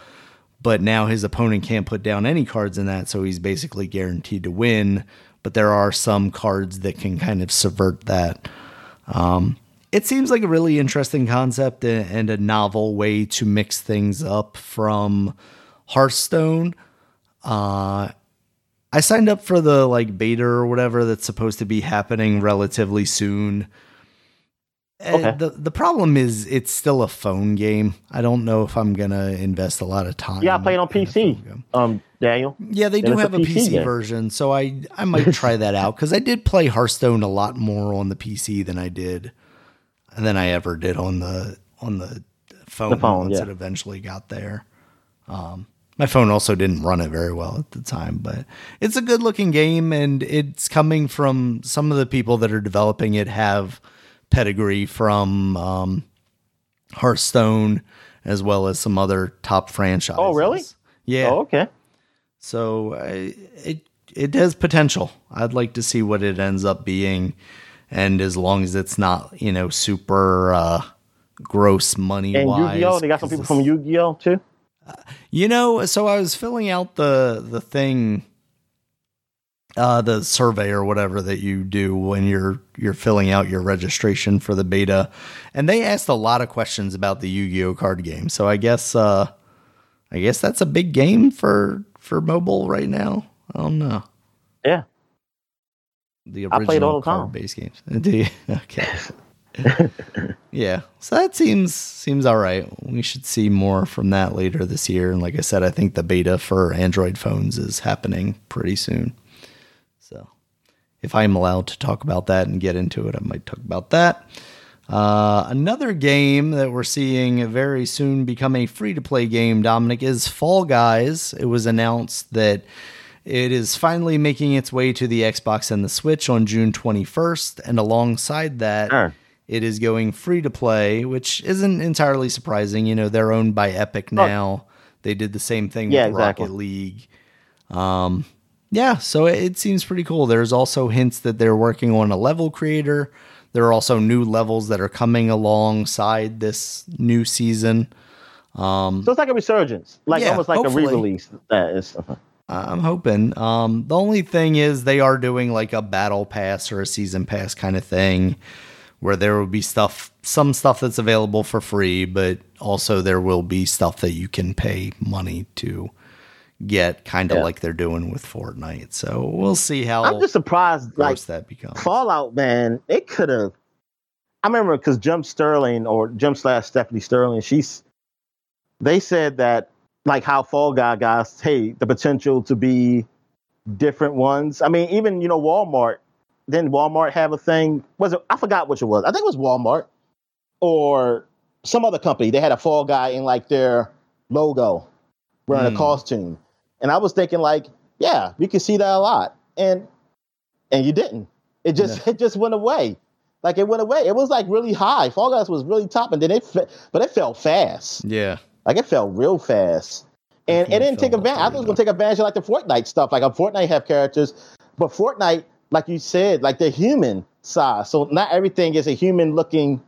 [SPEAKER 1] But now his opponent can't put down any cards in that, so he's basically guaranteed to win. But there are some cards that can kind of subvert that. Um, it seems like a really interesting concept and a novel way to mix things up from Hearthstone. Uh, I signed up for the like beta or whatever that's supposed to be happening relatively soon. Okay. the the problem is it's still a phone game. I don't know if I'm gonna invest a lot of time.
[SPEAKER 2] Yeah, I played on PC. Um, Daniel.
[SPEAKER 1] Yeah, they do have a PC, PC version, so I I might try that out because I did play Hearthstone a lot more on the PC than I did than I ever did on the on the phone, the phone once yeah. it eventually got there. Um, my phone also didn't run it very well at the time, but it's a good looking game and it's coming from some of the people that are developing it have pedigree from um, Hearthstone as well as some other top franchises.
[SPEAKER 2] Oh, really?
[SPEAKER 1] Yeah.
[SPEAKER 2] Oh, okay.
[SPEAKER 1] So uh, it it has potential. I'd like to see what it ends up being, and as long as it's not you know super uh, gross money
[SPEAKER 2] and
[SPEAKER 1] wise.
[SPEAKER 2] Yu-Gi-Oh, they got some people from Yu-Gi-Oh too.
[SPEAKER 1] You know, so I was filling out the the thing, uh, the survey or whatever that you do when you're you're filling out your registration for the beta, and they asked a lot of questions about the Yu-Gi-Oh card game. So I guess, uh, I guess that's a big game for for mobile right now. I don't know.
[SPEAKER 2] Yeah.
[SPEAKER 1] The original I played all the time. base games. Do you? Okay. yeah, so that seems seems all right. We should see more from that later this year. And like I said, I think the beta for Android phones is happening pretty soon. If I'm allowed to talk about that and get into it, I might talk about that. Uh, another game that we're seeing very soon become a free to play game, Dominic, is Fall Guys. It was announced that it is finally making its way to the Xbox and the Switch on June 21st. And alongside that, sure. It is going free to play, which isn't entirely surprising. You know, they're owned by Epic now. Oh. They did the same thing yeah, with exactly. Rocket League. Um, yeah, so it seems pretty cool. There's also hints that they're working on a level creator. There are also new levels that are coming alongside this new season. Um,
[SPEAKER 2] so it's like a resurgence, like yeah, almost like hopefully. a re-release.
[SPEAKER 1] I'm hoping. Um, the only thing is they are doing like a battle pass or a season pass kind of thing where there will be stuff, some stuff that's available for free, but also there will be stuff that you can pay money to get, kind of yeah. like they're doing with Fortnite. So we'll see how.
[SPEAKER 2] I'm just surprised, like that becomes. Fallout, man. It could have. I remember because Jim Sterling or Jim slash Stephanie Sterling, she's. They said that like how Fall Guy guys, hey, the potential to be different ones. I mean, even you know Walmart then Walmart have a thing? Was it? I forgot which it was. I think it was Walmart or some other company. They had a fall guy in like their logo, wearing mm. a hmm. costume, and I was thinking like, yeah, we can see that a lot, and and you didn't. It just it just went away. Like it went away. It was like really high. Fall Guys was really top, and then it, but it fell fast.
[SPEAKER 1] Yeah,
[SPEAKER 2] like it fell real fast, and it didn't take advantage. I thought it was gonna take advantage of like the Fortnite stuff. Like a Fortnite have characters, but Fortnite like you said, like the human side. So not everything is a human looking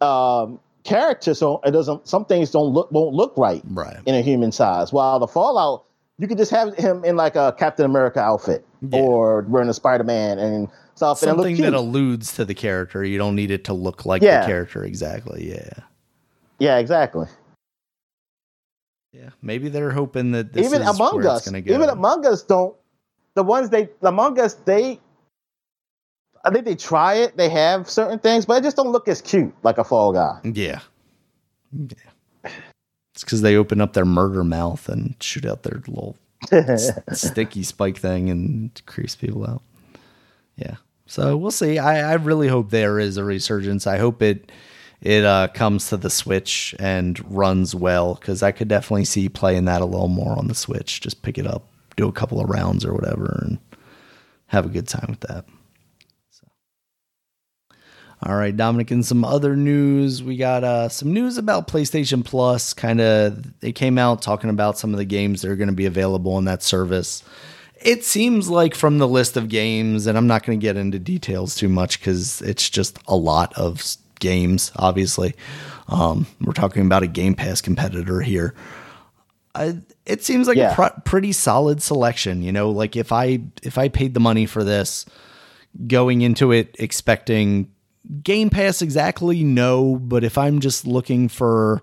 [SPEAKER 2] um, character. So it doesn't. Some things don't look won't look right,
[SPEAKER 1] right.
[SPEAKER 2] in a human size. While the Fallout, you could just have him in like a Captain America outfit yeah. or wearing a Spider Man and stuff.
[SPEAKER 1] Something that alludes to the character. You don't need it to look like yeah. the character exactly. Yeah.
[SPEAKER 2] Yeah. Exactly.
[SPEAKER 1] Yeah, maybe they're hoping that this even
[SPEAKER 2] Among Us,
[SPEAKER 1] go.
[SPEAKER 2] even Among Us don't the ones they Among Us they I think they try it. They have certain things, but it just don't look as cute like a Fall Guy.
[SPEAKER 1] Yeah, yeah. It's because they open up their murder mouth and shoot out their little sticky spike thing and creeps people out. Yeah. So we'll see. I, I really hope there is a resurgence. I hope it it uh, comes to the Switch and runs well because I could definitely see playing that a little more on the Switch. Just pick it up, do a couple of rounds or whatever, and have a good time with that. All right, Dominic, and some other news. We got uh, some news about PlayStation Plus. Kind of, it came out talking about some of the games that are going to be available in that service. It seems like from the list of games, and I'm not going to get into details too much because it's just a lot of games, obviously. Um, we're talking about a Game Pass competitor here. I, it seems like yeah. a pr- pretty solid selection. You know, like if I if I paid the money for this, going into it expecting Game Pass exactly? No, but if I'm just looking for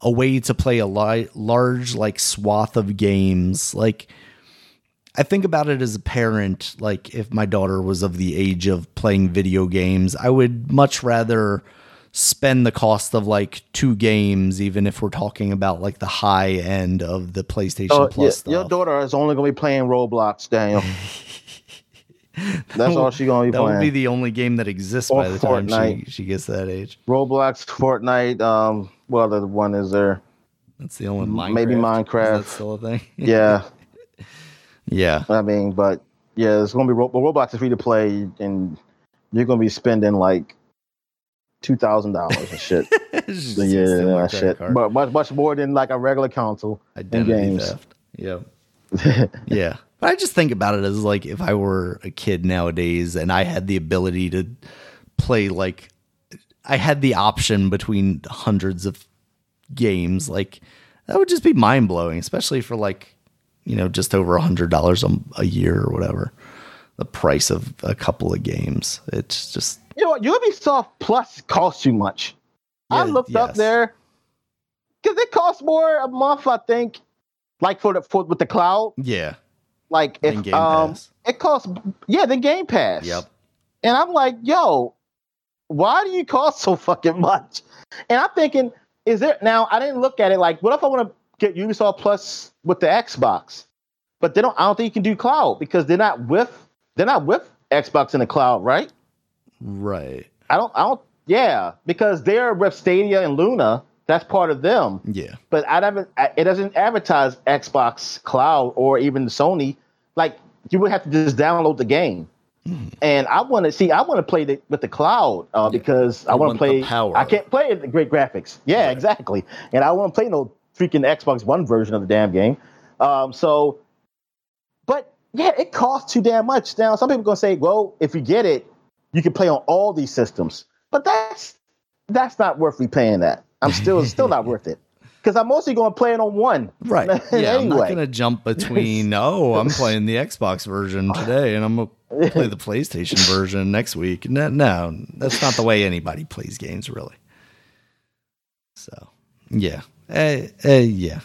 [SPEAKER 1] a way to play a li- large like swath of games, like I think about it as a parent, like if my daughter was of the age of playing video games, I would much rather spend the cost of like two games, even if we're talking about like the high end of the PlayStation oh, Plus.
[SPEAKER 2] Yeah, your daughter is only going to be playing Roblox, Daniel. That's all she's gonna be
[SPEAKER 1] that
[SPEAKER 2] playing.
[SPEAKER 1] That would be the only game that exists or by the Fortnite. time she, she gets that age.
[SPEAKER 2] Roblox, Fortnite. Um, what other one is there?
[SPEAKER 1] That's the only Minecraft.
[SPEAKER 2] Maybe Minecraft.
[SPEAKER 1] Is still a thing?
[SPEAKER 2] yeah.
[SPEAKER 1] yeah.
[SPEAKER 2] I mean, but yeah, it's gonna be Ro- Roblox is free to play, and you're gonna be spending like two thousand dollars and shit. so, yeah, shit. Card. But much much more than like a regular console. Identity games. theft.
[SPEAKER 1] Yep. yeah. But I just think about it as like if I were a kid nowadays and I had the ability to play like I had the option between hundreds of games, like that would just be mind blowing, especially for like, you know, just over a hundred dollars a year or whatever. The price of a couple of games. It's just
[SPEAKER 2] you know Ubisoft Plus costs too much. Yeah, I looked yes. up there because it costs more a month, I think. Like for the for with the cloud.
[SPEAKER 1] Yeah.
[SPEAKER 2] Like if um Pass. it costs yeah, the Game Pass.
[SPEAKER 1] Yep.
[SPEAKER 2] And I'm like, yo, why do you cost so fucking much? And I'm thinking, is there now? I didn't look at it like, what if I want to get Ubisoft Plus with the Xbox? But they don't. I don't think you can do cloud because they're not with they're not with Xbox in the cloud, right?
[SPEAKER 1] Right.
[SPEAKER 2] I don't. I don't. Yeah, because they're with Stadia and Luna, that's part of them.
[SPEAKER 1] Yeah.
[SPEAKER 2] But I haven't. It doesn't advertise Xbox Cloud or even Sony. Like you would have to just download the game. Mm. And I want to see. I want to play the, with the cloud uh, because I want to play.
[SPEAKER 1] Power.
[SPEAKER 2] I can't play the great graphics. Yeah, right. exactly. And I want to play no freaking Xbox One version of the damn game. Um, so, but yeah, it costs too damn much. Now, some people are gonna say, well, if you get it, you can play on all these systems. But that's that's not worth me paying that. I'm still still not worth it because I'm mostly going to play it on one.
[SPEAKER 1] Right. Yeah. anyway. I'm not going to jump between. oh, I'm playing the Xbox version today, and I'm going to play the PlayStation version next week. No, no, that's not the way anybody plays games, really. So, yeah, uh, uh, yeah.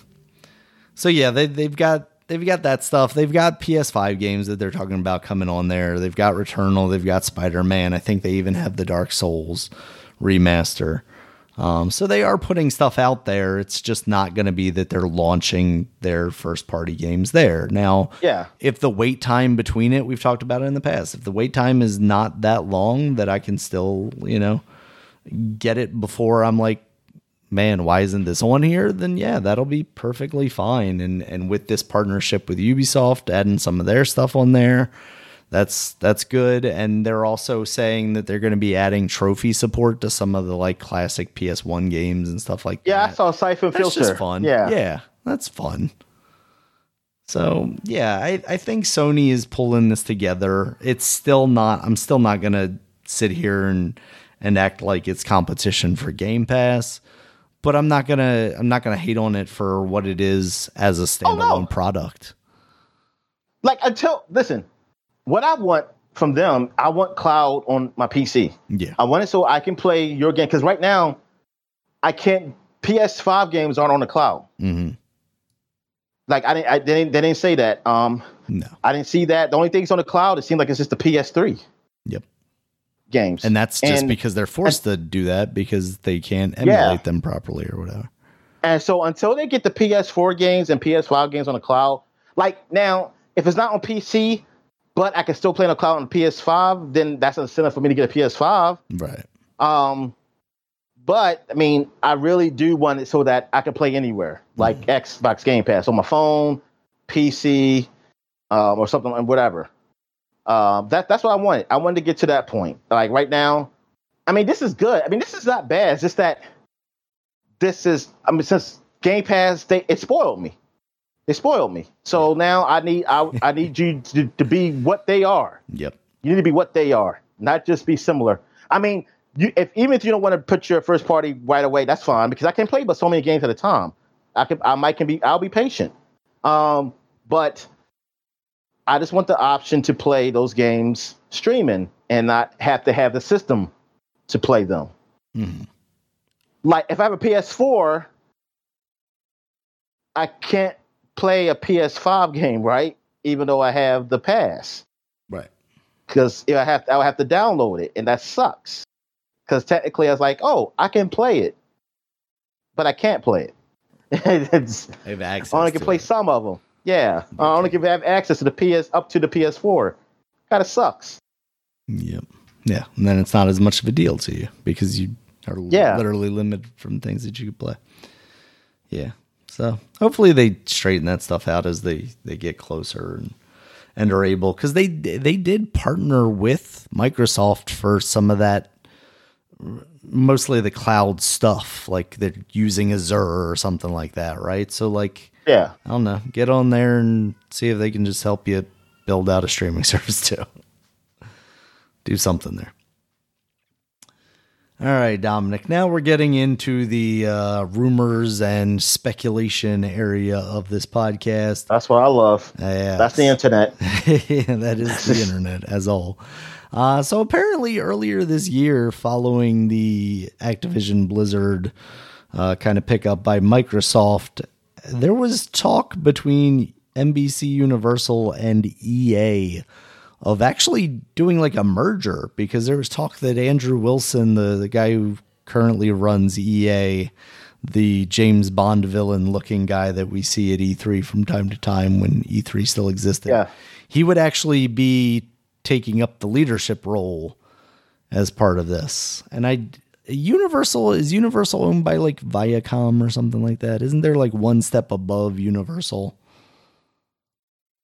[SPEAKER 1] So yeah, they they've got they've got that stuff. They've got PS5 games that they're talking about coming on there. They've got Returnal. They've got Spider Man. I think they even have the Dark Souls remaster. Um, so they are putting stuff out there. It's just not going to be that they're launching their first party games there. Now,
[SPEAKER 2] yeah.
[SPEAKER 1] if the wait time between it, we've talked about it in the past, if the wait time is not that long that I can still, you know, get it before I'm like, man, why isn't this on here? Then yeah, that'll be perfectly fine. And and with this partnership with Ubisoft, adding some of their stuff on there, that's that's good and they're also saying that they're going to be adding trophy support to some of the like classic PS1 games and stuff like
[SPEAKER 2] yeah,
[SPEAKER 1] that.
[SPEAKER 2] Yeah, I saw Syphon
[SPEAKER 1] that's
[SPEAKER 2] Filter.
[SPEAKER 1] Just fun.
[SPEAKER 2] Yeah.
[SPEAKER 1] Yeah, that's fun. So, yeah, I I think Sony is pulling this together. It's still not I'm still not going to sit here and and act like it's competition for Game Pass, but I'm not going to I'm not going to hate on it for what it is as a standalone oh, no. product.
[SPEAKER 2] Like until listen, what I want from them, I want cloud on my PC.
[SPEAKER 1] Yeah.
[SPEAKER 2] I want it so I can play your game because right now I can't. PS5 games aren't on the cloud.
[SPEAKER 1] Mm-hmm.
[SPEAKER 2] Like I didn't, I they didn't, they didn't say that. Um,
[SPEAKER 1] no,
[SPEAKER 2] I didn't see that. The only things on the cloud, it seemed like it's just the PS3.
[SPEAKER 1] Yep.
[SPEAKER 2] Games,
[SPEAKER 1] and that's just and, because they're forced and, to do that because they can't emulate yeah. them properly or whatever.
[SPEAKER 2] And so until they get the PS4 games and PS5 games on the cloud, Like now, if it's not on PC, but I can still play on the cloud on PS5, then that's an incentive for me to get a PS5.
[SPEAKER 1] Right.
[SPEAKER 2] Um, but I mean, I really do want it so that I can play anywhere, like mm. Xbox Game Pass on my phone, PC, um, or something, whatever. Um, that that's what I wanted. I wanted to get to that point. Like right now, I mean, this is good. I mean, this is not bad. It's just that this is. I mean, since Game Pass, they it spoiled me. They spoiled me. So now I need I, I need you to, to be what they are.
[SPEAKER 1] Yep.
[SPEAKER 2] You need to be what they are, not just be similar. I mean, you if even if you don't want to put your first party right away, that's fine because I can play but so many games at a time. I can I might can be I'll be patient. Um, but I just want the option to play those games streaming and not have to have the system to play them. Mm-hmm. Like if I have a PS4, I can't play a PS5 game, right? Even though I have the pass,
[SPEAKER 1] right?
[SPEAKER 2] Because I have to, I would have to download it, and that sucks. Because technically, I was like, oh, I can play it, but I can't play it. it's, I have access. I only can play it. some of them. Yeah, okay. I only can have access to the PS up to the PS4. Kind of sucks.
[SPEAKER 1] Yep. Yeah, and then it's not as much of a deal to you because you are yeah. literally limited from things that you could play. Yeah. So hopefully they straighten that stuff out as they they get closer and and are able because they they did partner with Microsoft for some of that mostly the cloud stuff like they're using Azure or something like that, right? So like
[SPEAKER 2] yeah.
[SPEAKER 1] I don't know. Get on there and see if they can just help you build out a streaming service too. Do something there. All right, Dominic. Now we're getting into the uh, rumors and speculation area of this podcast.
[SPEAKER 2] That's what I love. Yeah. That's the internet.
[SPEAKER 1] yeah, that is the internet as all. Uh, so apparently, earlier this year, following the Activision Blizzard uh, kind of pickup by Microsoft there was talk between NBC Universal and EA of actually doing like a merger because there was talk that Andrew Wilson, the, the guy who currently runs EA, the James Bond villain looking guy that we see at E3 from time to time when E3 still existed,
[SPEAKER 2] yeah.
[SPEAKER 1] he would actually be taking up the leadership role as part of this. And I Universal is Universal owned by like Viacom or something like that? Isn't there like one step above Universal?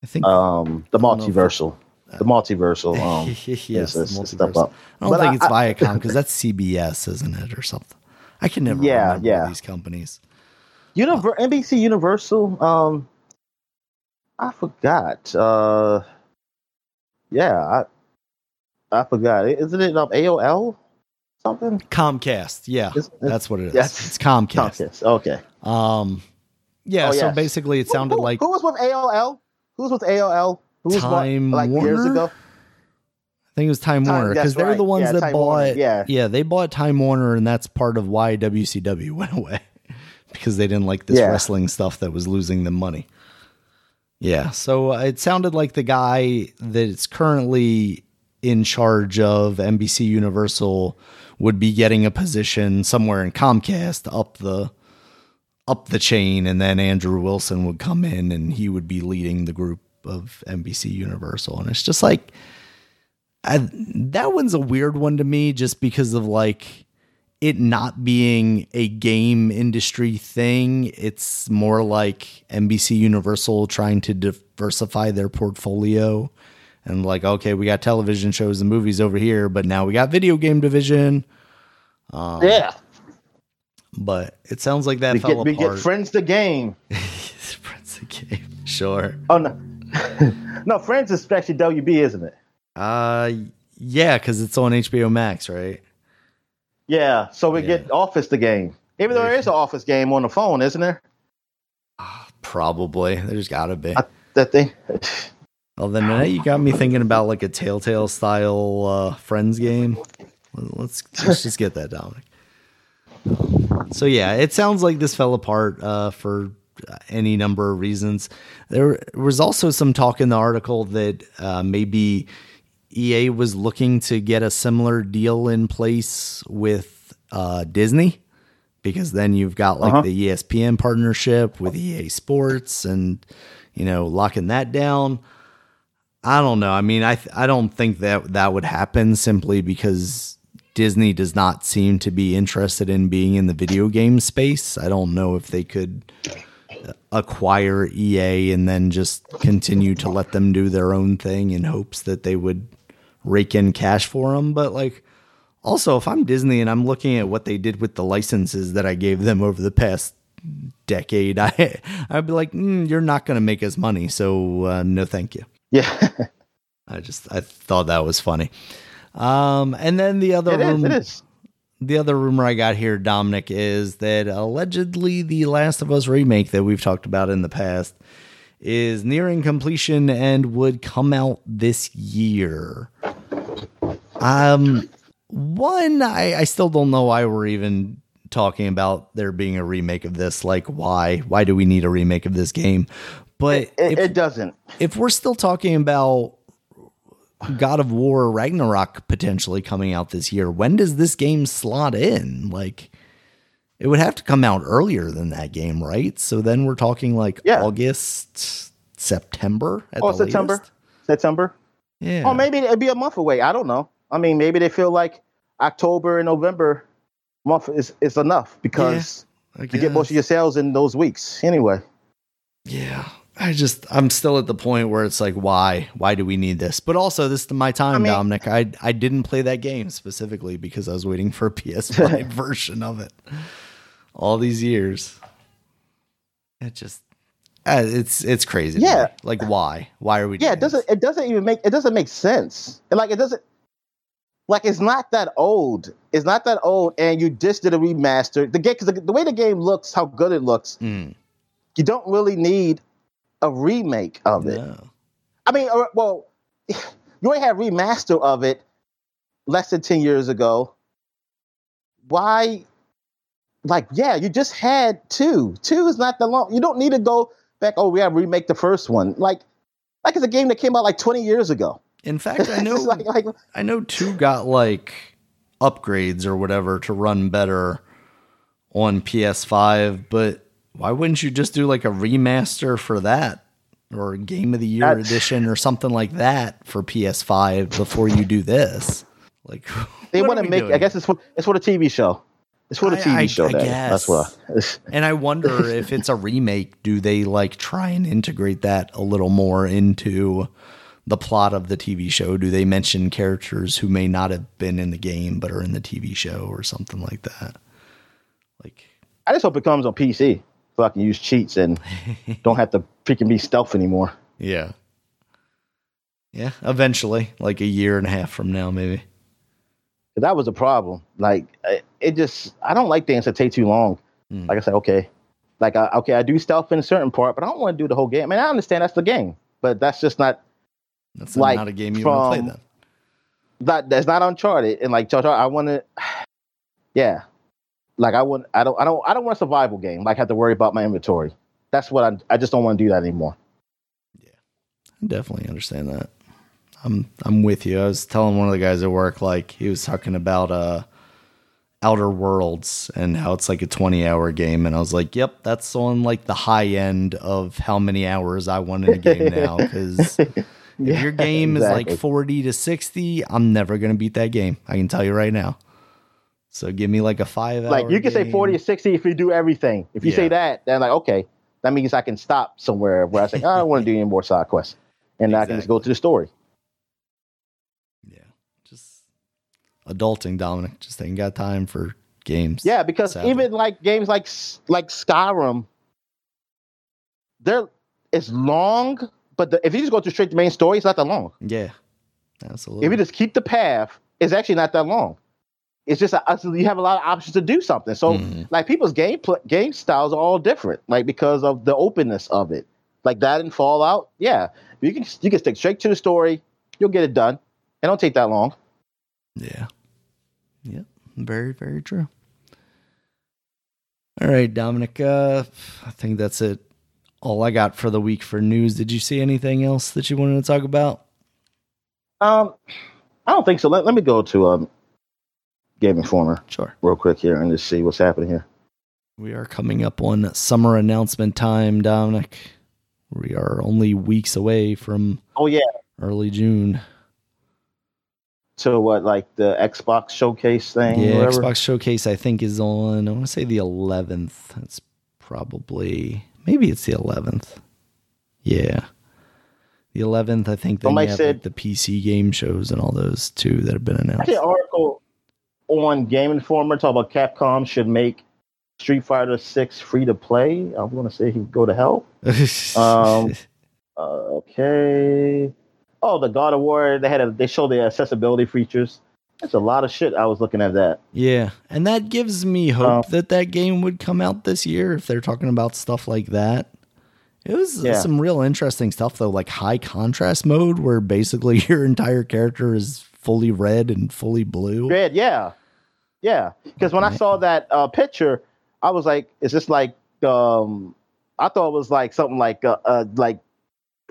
[SPEAKER 2] I think um the multiversal. The multiversal um
[SPEAKER 1] yes, is, step up. I don't but think I, it's Viacom because that's CBS, isn't it, or something? I can never yeah, remember yeah. these companies.
[SPEAKER 2] Univer- uh, NBC Universal, um I forgot. Uh yeah, I I forgot. Isn't it um, AOL? something?
[SPEAKER 1] Comcast. Yeah, it's, it's, that's what it is. Yes. It's Comcast. Comcast.
[SPEAKER 2] Okay.
[SPEAKER 1] Um, yeah. Oh, so yes. basically, it sounded
[SPEAKER 2] who, who,
[SPEAKER 1] like
[SPEAKER 2] who was with AOL? Who was with AOL? Who
[SPEAKER 1] Time what, like Warner? years ago? I think it was Time, Time Warner because they're right. the ones yeah, that Time bought. Warner. Yeah, yeah, they bought Time Warner, and that's part of why WCW went away because they didn't like this yeah. wrestling stuff that was losing them money. Yeah, so it sounded like the guy that's currently in charge of NBC Universal would be getting a position somewhere in Comcast up the up the chain and then Andrew Wilson would come in and he would be leading the group of NBC Universal. And it's just like I, that one's a weird one to me just because of like it not being a game industry thing. It's more like NBC Universal trying to diversify their portfolio and like okay we got television shows and movies over here but now we got video game division.
[SPEAKER 2] Um, yeah.
[SPEAKER 1] But it sounds like that we fell
[SPEAKER 2] get, apart. We get friends the game.
[SPEAKER 1] Friends the game sure.
[SPEAKER 2] Oh no no friends is actually wb isn't it?
[SPEAKER 1] Uh yeah because it's on hbo max right?
[SPEAKER 2] Yeah so we yeah. get office the game. Even though there is an office game on the phone isn't there?
[SPEAKER 1] Uh, probably. There's gotta be.
[SPEAKER 2] I, that thing.
[SPEAKER 1] Well, then now you got me thinking about like a Telltale style uh, Friends game. Let's let's just get that, Dominic. So yeah, it sounds like this fell apart uh, for any number of reasons. There was also some talk in the article that uh, maybe EA was looking to get a similar deal in place with uh, Disney because then you've got like uh-huh. the ESPN partnership with EA Sports and you know, locking that down. I don't know. I mean, I th- I don't think that that would happen simply because Disney does not seem to be interested in being in the video game space. I don't know if they could acquire EA and then just continue to let them do their own thing in hopes that they would rake in cash for them. But like, also, if I'm Disney and I'm looking at what they did with the licenses that I gave them over the past decade, I I'd be like, mm, you're not going to make us money, so uh, no, thank you.
[SPEAKER 2] Yeah.
[SPEAKER 1] I just I thought that was funny. Um, and then the other
[SPEAKER 2] it
[SPEAKER 1] room,
[SPEAKER 2] is, it is.
[SPEAKER 1] The other rumor I got here, Dominic, is that allegedly the Last of Us remake that we've talked about in the past is nearing completion and would come out this year. Um, one, I, I still don't know why we're even talking about there being a remake of this. Like, why? Why do we need a remake of this game? But
[SPEAKER 2] it, it, if, it doesn't.
[SPEAKER 1] If we're still talking about God of War Ragnarok potentially coming out this year, when does this game slot in? Like, it would have to come out earlier than that game, right? So then we're talking like yeah. August, September.
[SPEAKER 2] oh, September,
[SPEAKER 1] latest?
[SPEAKER 2] September.
[SPEAKER 1] Yeah.
[SPEAKER 2] Or maybe it'd be a month away. I don't know. I mean, maybe they feel like October and November month is, is enough because yeah, you get most of your sales in those weeks anyway.
[SPEAKER 1] Yeah. I just I'm still at the point where it's like why why do we need this? But also this is my time, I mean, Dominic. I I didn't play that game specifically because I was waiting for a PS5 version of it all these years. It just uh, it's it's crazy.
[SPEAKER 2] Yeah,
[SPEAKER 1] like why? Why are we?
[SPEAKER 2] Yeah, it doesn't
[SPEAKER 1] this?
[SPEAKER 2] it doesn't even make it doesn't make sense. Like it doesn't like it's not that old. It's not that old, and you just did a remaster. The game because the, the, way the game looks, how good it looks,
[SPEAKER 1] mm.
[SPEAKER 2] you don't really need a remake of it.
[SPEAKER 1] No.
[SPEAKER 2] I mean, well, you already had remaster of it less than 10 years ago. Why? Like, yeah, you just had two. Two is not the long. You don't need to go back. Oh, we have remake the first one. Like, like it's a game that came out like 20 years ago.
[SPEAKER 1] In fact, I know, like, like, I know two got like upgrades or whatever to run better on PS5, but why wouldn't you just do like a remaster for that or game of the year That's, edition or something like that for PS5 before you do this? Like
[SPEAKER 2] they want to make. Doing? I guess it's for it's for the TV show. It's for the TV I, I, show. I That's what.
[SPEAKER 1] and I wonder if it's a remake. Do they like try and integrate that a little more into the plot of the TV show? Do they mention characters who may not have been in the game but are in the TV show or something like that? Like,
[SPEAKER 2] I just hope it comes on PC so I can use cheats and don't have to freaking be stealth anymore.
[SPEAKER 1] Yeah. Yeah, eventually, like a year and a half from now, maybe.
[SPEAKER 2] That was a problem. Like, it just, I don't like things that take too long. Mm. Like I said, okay. Like, I, okay, I do stealth in a certain part, but I don't want to do the whole game. I mean, I understand that's the game, but that's just not.
[SPEAKER 1] That's like not a game you want to play then.
[SPEAKER 2] That, that's not Uncharted. And like, I want to, yeah, like I wouldn't, I don't, I don't, I don't want a survival game. Like have to worry about my inventory. That's what I, I just don't want to do that anymore.
[SPEAKER 1] Yeah, I definitely understand that. I'm, I'm with you. I was telling one of the guys at work, like he was talking about uh, Outer Worlds and how it's like a 20 hour game, and I was like, yep, that's on like the high end of how many hours I want in a game now because. If yeah, your game exactly. is like 40 to 60, I'm never going to beat that game. I can tell you right now. So give me like a five.
[SPEAKER 2] Like you can
[SPEAKER 1] game.
[SPEAKER 2] say forty or sixty if you do everything. If you yeah. say that, then like okay, that means I can stop somewhere where I say oh, I don't want to do any more side quests, and exactly. I can just go to the story.
[SPEAKER 1] Yeah, just adulting, Dominic. Just ain't got time for games.
[SPEAKER 2] Yeah, because sadly. even like games like like Skyrim, they're it's long, but the, if you just go to straight to main story, it's not that long.
[SPEAKER 1] Yeah, absolutely.
[SPEAKER 2] If you just keep the path, it's actually not that long. It's just a, you have a lot of options to do something. So mm-hmm. like people's game pl- game styles are all different, like because of the openness of it. Like that in Fallout, yeah, you can you can stick straight to the story. You'll get it done. It don't take that long.
[SPEAKER 1] Yeah. Yep. Very very true. All right, Dominic. Uh, I think that's it. All I got for the week for news. Did you see anything else that you wanted to talk about?
[SPEAKER 2] Um, I don't think so. Let, let me go to um Game Informer.
[SPEAKER 1] Sure.
[SPEAKER 2] Real quick here and just see what's happening here.
[SPEAKER 1] We are coming up on summer announcement time, Dominic. We are only weeks away from.
[SPEAKER 2] Oh yeah,
[SPEAKER 1] early June.
[SPEAKER 2] So what, like the Xbox showcase thing?
[SPEAKER 1] Yeah, Xbox showcase. I think is on. I want to say the 11th. It's probably maybe it's the 11th. Yeah, the 11th. I think they have said, like, the PC game shows and all those too that have been announced.
[SPEAKER 2] I article on Game Informer talk about Capcom should make Street Fighter Six free to play. I'm going to say he go to hell. um, okay oh, the God of War, they had a, they show the accessibility features. That's a lot of shit. I was looking at that.
[SPEAKER 1] Yeah, and that gives me hope um, that that game would come out this year if they're talking about stuff like that. It was yeah. some real interesting stuff though, like high contrast mode, where basically your entire character is fully red and fully blue.
[SPEAKER 2] Red, yeah, yeah. Because when I saw that uh, picture, I was like, "Is this like?" Um, I thought it was like something like uh, uh like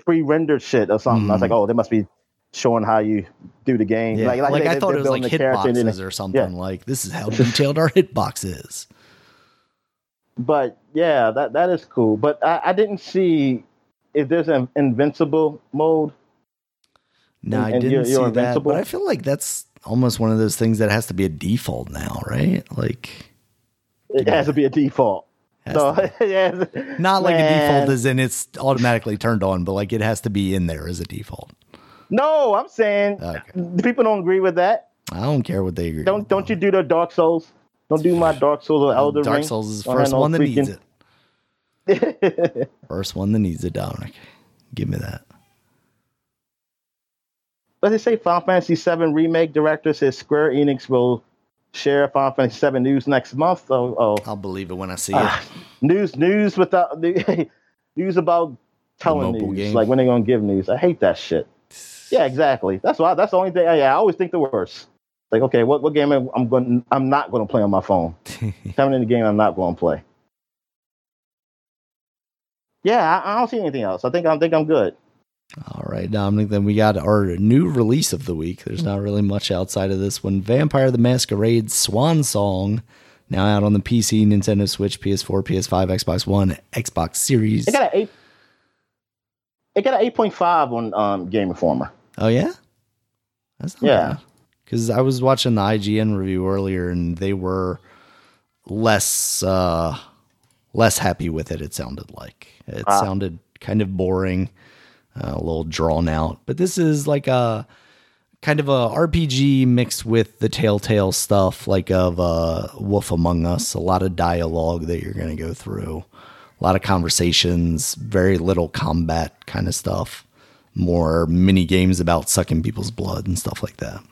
[SPEAKER 2] pre-rendered shit or something. Mm. I was like, mm-hmm. oh, they must be showing how you do the game.
[SPEAKER 1] Yeah. Like, like, like they, I thought it was like hitboxes or something. Yeah. Like this is how detailed our hitbox is.
[SPEAKER 2] But yeah, that that is cool. But I, I didn't see if there's an invincible mode.
[SPEAKER 1] No, I didn't you're, see you're that. But I feel like that's almost one of those things that has to be a default now, right? Like
[SPEAKER 2] it has to be a default. So,
[SPEAKER 1] yeah. Not like Man. a default as in it's automatically turned on, but like it has to be in there as a default.
[SPEAKER 2] No, I'm saying okay. people don't agree with that.
[SPEAKER 1] I don't care what they agree.
[SPEAKER 2] Don't
[SPEAKER 1] with,
[SPEAKER 2] don't you do the Dark Souls? Don't do my Dark Souls or Elder
[SPEAKER 1] Dark
[SPEAKER 2] Ring.
[SPEAKER 1] Souls is the first one that freaking... needs it. first one that needs it, Dominic. Give me that.
[SPEAKER 2] But they say Final Fantasy VII remake director says Square Enix will share Final Fantasy Seven news next month. Oh, oh.
[SPEAKER 1] I'll believe it when I see uh, it.
[SPEAKER 2] News, news without news about telling news. Game. Like when they're gonna give news? I hate that shit. Yeah, exactly. That's why. That's the only thing. Yeah, I always think the worst. Like, okay, what what game I'm going? I'm not going to play on my phone. Coming in the game, I'm not going to play. Yeah, I, I, don't see anything else. I think I think I'm good.
[SPEAKER 1] All right, Dominic. Then we got our new release of the week. There's not really much outside of this one. Vampire the Masquerade Swan Song, now out on the PC, Nintendo Switch, PS4, PS5, Xbox One, Xbox Series.
[SPEAKER 2] It got an eight. It got an eight point five on um, Game Informer.
[SPEAKER 1] Oh yeah, that's yeah. Because I was watching the IGN review earlier, and they were less uh, less happy with it. It sounded like it ah. sounded kind of boring uh, a little drawn out. But this is like a kind of a RPG mixed with the Telltale stuff, like of uh, Wolf Among Us. A lot of dialogue that you're going to go through, a lot of conversations, very little combat kind of stuff. More mini games about sucking people's blood and stuff like that.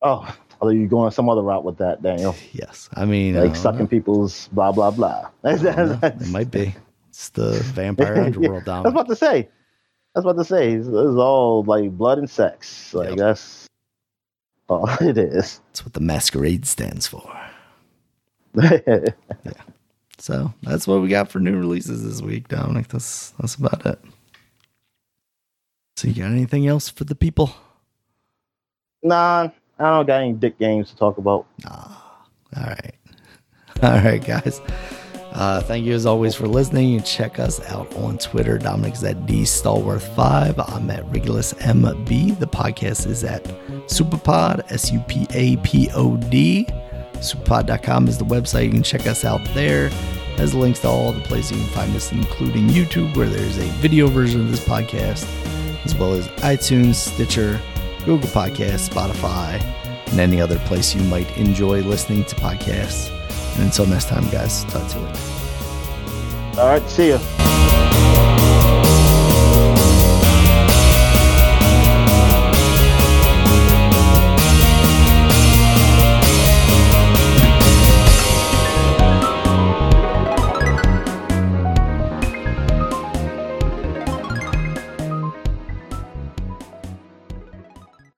[SPEAKER 2] Oh, are you going some other route with that, Daniel?
[SPEAKER 1] Yes, I mean
[SPEAKER 2] like sucking know. people's blah blah blah.
[SPEAKER 1] it might be. It's the vampire underworld.
[SPEAKER 2] yeah, I was about to say that's what to say. It's, it's, all like blood and sex. Like yep. that's all it is.
[SPEAKER 1] That's what the masquerade stands for. yeah. So that's what we got for new releases this week, Dominic. That's that's about it. So you got anything else for the people?
[SPEAKER 2] Nah, I don't got any dick games to talk about.
[SPEAKER 1] Ah, all right. All right, guys. Uh, thank you as always for listening. And check us out on Twitter. Dominic's at D Stallworth5. I'm at Regulus MB. The podcast is at Supapod, S U P A P O D. Supapod.com is the website. You can check us out there. Has links to all the places you can find us, including YouTube, where there's a video version of this podcast, as well as iTunes, Stitcher, Google Podcasts, Spotify, and any other place you might enjoy listening to podcasts. And until next time, guys, talk to you later.
[SPEAKER 2] All right, see ya.